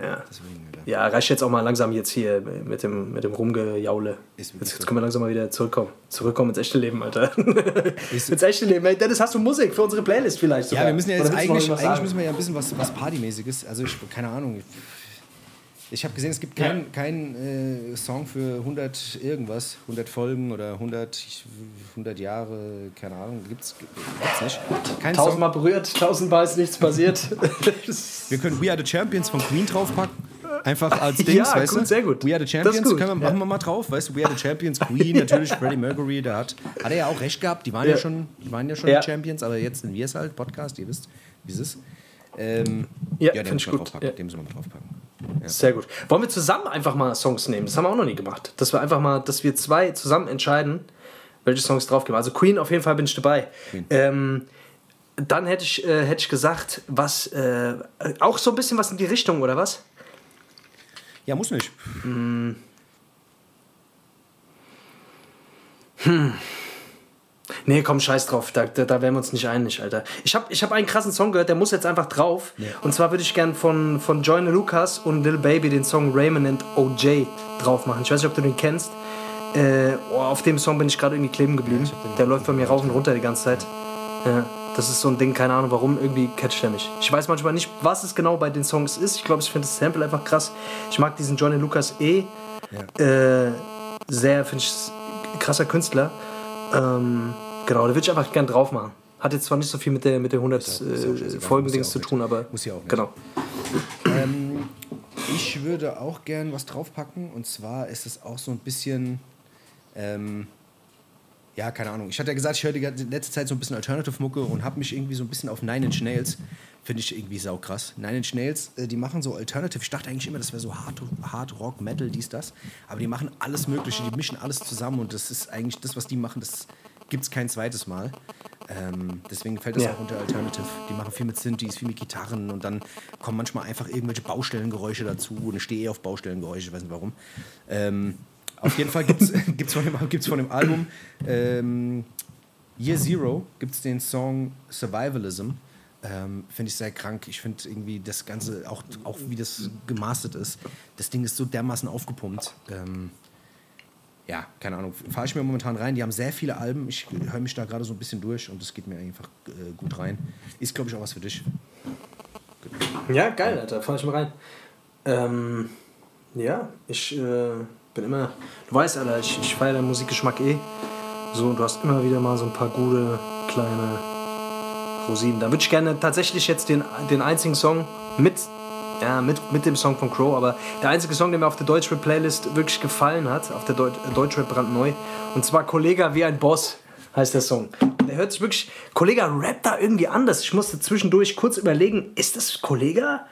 Deswegen, Alter. Ja, reicht jetzt auch mal langsam jetzt hier mit dem, mit dem Rumgejaule. Ist Jetzt, jetzt können wir langsam mal wieder zurückkommen. Zurückkommen ins echte Leben, Alter. ins echte Leben. Ey, Dennis, hast du Musik für unsere Playlist vielleicht? Ja, sogar? wir müssen ja jetzt eigentlich, eigentlich müssen wir ja ein bisschen was, was Partymäßiges. Also ich, keine Ahnung. Ich habe gesehen, es gibt keinen kein, äh, Song für 100 irgendwas, 100 Folgen oder 100, 100 Jahre, keine Ahnung, gibt's, gibt's nicht. Kein Song. Tausendmal berührt, tausendmal ist nichts passiert. Wir können We Are the Champions von Queen draufpacken. Einfach als Dings, Ja, weißt gut, du? sehr gut. We Are the Champions, können wir, ja. machen wir mal drauf, weißt du? We Are the Champions, Queen, natürlich Freddie Mercury, der hat, hat er ja auch recht gehabt, die waren ja, Ja. schon, die, waren ja schon Ja. Champions, aber jetzt sind wir es halt, Podcast, ihr wisst, wie es ist. Ähm, Ja, den müssen wir draufpacken, ja. den müssen wir mal draufpacken. Sehr gut. Wollen wir zusammen einfach mal Songs nehmen? Das haben wir auch noch nie gemacht. Dass wir einfach mal, dass wir zwei zusammen entscheiden, welche Songs draufgehen. Also Queen auf jeden Fall bin ich dabei. Ähm, dann hätte ich, äh, hätte ich gesagt, was äh, auch so ein bisschen was in die Richtung, oder was? Ja, muss nicht. Nee, komm, scheiß drauf. Da, da, da wären wir uns nicht einig, Alter. Ich habe ich hab einen krassen Song gehört, der muss jetzt einfach drauf. Und zwar würde ich gern von, von Joyner Lucas und Lil Baby den Song Raymond and OJ drauf machen. Ich weiß nicht, ob du den kennst. Äh, oh, auf dem Song bin ich gerade irgendwie kleben geblieben. der läuft bei mir rauf und runter die ganze Zeit. Ja, das ist so ein Ding, keine Ahnung warum, irgendwie catcht er mich. Ich weiß manchmal nicht, was es genau bei den Songs ist. Ich glaube, ich finde das Sample einfach krass. Ich mag diesen Johnny Lucas eh. Äh, sehr, finde ich, krasser Künstler. Ähm, genau, da würde ich einfach gern drauf machen. Hat jetzt zwar nicht so viel mit der, mit der 100 ist auch äh, Folgendings zu tun, nicht. aber Muss ja auch nicht. genau. Ähm, ich würde auch gern was draufpacken und zwar ist es auch so ein bisschen. Ähm, ja, keine Ahnung. Ich hatte ja gesagt, ich höre die letzte Zeit so ein bisschen Alternative-Mucke und habe mich irgendwie so ein bisschen auf Nine Inch Nails. Finde ich irgendwie saukrass. Nine Inch Nails, äh, die machen so Alternative. Ich dachte eigentlich immer, das wäre so Hard, Hard Rock, Metal, dies, das. Aber die machen alles Mögliche, die mischen alles zusammen und das ist eigentlich das, was die machen, das gibt es kein zweites Mal. Ähm, deswegen fällt das Ja. auch unter Alternative. Die machen viel mit Synthes, viel mit Gitarren und dann kommen manchmal einfach irgendwelche Baustellengeräusche dazu und ich stehe eh auf Baustellengeräusche, ich weiß nicht warum. Ähm, auf jeden Fall gibt es gibt's von, dem- gibt's von dem Album ähm, Year Zero gibt es den Song Survivalism. Ähm, finde ich sehr krank. Ich finde irgendwie das Ganze, auch, auch wie das gemastert ist, das Ding ist so dermaßen aufgepumpt. Ähm, ja, keine Ahnung, fahre ich mir momentan rein. Die haben sehr viele Alben. Ich höre mich da gerade so ein bisschen durch und das geht mir einfach äh, gut rein. Ist, glaube ich, auch was für dich. Ja, geil, Alter. Fahr ich mal rein. Ähm, ja, ich äh, bin immer. Du weißt, Alter, ich, ich feiere deinen Musikgeschmack eh. So, du hast immer wieder mal so ein paar gute kleine Rosinen. Da würde ich gerne tatsächlich jetzt den, den einzigen Song mit, ja, mit, mit dem Song von Crow, aber der einzige Song, der mir auf der Deutschrap-Playlist wirklich gefallen hat, auf der Deut Deutschrap brandneu, und zwar Kollega wie ein Boss heißt der Song. Der hört sich wirklich, Kollega rappt da irgendwie anders. Ich musste zwischendurch kurz überlegen, ist das Kollega?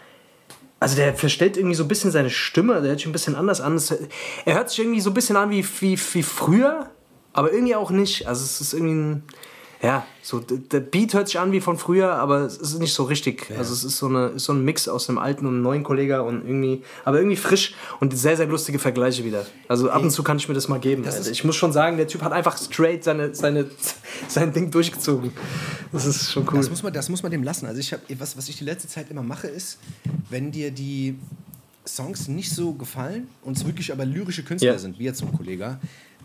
Also der verstellt irgendwie so ein bisschen seine Stimme, der hört sich ein bisschen anders an. Er hört sich irgendwie so ein bisschen an wie, wie, wie früher, aber irgendwie auch nicht. Also es ist irgendwie ein, ja, so der Beat hört sich an wie von früher, aber es ist nicht so richtig. Also es ist so, eine, ist so ein Mix aus einem alten und einem neuen Kollega und irgendwie, aber irgendwie frisch und sehr, sehr lustige Vergleiche wieder. Also ab und zu kann ich mir das mal geben. Alter. Ich muss schon sagen, der Typ hat einfach straight seine, seine, sein Ding durchgezogen. Das ist schon cool. Das muss man, das muss man dem lassen. Also ich habe, was, was ich die letzte Zeit immer mache, ist, wenn dir die Songs nicht so gefallen und es wirklich aber lyrische Künstler Ja. sind, wie jetzt so ein Kollege,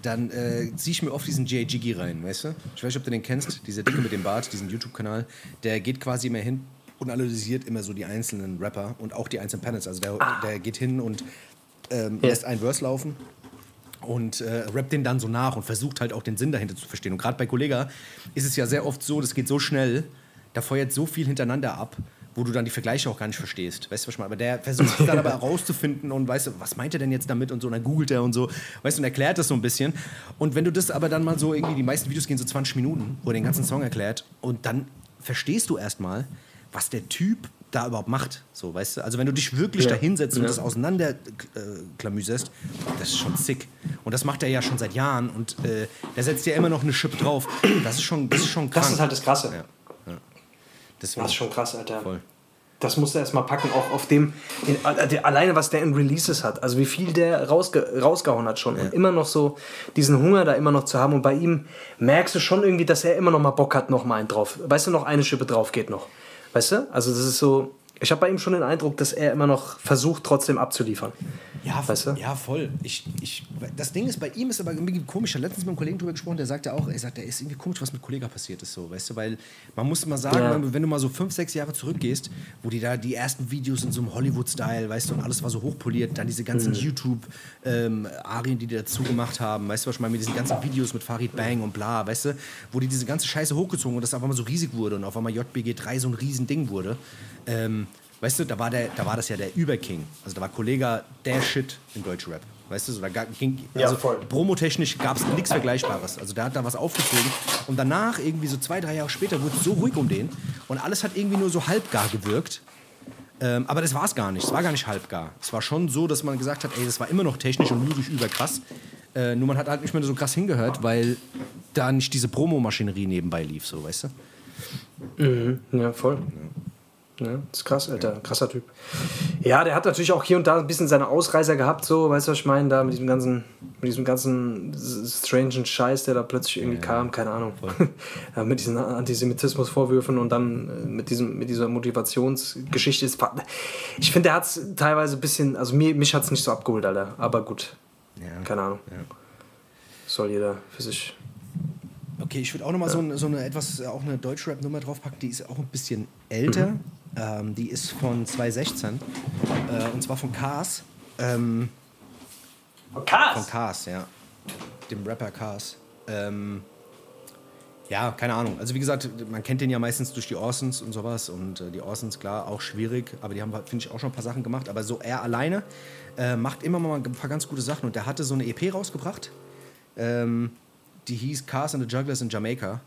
dann äh, ziehe ich mir oft diesen J. Jiggy rein, weißt du? Ich weiß nicht, ob du den kennst, dieser Dicke mit dem Bart, diesen YouTube-Kanal. Der geht quasi immer hin und analysiert immer so die einzelnen Rapper und auch die einzelnen Panels. Also der, der geht hin und ähm, Ja. lässt ein Verse laufen und äh, rappt den dann so nach und versucht halt auch den Sinn dahinter zu verstehen. Und gerade bei Kollega ist es ja sehr oft so, das geht so schnell, da feuert so viel hintereinander ab, wo du dann die Vergleiche auch gar nicht verstehst. Weißt du, was ich meine? Aber der versucht es dann aber herauszufinden und weißt du, was meint er denn jetzt damit und so, und dann googelt er und so, weißt du, und erklärt das so ein bisschen. Und wenn du das aber dann mal so irgendwie, die meisten Videos gehen so 20 Minuten, wo er den ganzen Song erklärt und dann verstehst du erstmal, was der Typ da überhaupt macht. So, weißt du? Also wenn du dich wirklich Ja. da hinsetzt und Ja. das auseinander äh, das ist schon sick. Und das macht er ja schon seit Jahren und äh, der setzt ja immer noch eine Schippe drauf. Das ist schon, das ist schon krank. Das ist halt das Krasse. Ja. Ja. Deswegen, Das ist schon krass, Alter. Voll. Das musst du erstmal packen, auch auf dem, in, äh, alleine was der in Releases hat. Also wie viel der rausge, rausgehauen hat schon. Und immer noch so diesen Hunger da immer noch zu haben. Und bei ihm merkst du schon irgendwie, dass er immer noch mal Bock hat, noch mal einen drauf. Weißt du, noch eine Schippe drauf geht noch. Weißt du? Also das ist so, ich habe bei ihm schon den Eindruck, dass er immer noch versucht, trotzdem abzuliefern. Ja, Weißt du? ja voll. Ich, ich, das Ding ist, bei ihm ist aber irgendwie komisch. Ich habe letztens mit einem Kollegen drüber gesprochen, der sagte auch, er sagt, der ist irgendwie komisch, was mit Kollega passiert ist, so, weißt du, weil man muss mal sagen, Ja. wenn, du mal so fünf, sechs Jahre zurückgehst, wo die da die ersten Videos in so einem Hollywood-Style, weißt du, und alles war so hochpoliert, dann diese ganzen YouTube-Arien, die die dazu gemacht haben, weißt du, was ich meine, mit diesen ganzen Videos mit Farid Bang und bla, weißt du, wo die diese ganze Scheiße hochgezogen und das auf einmal so riesig wurde und auf einmal JBG 3 so ein Riesending wurde. Ähm, Weißt du, da war, der, da war das ja der Überking. Also da war Kollega der Shit im Deutschrap. Weißt du, so, da ging, Ja, also voll. promotechnisch gab es nichts Vergleichbares. Also der hat da was aufgezogen. Und danach, irgendwie so zwei, drei Jahre später, wurde es so ruhig um den. Und alles hat irgendwie nur so halbgar gewirkt. Ähm, aber das war es gar nicht. Es war gar nicht halbgar. Es war schon so, dass man gesagt hat, ey, das war immer noch technisch und lyrisch überkrass. Äh, nur man hat halt nicht mehr so krass hingehört, weil da nicht diese Promomaschinerie nebenbei lief, so, weißt du? Ja, voll. Ja, das ist krass, Alter. Krasser Typ. Ja, der hat natürlich auch hier und da ein bisschen seine Ausreißer gehabt, so, weißt du, was ich meine? Da mit diesem ganzen, mit diesem ganzen strangen Scheiß, der da plötzlich irgendwie kam, keine Ahnung. ja, mit diesen Antisemitismusvorwürfen und dann mit, diesem, mit dieser Motivationsgeschichte. Ich finde, der hat es teilweise ein bisschen, also mir, mich hat es nicht so abgeholt, Alter. Aber gut, Ja. keine Ahnung. Soll jeder für sich. Okay, ich würde auch noch mal so, eine, so eine etwas, auch eine Deutschrap-Nummer draufpacken, die ist auch ein bisschen älter. Mhm. Ähm, die ist von 2016. Äh, und zwar von Cars. Ähm, von Cars, ja. Dem Rapper Cars. Ähm, ja, keine Ahnung. Also wie gesagt, man kennt den ja meistens durch die Orsons und sowas. Und äh, die Orsons, klar, auch schwierig. Aber die haben, finde ich, auch schon ein paar Sachen gemacht. Aber so er alleine äh, macht immer mal ein paar ganz gute Sachen. Und der hatte so eine EP rausgebracht. Ähm, die hieß Cars and the Jugglers in Jamaica.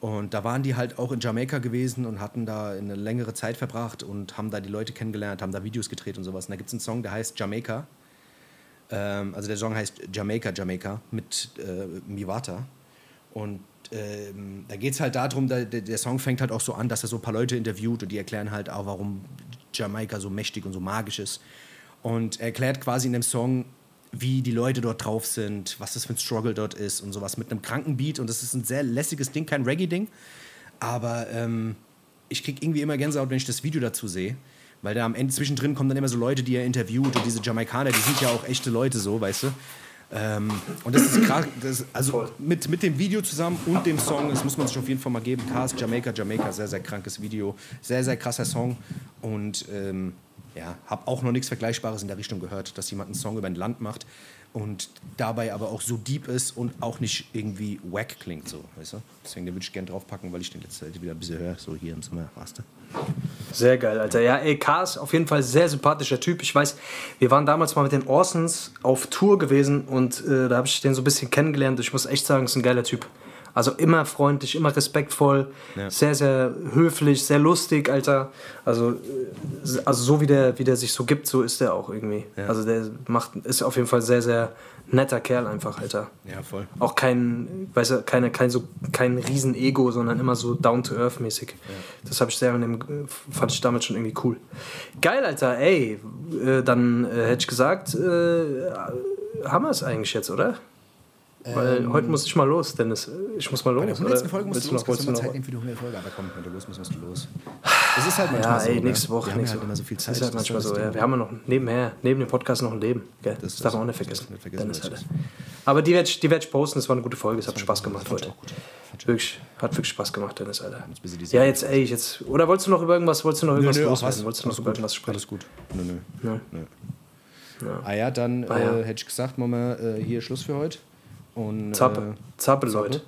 Und da waren die halt auch in Jamaika gewesen und hatten da eine längere Zeit verbracht und haben da die Leute kennengelernt, haben da Videos gedreht und sowas. Und da gibt es einen Song, der heißt Jamaica. Ähm, also der Song heißt Jamaica, Jamaica mit äh, Miwata. Und ähm, da geht es halt darum, da, der, Song fängt halt auch so an, dass er so ein paar Leute interviewt und die erklären halt auch, warum Jamaika so mächtig und so magisch ist. Und er erklärt quasi in dem Song, wie die Leute dort drauf sind, was das für ein Struggle dort ist und sowas mit einem kranken Beat. Und das ist ein sehr lässiges Ding, kein Reggae-Ding. Aber ähm, ich krieg irgendwie immer Gänsehaut, wenn ich das Video dazu sehe. Weil da am Ende zwischendrin kommen dann immer so Leute, die er interviewt und diese Jamaikaner, die sind ja auch echte Leute so, weißt du. Ähm, und das ist krass, das, also mit, mit dem Video zusammen und dem Song, das muss man sich auf jeden Fall mal geben. Cars, Jamaica, Jamaica, sehr, sehr krankes Video, sehr, sehr krasser Song. Und ähm, ja, habe auch noch nichts Vergleichbares in der Richtung gehört, dass jemand einen Song über ein Land macht und dabei aber auch so deep ist und auch nicht irgendwie wack klingt, so, weißt du? Deswegen würde ich gerne draufpacken, weil ich den letzte Zeit wieder ein bisschen höre, so hier im Sommer, weißt du? Sehr geil, Alter. Ja, ey, K ist auf jeden Fall sehr sympathischer Typ. Ich weiß, wir waren damals mal mit den Orsons auf Tour gewesen und äh, da habe ich den so ein bisschen kennengelernt. Ich muss echt sagen, ist ein geiler Typ. Also immer freundlich, immer respektvoll, Ja. sehr, sehr höflich, sehr lustig, Alter. Also, äh, also so wie der, wie der sich so gibt, so ist der auch irgendwie. Also der macht, ist auf jeden Fall sehr, sehr netter Kerl einfach, Alter. Ja, voll. Auch kein, weißt du, keine, kein, so, kein riesen Ego, sondern immer so down-to-earth-mäßig. Das habe ich sehr, dem, fand ich damals schon irgendwie cool. Geil, Alter, ey, äh, dann äh, hätte ich gesagt, äh, haben wir es eigentlich jetzt, oder? Weil heute muss ich mal los, Dennis. Ich muss mal los. Ähm, Bei der 100. oder? Folge musst du los, kannst du mal Zeit nehmen für die 100 Folge, aber komm, wenn du los musst, musst du los. Es ist halt manchmal Ja, so, ey, ne? nächste Woche. Wir haben nächste halt immer so viel. Zeit. Das ist halt manchmal so, ja. Wir haben ja noch nebenher, neben dem Podcast noch ein Leben. Gell? Das, Das- darf man auch nicht vergessen. nicht vergessen, Dennis, ist- Aber die werde ich, werd ich posten. Das war eine gute Folge. Es hat Spaß gemacht heute. auch gut. Wirklich, hat wirklich Spaß gemacht, Dennis, Alter. Jetzt Ja, jetzt, ey, jetzt. Oder wolltest du noch über irgendwas, wolltest du noch irgendwas Nö, nö, loswerden? Wolltest du noch über irgendwas sprechen? Alles gut. Nö, nö. Nö. nö. Ah ja, dann Ah ja. Äh, hätte ich gesagt, machen wir äh, hier Schluss für heute. Und, Zappe. Äh, Zappe, Leute.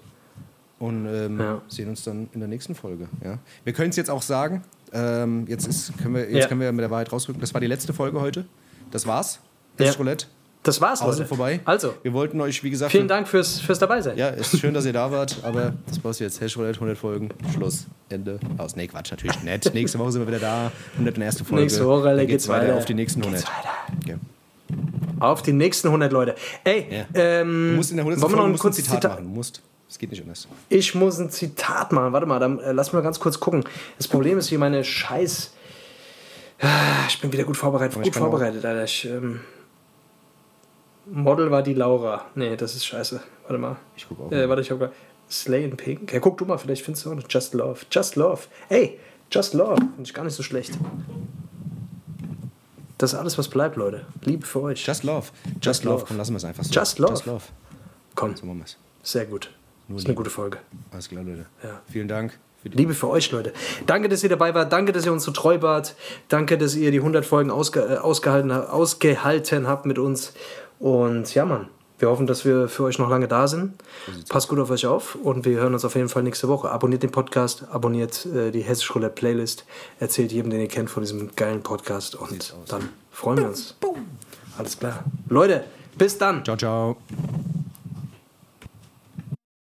und ähm, Ja. sehen uns dann in der nächsten Folge. Ja. Wir können es jetzt auch sagen. Ähm, jetzt ist, können wir, jetzt Ja. können wir mit der Wahrheit rausrücken. Das war die letzte Folge heute. Das war's. Ja. Das Roulette. Das war's, Außen Leute. vorbei. Also, Wir wollten euch, wie gesagt, vielen Dank fürs, fürs Dabeisein. Ja, ist schön, dass ihr da wart, aber das war's jetzt. Hash Roulette, 100 Folgen, Schluss, Ende, aus. Nee, Quatsch, natürlich nicht. Nächste Woche sind wir wieder da, 101. Folge. Nächste Woche, Dann geht's weiter, weiter. auf die nächsten 100. Geht's weiter. Okay. Auf die nächsten 100 Leute. Ey, Ja. ähm, Du musst in der 100. wollen wir Folge noch ein Zitat, Zitat machen. Du musst. Es geht nicht anders. Ich muss ein Zitat machen. Warte mal, dann äh, lass mal ganz kurz gucken. Das Problem ist hier meine Scheiß. Ah, Ich bin wieder gut vorbereitet. Gut vorbereitet, Alter. Ich, ähm, Model war die Laura. Nee, das ist scheiße. Warte mal. Ich guck auch. Äh, warte, ich hab grad- Slay in Pink. Ja, guck du mal, vielleicht findest du auch noch Just Love. Just Love. Ey, Just Love. Finde ich gar nicht so schlecht. Das ist alles, was bleibt, Leute. Liebe für euch. Just Love. Just, Just Love. Love. Komm, lassen wir es einfach so. Just Love. Just Love. Komm, So machen wir es. sehr gut. Das ist eine gute Folge. Alles klar, Leute. Ja. Vielen Dank. Für Liebe für euch, Leute. Danke, dass ihr dabei wart. Danke, dass ihr uns so treu wart. Danke, dass ihr die 100 Folgen ausge äh, ausgehalten, ha- ausgehalten habt mit uns. Und ja, Mann, wir hoffen, dass wir für euch noch lange da sind. Passt gut auf euch auf und wir hören uns auf jeden Fall nächste Woche. Abonniert den Podcast, abonniert äh, die Hessisch Roulette Playlist, erzählt jedem, den ihr kennt, von diesem geilen Podcast und dann freuen wir uns. Alles klar. Leute, bis dann. Ciao, ciao.